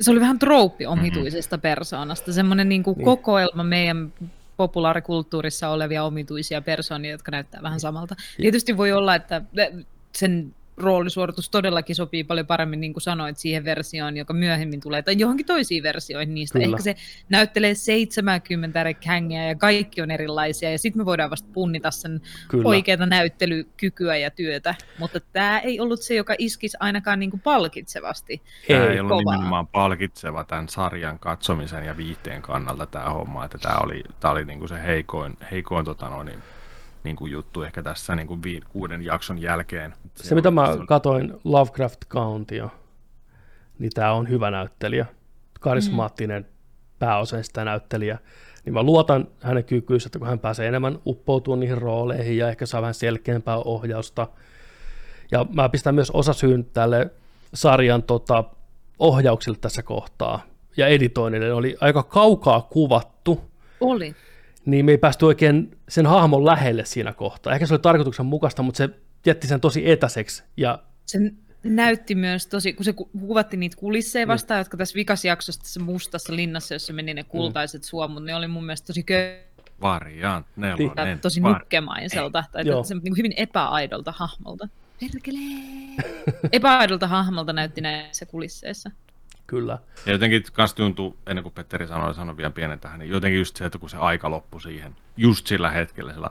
Se oli vähän trouppi omituisesta mm-hmm. persoonasta, semmoinen niin kuin niin. kokoelma meidän populaarikulttuurissa olevia omituisia persoonia, jotka näyttää vähän samalta. Tietysti voi olla, että sen roolisuoritus todellakin sopii paljon paremmin, niin kuin sanoit, siihen versioon, joka myöhemmin tulee, tai johonkin toisiin versioihin niistä. Kyllä. Ehkä se näyttelee 70 eri hängeä ja kaikki on erilaisia, ja sitten me voidaan vasta punnita sen Kyllä. oikeaa näyttelykykyä ja työtä. Mutta tämä ei ollut se, joka iskisi ainakaan niin kuin palkitsevasti. Tämä ei ollut kovaa. nimenomaan palkitseva tämän sarjan katsomisen ja viihteen kannalta tämä homma, että tämä oli, tämä oli niin kuin se heikoin, heikoin tota noin, niin kuin juttu ehkä tässä niin kuin viin, kuuden jakson jälkeen. Se, se mitä mä se katoin Lovecraft Countia, niin tämä on hyvä näyttelijä, karismaattinen mm. pääosa sitä näyttelijä, niin mä luotan hänen kykyyseen, että kun hän pääsee enemmän uppoutumaan niihin rooleihin ja ehkä saa vähän selkeämpää ohjausta. Ja mä pistän myös osasyyn tälle sarjan tota, ohjauksille tässä kohtaa ja editoinnille. Ne oli aika kaukaa kuvattu. Oli niin me ei päästy oikein sen hahmon lähelle siinä kohtaa. Ehkä se oli tarkoituksen mukaista, mutta se jätti sen tosi etäiseksi. Ja... Se näytti myös tosi, kun se kuvatti niitä kulisseja niin. vastaan, mm. jotka tässä vikasjaksossa tässä mustassa linnassa, jossa meni ne kultaiset mm. suomut, ne oli mun mielestä tosi kö... Variant, nelonen. Tosi var... nukkemaiselta, tai se, niin hyvin epäaidolta hahmolta. (laughs) Perkele! epäaidolta hahmolta näytti näissä kulisseissa. Kyllä. Ja jotenkin kans tuntuu, ennen kuin Petteri sanoi, sanoi vielä pienen tähän, niin jotenkin just se, että kun se aika loppui siihen, just sillä hetkellä, sillä,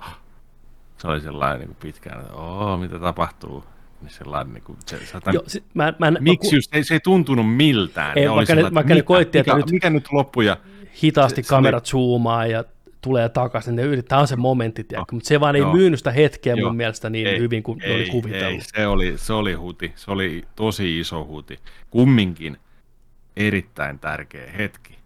se oli sellainen niin pitkään, että oo, mitä tapahtuu. Niin sellainen, niin kuin, se, se, Joo, se, mä, mä, miksi mä, just, ei, se ei tuntunut miltään. Ei, vaikka, ne, vaikka ne koitti, että mikä, nyt, mikä nyt loppui ja hitaasti se, kamerat se zoomaa ja tulee takaisin, ne yrittää, on se momentti, no, mutta se vaan ei myynyt sitä hetkeä joo, mun mielestä niin ei, hyvin kuin ei, oli kuvitellut. Ei, se oli, se oli huti, se oli tosi iso huti. Kumminkin erittäin tärkeä hetki,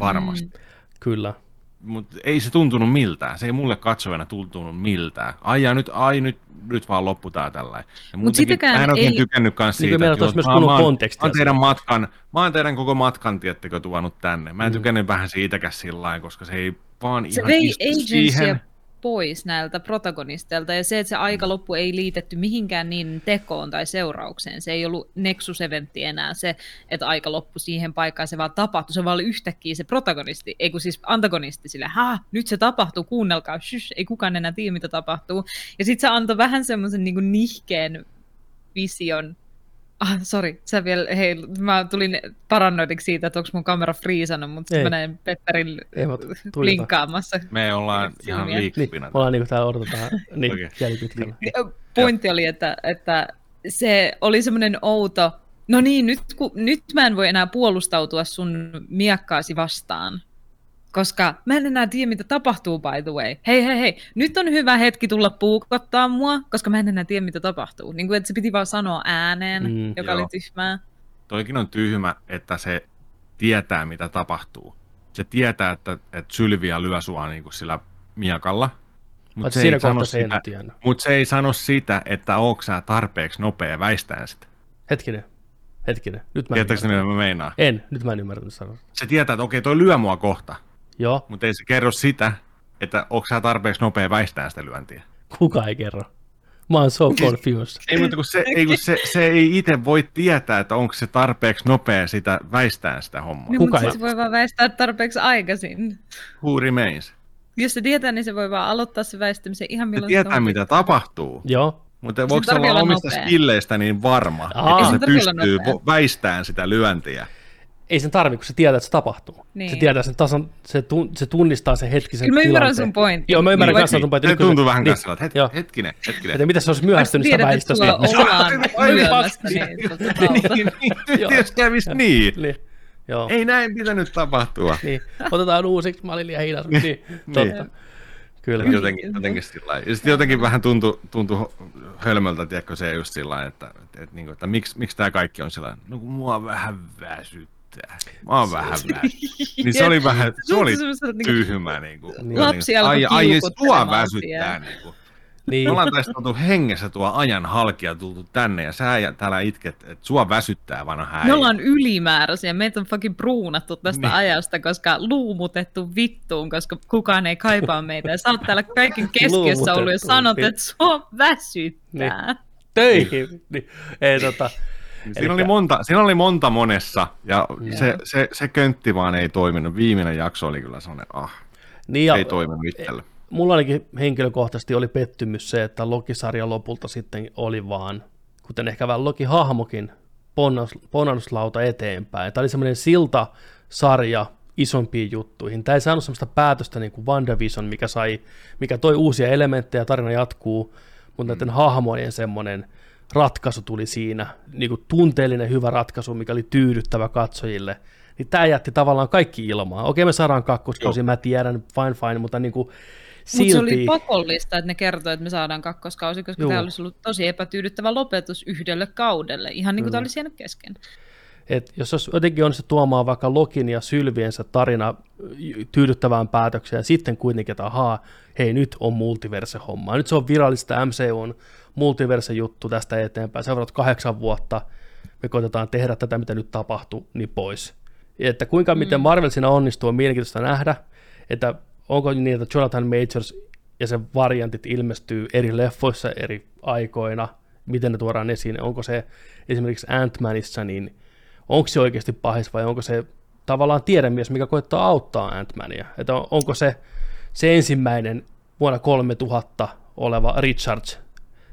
varmasti. Mm. Kyllä. Mutta ei se tuntunut miltään. Se ei mulle katsojana tuntunut miltään. Ai ja nyt, ai nyt, nyt vaan loppu tää tällä. Mutta sitäkään mä en oikein ei... tykännyt kans siitä, niin että jos mä, mä, oon, mä, oon teidän matkan, mä oon teidän koko matkan, tiettekö, tuonut tänne. Mä en mm. tykännyt vähän siitäkään sillä koska se ei vaan se ihan istu siihen pois näiltä protagonisteilta, ja se, että se loppu ei liitetty mihinkään niin tekoon tai seuraukseen, se ei ollut Nexus-eventti enää se, että aika loppu siihen paikkaan, se vaan tapahtui, se vaan oli yhtäkkiä se protagonisti, ei kun siis antagonisti sille, ha, nyt se tapahtuu, kuunnelkaa, shush, ei kukaan enää tiedä, mitä tapahtuu. Ja sitten se antoi vähän semmoisen niin nihkeen vision Ah, sorry, sä vielä, hei, mä tulin paranoidiksi siitä, että onko mun kamera friisannut, mutta mä näin Petterin linkkaamassa. Me ollaan ihan liikkupina. Me ollaan niinku täällä odotetaan niin, okay. Niin, pointti oli, että, että se oli semmoinen outo, no niin, nyt, ku, nyt mä en voi enää puolustautua sun miakkaasi vastaan. Koska mä en enää tiedä, mitä tapahtuu, by the way. Hei, hei, hei, nyt on hyvä hetki tulla puukottaa mua, koska mä en enää tiedä, mitä tapahtuu. Niin kuin, että se piti vaan sanoa ääneen, Mm, joka joo. oli tyhmää. Toikin on tyhmä, että se tietää, mitä tapahtuu. Se tietää, että, että Sylvia lyö sua niin kuin sillä miakalla. Mutta se, se mut se ei sano sitä, että onko sä tarpeeksi nopea väistään sitä. Hetkinen, hetkinen. Nyt mä ymmärrä. mitä mä meinaan? En, nyt mä en ymmärtänyt sanoa. Se tietää, että okei, toi lyö mua kohta, Joo, mutta ei se kerro sitä, että onko sä tarpeeksi nopea väistään sitä lyöntiä. kuka ei kerro. Mä oon so confused. Ei, mutta kun se, ei, kun se, se ei itse voi tietää, että onko se tarpeeksi nopea sitä väistään sitä hommaa. Niin, Kuka mutta se voi vaan väistää tarpeeksi aikaisin. Who remains? Jos se tietää, niin se voi vaan aloittaa se väistämisen ihan Se milloin tietää, se mitä tapahtuu. Joo, Mutta voiko se olla omista nopea. skilleistä niin varma, Aa. että se pystyy väistämään sitä lyöntiä? Ei sen tarvi, kun se tietää, että se tapahtuu. Niin. Se tietää sen tasan, se, tun, se tunnistaa sen hetkisen Kyllä mä ymmärrän tilanteen. sun pointin. Joo, mä ymmärrän Niin, kanssa sun pointin. Se kun tuntuu vähän niin, kanssa, että het, joo. hetkinen, hetkinen. Että mitä se olisi myöhästynyt sitä Tiedät, että väistöstä. sulla ollaan vasta. niin niin, niin, jos kävisi niin. Niin, joo. Ei näin pitänyt tapahtua. Niin, otetaan uusiksi, mä olin liian hidas. Niin, totta. Kyllä. Jotenkin, jotenkin sillä lailla. Ja sitten jotenkin vähän tuntui, tuntui hölmöltä, tiedätkö, se just sillä lailla, että, että, että, että, että miksi, miksi tämä kaikki on sillä lailla, no kun mua vähän väsyttää. Mä oon vähän väsyttää. (laughs) Niin se oli vähän, se oli niinku- tyhmä. Niin kuin, Niin. Lapsi alkoi ai, ai, tuo väsyttää. Niin kuin. Niin, Me ollaan tästä oltu hengessä tuo ajan halkia tultu tänne ja sä ja täällä itket, että sua väsyttää vanha häijä. Me ollaan ylimääräisiä, meitä on fucking bruunattu tästä Niin. niin. ajasta, koska luumutettu vittuun, koska kukaan ei kaipaa meitä. Ja sä oot täällä kaiken keskiössä ollut ja sanot, niin. että sua väsyttää. töihin. Niin, ei tota, Siinä Elikkä- oli, monta, siinä oli monta monessa ja se, se, se köntti vaan ei toiminut. Viimeinen jakso oli kyllä sellainen, ah, niin ja ei toiminut itselle. mulla ainakin henkilökohtaisesti oli pettymys se, että Loki-sarja lopulta sitten oli vaan, kuten ehkä vähän Loki-hahmokin, ponnaus, ponnanuslauta eteenpäin. Tämä oli semmoinen silta-sarja isompiin juttuihin. Tämä ei saanut semmoista päätöstä niin kuin WandaVision, mikä, sai, mikä toi uusia elementtejä, tarina jatkuu, mutta näiden hahmojen semmoinen ratkaisu tuli siinä, niin kuin tunteellinen hyvä ratkaisu, mikä oli tyydyttävä katsojille. Niin tämä jätti tavallaan kaikki ilmaan. Okei, me saadaan kakkoskausi, mä tiedän, fine fine, mutta niin kuin silti... Mutta se oli pakollista, että ne kertoi, että me saadaan kakkoskausi, koska Juu. tämä olisi ollut tosi epätyydyttävä lopetus yhdelle kaudelle, ihan niin kuin tämä olisi jäänyt kesken. Et jos olisi jotenkin onnistu tuomaan vaikka Lokin ja Sylviensä tarina tyydyttävään päätökseen, ja sitten kuitenkin, että ahaa, hei nyt on multiverse-hommaa. Nyt se on virallista MCUn multiverse-juttu tästä eteenpäin. Seuraavat kahdeksan vuotta me koitetaan tehdä tätä, mitä nyt tapahtuu, niin pois. Ja Että kuinka miten Marvel siinä onnistuu, on mielenkiintoista nähdä, että onko niin, että Jonathan Majors ja sen variantit ilmestyy eri leffoissa eri aikoina, miten ne tuodaan esiin, onko se esimerkiksi Ant-Manissa, niin onko se oikeasti pahis vai onko se tavallaan tiedemies, mikä koittaa auttaa Ant-Mania, että on- onko se se ensimmäinen vuonna 3000 oleva Richards,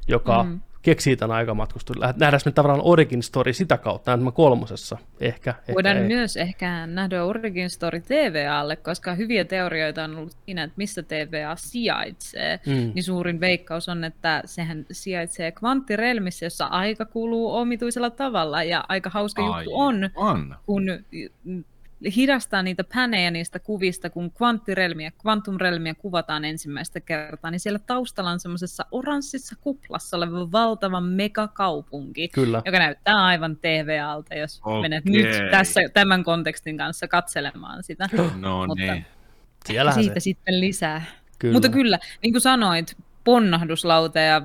joka mm. keksii tämän aikamatkustuksen. Lähd- Nähdäänkö me tavallaan origin story sitä kautta Ant-Man kolmosessa? Ehkä, ehkä Voidaan ei. myös ehkä nähdä Origin Story TVAlle, koska hyviä teorioita on ollut siinä, että missä TVA sijaitsee. Mm. Niin suurin veikkaus on, että sehän sijaitsee kvanttirelmissä, jossa aika kuluu omituisella tavalla. Ja aika hauska juttu on, on. kun hidastaa niitä pänejä niistä kuvista, kun kvanttirelmiä, kvantumrelmiä kuvataan ensimmäistä kertaa, niin siellä taustalla on semmoisessa oranssissa kuplassa oleva valtava megakaupunki, Kyllä. joka näyttää aivan TVAlta, jos Okei. menet nyt tässä, tämän kontekstin kanssa katselemaan sitä. No Mutta- niin. Siellähän Siitä se. sitten lisää. Kyllä. Mutta kyllä, niin kuin sanoit, ponnahduslauta ja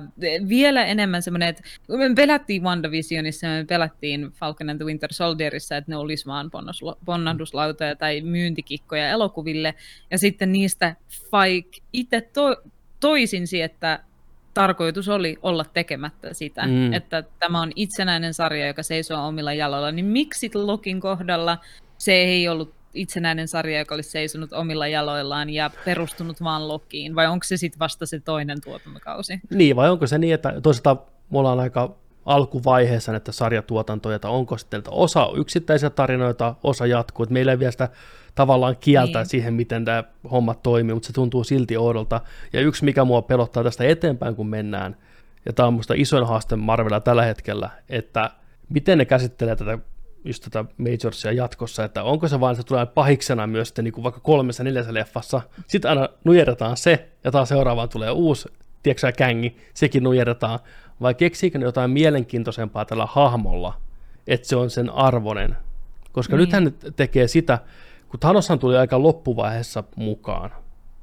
vielä enemmän semmoinen, että me pelättiin WandaVisionissa, me pelättiin Falcon and the Winter Soldierissa, että ne olisi vaan ponnahduslautoja tai myyntikikkoja elokuville, ja sitten niistä Fike itse to- toisinsi, että tarkoitus oli olla tekemättä sitä, mm. että tämä on itsenäinen sarja, joka seisoo omilla jaloilla, niin miksi Lokin kohdalla se ei ollut itsenäinen sarja, joka olisi seisonut omilla jaloillaan ja perustunut vaan Lokiin, vai onko se sitten vasta se toinen tuotantokausi? Niin, vai onko se niin, että toisaalta me ollaan aika alkuvaiheessa näitä sarjatuotantoja, että onko sitten että osa yksittäisiä tarinoita, osa jatkuu, että meillä ei vielä sitä tavallaan kieltä Niin. siihen, miten tämä homma toimii, mutta se tuntuu silti oudolta. Ja yksi, mikä mua pelottaa tästä eteenpäin, kun mennään, ja tämä on minusta isoin haaste Marvelilla tällä hetkellä, että miten ne käsittelee tätä just tätä Majorsia jatkossa, että onko se vaan, että se tulee pahiksena myös sitten niin kuin vaikka kolmessa neljässä leffassa, sitten aina nujerretaan se, ja taas seuraavaan tulee uusi, tiedätkö kängi, sekin nujerretaan, vai keksiikö ne jotain mielenkiintoisempaa tällä hahmolla, että se on sen arvonen. Koska niin. nythän ne tekee sitä, kun Thanoshan tuli aika loppuvaiheessa mukaan,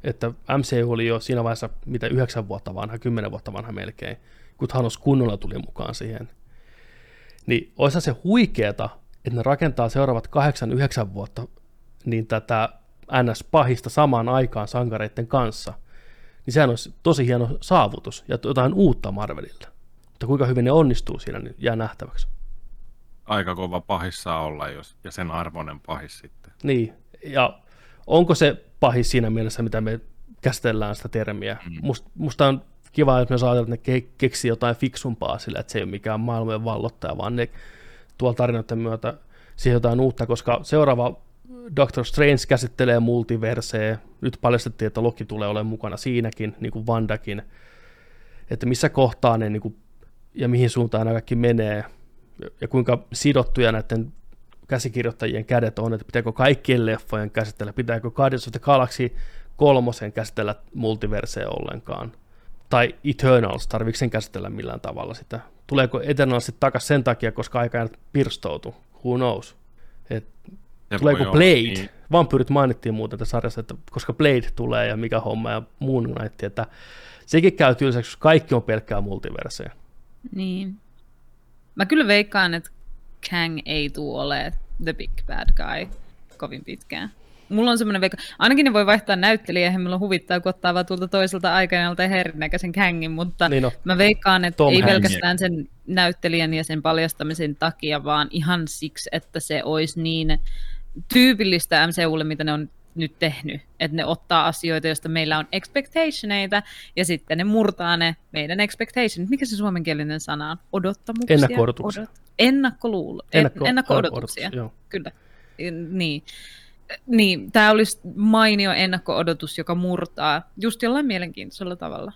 että MCU oli jo siinä vaiheessa mitä yhdeksän vuotta vanha, kymmenen vuotta vanha melkein, kun Thanos kunnolla tuli mukaan siihen. Niin olisi se huikeeta, että ne rakentaa seuraavat kahdeksan, yhdeksän vuotta niin tätä NS-pahista samaan aikaan sankareiden kanssa. Niin sehän olisi tosi hieno saavutus ja jotain uutta Marvelilta. Mutta kuinka hyvin ne onnistuu siinä, niin jää nähtäväksi. Aika kova pahissa olla, jos, ja sen arvoinen pahis sitten. Niin, ja onko se pahis siinä mielessä, mitä me käsitellään sitä termiä. Mm. Must, musta on kiva, jos me saadaan, että ne ke- keksii jotain fiksumpaa sillä, että se ei ole mikään maailman vallottaja, vaan ne tuolla tarinoiden myötä siihen jotain uutta, koska seuraava Doctor Strange käsittelee multiversee. Nyt paljastettiin, että Loki tulee olemaan mukana siinäkin, niin kuin Vandakin. Että missä kohtaa ne niin kuin, ja mihin suuntaan nämä kaikki menee. Ja kuinka sidottuja näiden käsikirjoittajien kädet on, että pitääkö kaikkien leffojen käsitellä, pitääkö Guardians of the Galaxy kolmosen käsitellä multiverseen ollenkaan. Tai Eternals, tarvitsen sen käsitellä millään tavalla sitä. Tuleeko Eternals takaisin sen takia, koska aika pirstoutu? Who knows? Et tuleeko Blade? Niin. Vampyyrit mainittiin muuten tässä sarjassa, että koska Blade tulee ja mikä homma ja Moon Knight, että sekin käy tylsäksi, jos kaikki on pelkkää multiverseä. Niin. Mä kyllä veikkaan, että Kang ei tule ole the big bad guy kovin pitkään. Mulla on semmoinen veikka, ainakin ne voi vaihtaa näyttelijä, eihän mulla huvittaa, kun ottaa vaan tuolta toiselta aikanajalta herinäköisen Kangin, mutta niin no. mä veikkaan, että Tom ei Hanks. pelkästään sen näyttelijän ja sen paljastamisen takia, vaan ihan siksi, että se olisi niin tyypillistä MCUlle, mitä ne on nyt tehnyt, että ne ottaa asioita, joista meillä on expectationeita, ja sitten ne murtaa ne meidän expectations. Mikä se suomenkielinen sana on? Odottamuksia? Ennakko-odotuksia. Odot- ennakkoluulo. Ennakko- ennakko-odotuksia. Ennakko Kyllä. Niin. Niin, tämä olisi mainio ennakko-odotus, joka murtaa just jollain mielenkiintoisella tavalla.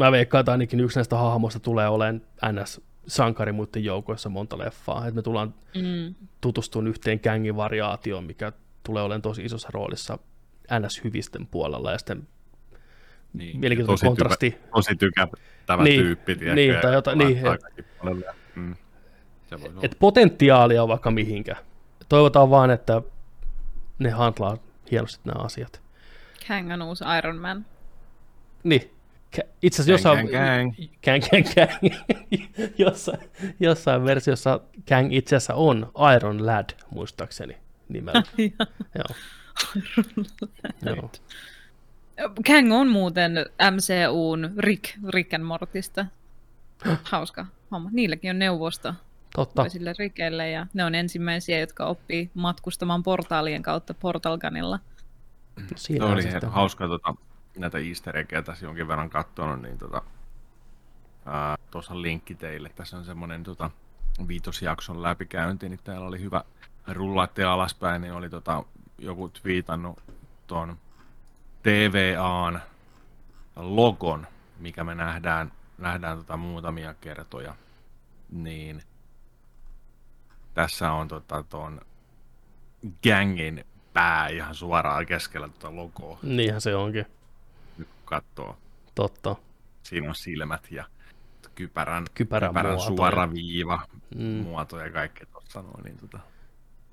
Mä veikkaan, että ainakin yksi näistä hahmoista tulee olemaan NS sankari muiden joukoissa monta leffaa. Et me tullaan mm. tutustumaan yhteen kängin variaatioon, mikä tulee olemaan tosi isossa roolissa NS-hyvisten puolella ja sitten niin, mielenkiintoinen tosi kontrasti. Tykä, tosi tykättävä niin, tyyppi. Tiedätkö, niin, tai jotain, niin, et, mm, et potentiaalia on vaikka mihinkä. Toivotaan vaan, että ne handlaa hienosti nämä asiat. Kang on uusi Iron Man. Niin. Itse asiassa jossain, Kang, Kang, Kang. (laughs) jossain, jossain versiossa Kang itse asiassa on Iron Lad, muistaakseni nimellä. (laughs) Joo. Joo. Kang on muuten MCUn Rick, Rick and Mortista. Hauska homma. Niilläkin on neuvosto Totta. toisille Rikeille ja ne on ensimmäisiä, jotka oppii matkustamaan portaalien kautta Portalganilla. Siinä no, oli sitten. hauska tota, näitä easter eggejä tässä jonkin verran katsonut, niin tota, tuossa linkki teille. Tässä on semmoinen tota, viitosjakson läpikäynti, niin täällä oli hyvä rullaatte alaspäin, niin oli tota, joku twiitannut tuon TVAn logon, mikä me nähdään, nähdään tota muutamia kertoja, niin tässä on tota ton gangin pää ihan suoraan keskellä tuota logoa. Niinhän se onkin. Nyt katsoo. Totta. Siinä on silmät ja kypärän, kypärän, kypärän suora viiva, mm. muoto ja kaikki tuossa noin. Niin tota,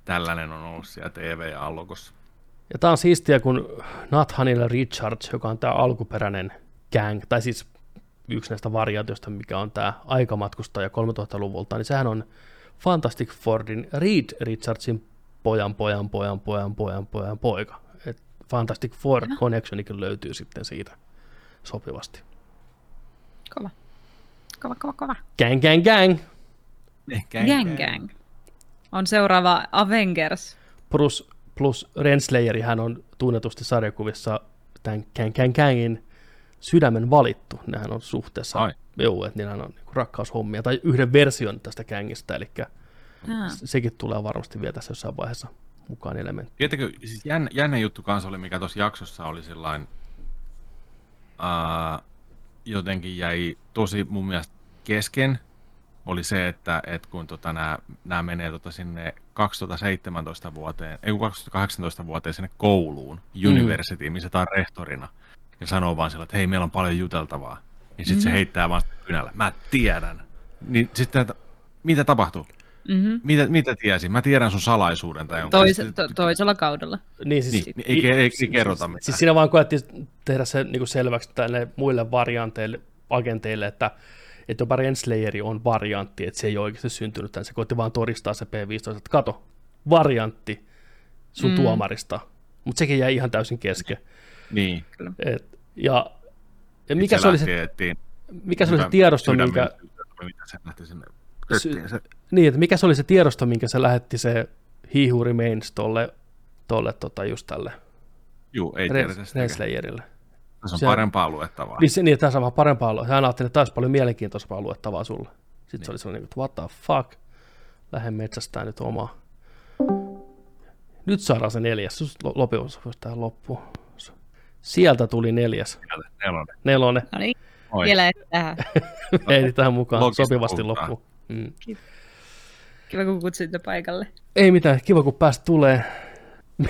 tällainen on ollut siellä TV-allokossa. Ja tämä on siistiä, kun Nathanilla Richards, joka on tämä alkuperäinen gang, tai siis yksi näistä variaatioista, mikä on tämä aikamatkustaja 3000-luvulta, niin sehän on Fantastic Fordin Reed Richardsin pojan, pojan, pojan, pojan, pojan, pojan, poika. Et Fantastic Four ja. Connectionikin löytyy sitten siitä sopivasti. Kova. Kova, kova, kova. Gang, gang, gang. Gang, gang. gang. On seuraava Avengers. Plus, plus Renslayeri, hän on tunnetusti sarjakuvissa tämän Gang, gang, gangin sydämen valittu. Nehän on suhteessa, Ai. Joo, että niillä on niin rakkaushommia, tai yhden version tästä kängistä, eli Aa. sekin tulee varmasti vielä tässä jossain vaiheessa mukaan elementti. Tiettäkö, siis jännä, jännä juttu kanssa oli, mikä tuossa jaksossa oli sellainen, uh, jotenkin jäi tosi mun mielestä kesken, oli se, että, että kun tota, nämä, nämä menee tota, sinne 2017 vuoteen, ei kun 2018 vuoteen sinne kouluun, universityin, missä tämä on rehtorina, ja sanoo vaan sillä, että hei, meillä on paljon juteltavaa. Niin sitten mm-hmm. se heittää vaan kynällä. Mä tiedän. Niin sitten, että mitä tapahtuu? Mm-hmm. Mitä, mitä tiesin? Mä tiedän sun salaisuuden tai jonkun. Tois, to, toisella kaudella. Niin, siis, Niin, ei, ei, ei, ei kerrota mitään. siis siinä vaan koettiin tehdä se niin kuin selväksi tälle muille varianteille, agenteille, että että jopa Renslayeri on variantti, että se ei ole oikeasti syntynyt tämän. Se koitti vaan todistaa se P15, että kato, variantti sun mm. tuomarista. Mutta sekin jäi ihan täysin kesken. Niin. Et, ja, ja mikä se, oli se, mikä se oli se tiedosto, minkä, Mitä se lähti sinne. Se, niin, että mikä se oli se tiedosto, minkä se lähetti se He Who Remains tolle, tolle tota, just tälle juu, ei. Renslayerille. Se on se- parempaa luettavaa. Niin, se, niin tässä on vähän parempaa luettavaa. Hän ajatteli, että tämä olisi paljon mielenkiintoisempaa luettavaa sulle. Sitten niin. se oli sellainen, että what the fuck, lähden metsästään nyt omaa. Nyt saadaan se neljäs. Sus- lo- Lopussa voisi tähän loppuun. Sieltä tuli neljäs. Nelonen. Nelonen. No niin, Oi. vielä et tähän. (laughs) Ei tähän mukaan Logista sopivasti loppuun. Mm. Kiva, kun kutsuitte paikalle. Ei mitään, kiva kun päästä tulee.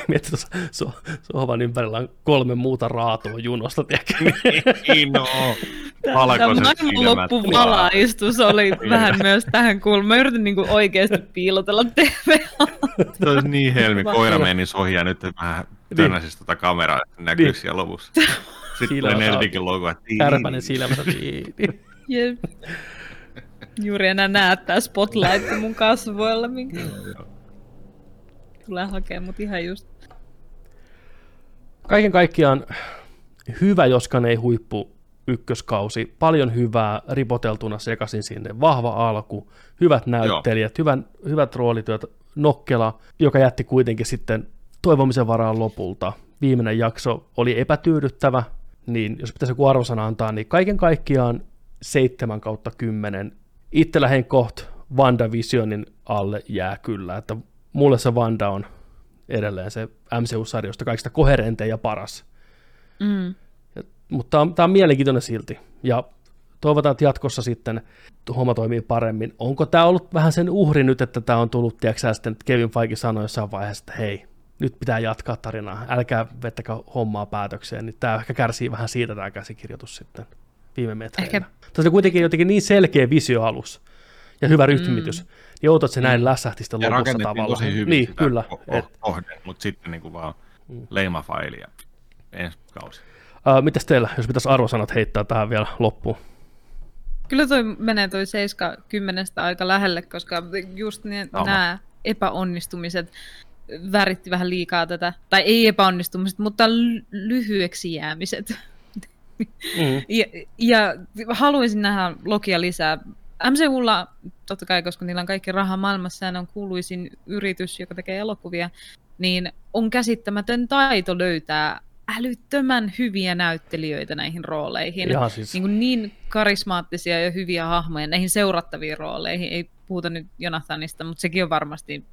Mietin so, sohvan ympärillä on kolme muuta raatoa junosta, tiedätkö? Niin no. Tämä Valkoiset maailmanloppuvalaistus oli vähän (laughs) myös tähän kulmaan. Mä yritin niinku oikeasti piilotella TV. Se olisi niin helmi. Koira meni sohi ja nyt vähän Niin. tönäsisi tuota kameraa, että näkyy Niin. siellä lopussa. Sitten tulee Nerdikin logo. Kärpänen silmässä. Niin, niin. Jep. Juuri enää näet tää spotlight mun kasvoilla, minkä tulee hakemaan mut ihan just. Kaiken kaikkiaan hyvä, joskaan ei huippu ykköskausi. Paljon hyvää ripoteltuna sekaisin sinne. Vahva alku, hyvät näyttelijät, hyvän, hyvät roolityöt. Nokkela, joka jätti kuitenkin sitten toivomisen varaan lopulta. Viimeinen jakso oli epätyydyttävä, niin jos pitäisi joku arvosana antaa, niin kaiken kaikkiaan 7 kautta 10. Itse lähden koht WandaVisionin alle jää kyllä, että mulle se Wanda on edelleen se MCU-sarjoista kaikista koherentein ja paras. Mm. Ja, mutta tämä on, mielenkiintoinen silti. Ja toivotaan, että jatkossa sitten homma toimii paremmin. Onko tämä ollut vähän sen uhri nyt, että tämä on tullut, tiedätkö sitten Kevin Feige sanoi jossain vaiheessa, että hei, nyt pitää jatkaa tarinaa, älkää vettäkö hommaa päätökseen, niin tämä ehkä kärsii vähän siitä tämä käsikirjoitus sitten viime metreillä. Ehkä- Tässä on kuitenkin jotenkin niin selkeä visio alus ja hyvä rytmitys, mm. Outo, että se näin lässähti sitten Ja lopussa rakennettiin tavallaan. tosi hyvin niin, sitä kyllä. Et, ko- kohden, mutta sitten niin kuin vaan leimafaili ja ensi kausi. uh, mitäs teillä, jos pitäisi arvosanat heittää tähän vielä loppuun? Kyllä toi menee toi 7 kymmenestä aika lähelle, koska just ne, Sama. nämä epäonnistumiset väritti vähän liikaa tätä, tai ei epäonnistumiset, mutta ly- lyhyeksi jäämiset. Mm. (laughs) Ja, ja haluaisin nähdä Lokia lisää. MCUlla, totta kai, koska niillä on kaikki raha maailmassa ja ne on kuuluisin yritys, joka tekee elokuvia, niin on käsittämätön taito löytää älyttömän hyviä näyttelijöitä näihin rooleihin. Ihan siis. Niin, kuin niin karismaattisia ja hyviä hahmoja näihin seurattaviin rooleihin. Ei puhuta nyt Jonathanista, mutta sekin on varmasti...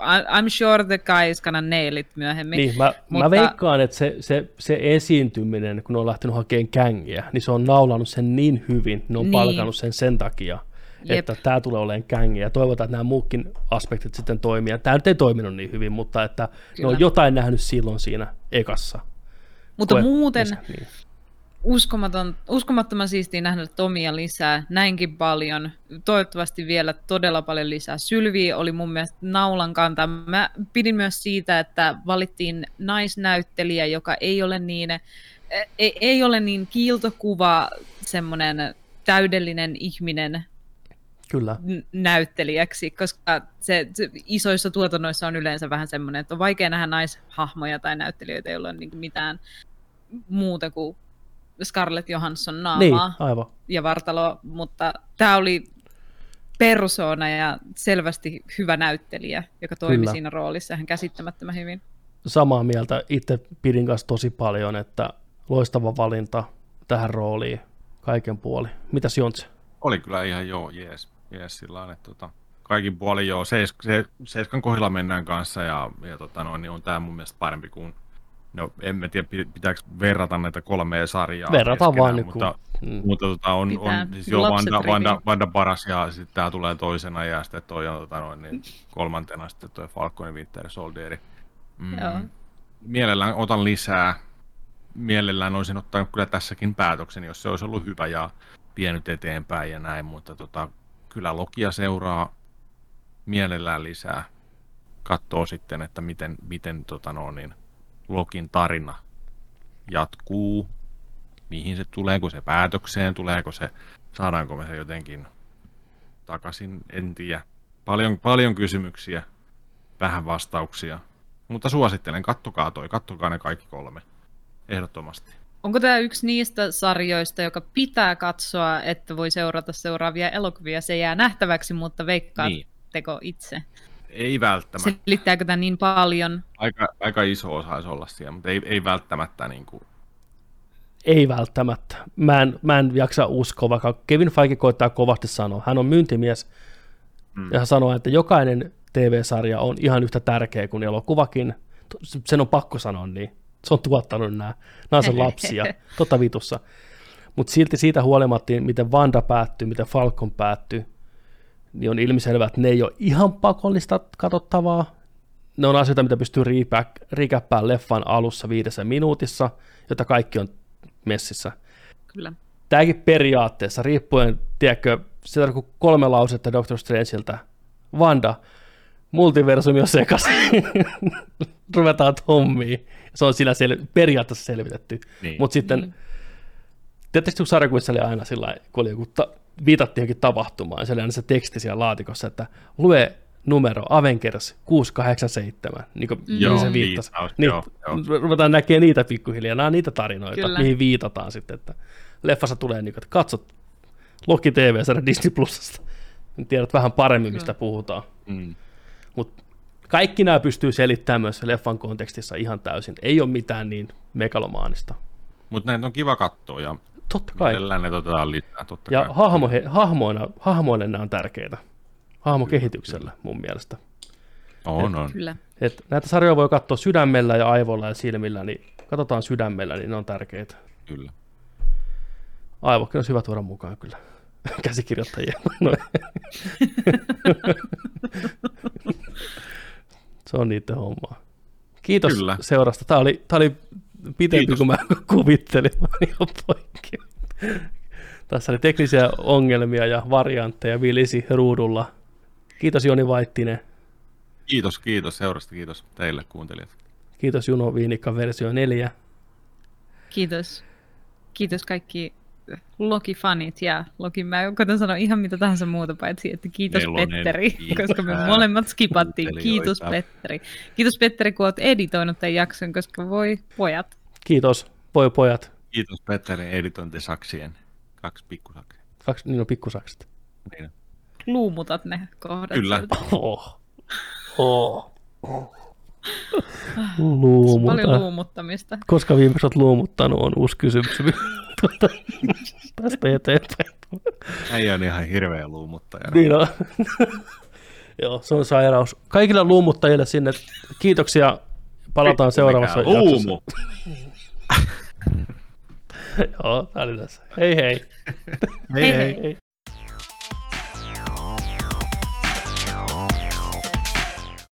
I'm sure the guy is gonna nail it myöhemmin. Niin, mä, Mutta... Mä veikkaan, että se, se, se esiintyminen, kun ne on lähtenyt hakemaan kängiä, niin se on naulannut sen niin hyvin, ne on niin. Palkannut sen sen takia, Jep. että tämä tulee olemaan kängiä. Toivotaan, että nämä muukin aspektit sitten toimii. Tämä nyt ei toiminut niin hyvin, mutta että ne Kyllä. on jotain nähnyt silloin siinä ekassa. Mutta Koe- muuten kesä- niin. Uskomaton, uskomattoman siistiä nähdä Tomia lisää, näinkin paljon. Toivottavasti vielä todella paljon lisää. Sylvi oli mun mielestä naulan kanta. Mä pidin myös siitä, että valittiin naisnäyttelijä, joka ei ole niin, ei, ei ole niin kiiltokuva, semmoinen täydellinen ihminen Kyllä. näyttelijäksi, koska se, se isoissa tuotannoissa on yleensä vähän semmoinen, että on vaikea nähdä naishahmoja tai näyttelijöitä, joilla on niin mitään muuta kuin Scarlett Johansson naamaa Niin, aivan. ja vartalo, mutta tämä oli persoona ja selvästi hyvä näyttelijä, joka toimi Kyllä. Siinä roolissa ihan käsittämättömän hyvin. Samaa mieltä. Itse pidin kanssa tosi paljon, että loistava valinta tähän rooliin kaiken puoli. Mitäs Jontse? Oli kyllä ihan joo, jees, jees sillä lailla, että tota, kaikin puolin joo, seis, se, seiskan kohdilla mennään kanssa ja, ja tota noin, niin on tämä mun mielestä parempi kuin No, en mä tiedä, pi- pitääkö verrata näitä kolmea sarjaa. Verrataan vaan niin mutta, kuin, mm. mutta tota, on, Pitää. on siis joo, Lapset Vanda, Vanda. Vanda, Paras ja sitten tämä tulee toisena ja sitten toi on tota, noin, niin, kolmantena sitten toi Falconin Winter Soldieri. Mm. Joo. Mielellään otan lisää. Mielellään olisin ottanut kyllä tässäkin päätöksen, jos se olisi ollut hyvä ja vienyt eteenpäin ja näin, mutta tota, kyllä Lokia seuraa mielellään lisää. Katsoo sitten, että miten, miten tota no, niin, Lokin tarina jatkuu, mihin se tuleeko se päätökseen, tuleeko se, saadaanko me se jotenkin takaisin, en tiedä. Paljon, paljon kysymyksiä, vähän vastauksia, mutta suosittelen, kattokaa toi, kattokaa ne kaikki kolme, ehdottomasti. Onko tämä yksi niistä sarjoista, joka pitää katsoa, että voi seurata seuraavia elokuvia? Se jää nähtäväksi, mutta veikkaatteko niin. itse? Ei välttämättä, Selittääkö tämä niin paljon? aika, aika iso osa olisi olla siellä, mutta ei, ei välttämättä niin kuin, Ei välttämättä. Mä en, mä en jaksa uskoa, vaikka Kevin Feige koittaa kovasti sanoa. Hän on myyntimies mm. ja hän sanoo, että jokainen TV-sarja on ihan yhtä tärkeä kuin elokuvakin. Sen on pakko sanoa niin. Se on tuottanut nämä. Nämä on sen lapsia. (laughs) Totta vitussa. Mutta silti siitä huolimatta, miten Vanda päättyy, miten Falcon päättyy, niin on ilmiselvää, että ne ei ole ihan pakollista katsottavaa. Ne on asioita, mitä pystyy riikäppään leffan alussa viidessä minuutissa, jotta kaikki on messissä. Kyllä. Tämäkin periaatteessa, riippuen, tiedätkö, sieltä on kolme lausetta Doctor Strangeiltä. Vanda, multiversumi on sekaisin. (laughs) Ruvetaan hommiin. Se on siinä sel- periaatteessa selvitetty. Niin. Mutta sitten, mm. Tietysti kun sarjakuissa oli aina sillä kun oli joku ta- viitattiin johonkin tapahtumaan, se oli aina se teksti siellä laatikossa, että lue numero Avengers 687, niin kuin Joo, mihin se viittasi. viittaus, Niin, joo, joo. ruvetaan näkemään niitä pikkuhiljaa, nämä on niitä tarinoita, Kyllä. mihin viitataan sitten, että leffassa tulee niin kuin, että katsot Loki TV-sarja (laughs) Disney Plusasta, niin tiedät vähän paremmin, mistä puhutaan. mm, Mutta kaikki nämä pystyy selittämään myös leffan kontekstissa ihan täysin. Ei ole mitään niin megalomaanista. mutta näitä on kiva katsoa ja Totta kai. mielellään ne otetaan lisää, totta Ja kai. hahmo, he, hahmoina, hahmoille nämä on tärkeitä. Hahmokehityksellä mun mielestä. On, on. Kyllä. Et näitä sarjoja voi katsoa sydämellä ja aivoilla ja silmillä, niin katsotaan sydämellä, niin ne on tärkeitä. Kyllä. Aivokin on hyvä tuoda mukaan kyllä. (laughs) Käsikirjoittajia. (laughs) Noin. Se on niiden hommaa. Kiitos Kyllä. seurasta. Tämä oli, tämä oli pitempi Kiitos. kuin mä (laughs) kuvittelin. Mä ihan poikki. Tässä oli teknisiä ongelmia ja variantteja vilisi ruudulla. Kiitos Joni Vaittinen. Kiitos, kiitos seurasta, kiitos teille kuuntelijat. Kiitos Juno Viinikka versio 4. Kiitos. Kiitos kaikki Loki-fanit ja Loki, mä koitan sanoa ihan mitä tahansa muuta paitsi, että kiitos Nelonen, Petteri, kiitos. koska me molemmat skipattiin. Kiitos Petteri. Kiitos Petteri, kun oot editoinut tämän jakson, koska voi pojat. Kiitos, voi pojat. Kiitos Petterin editointisaksien. Kaksi pikkusaksia. Kaksi, niin on pikkusakset. Niin. Luumutat ne kohdat. Kyllä. sieltä. Oh. Oh. oh. Paljon Luumuta. luumuttamista. Koska viimeksi olet luumuttanut, on uusi kysymys. (laughs) Tuota, Tästä eteenpäin. Äijä on ihan hirveä luumuttaja. Niin on. (laughs) Joo, se on sairaus. Kaikille luumuttajille sinne kiitoksia. Palataan seuraavassa Mikä luumu. (laughs) Joo, tämä oli tässä. Hei hei. Hei hei. hei.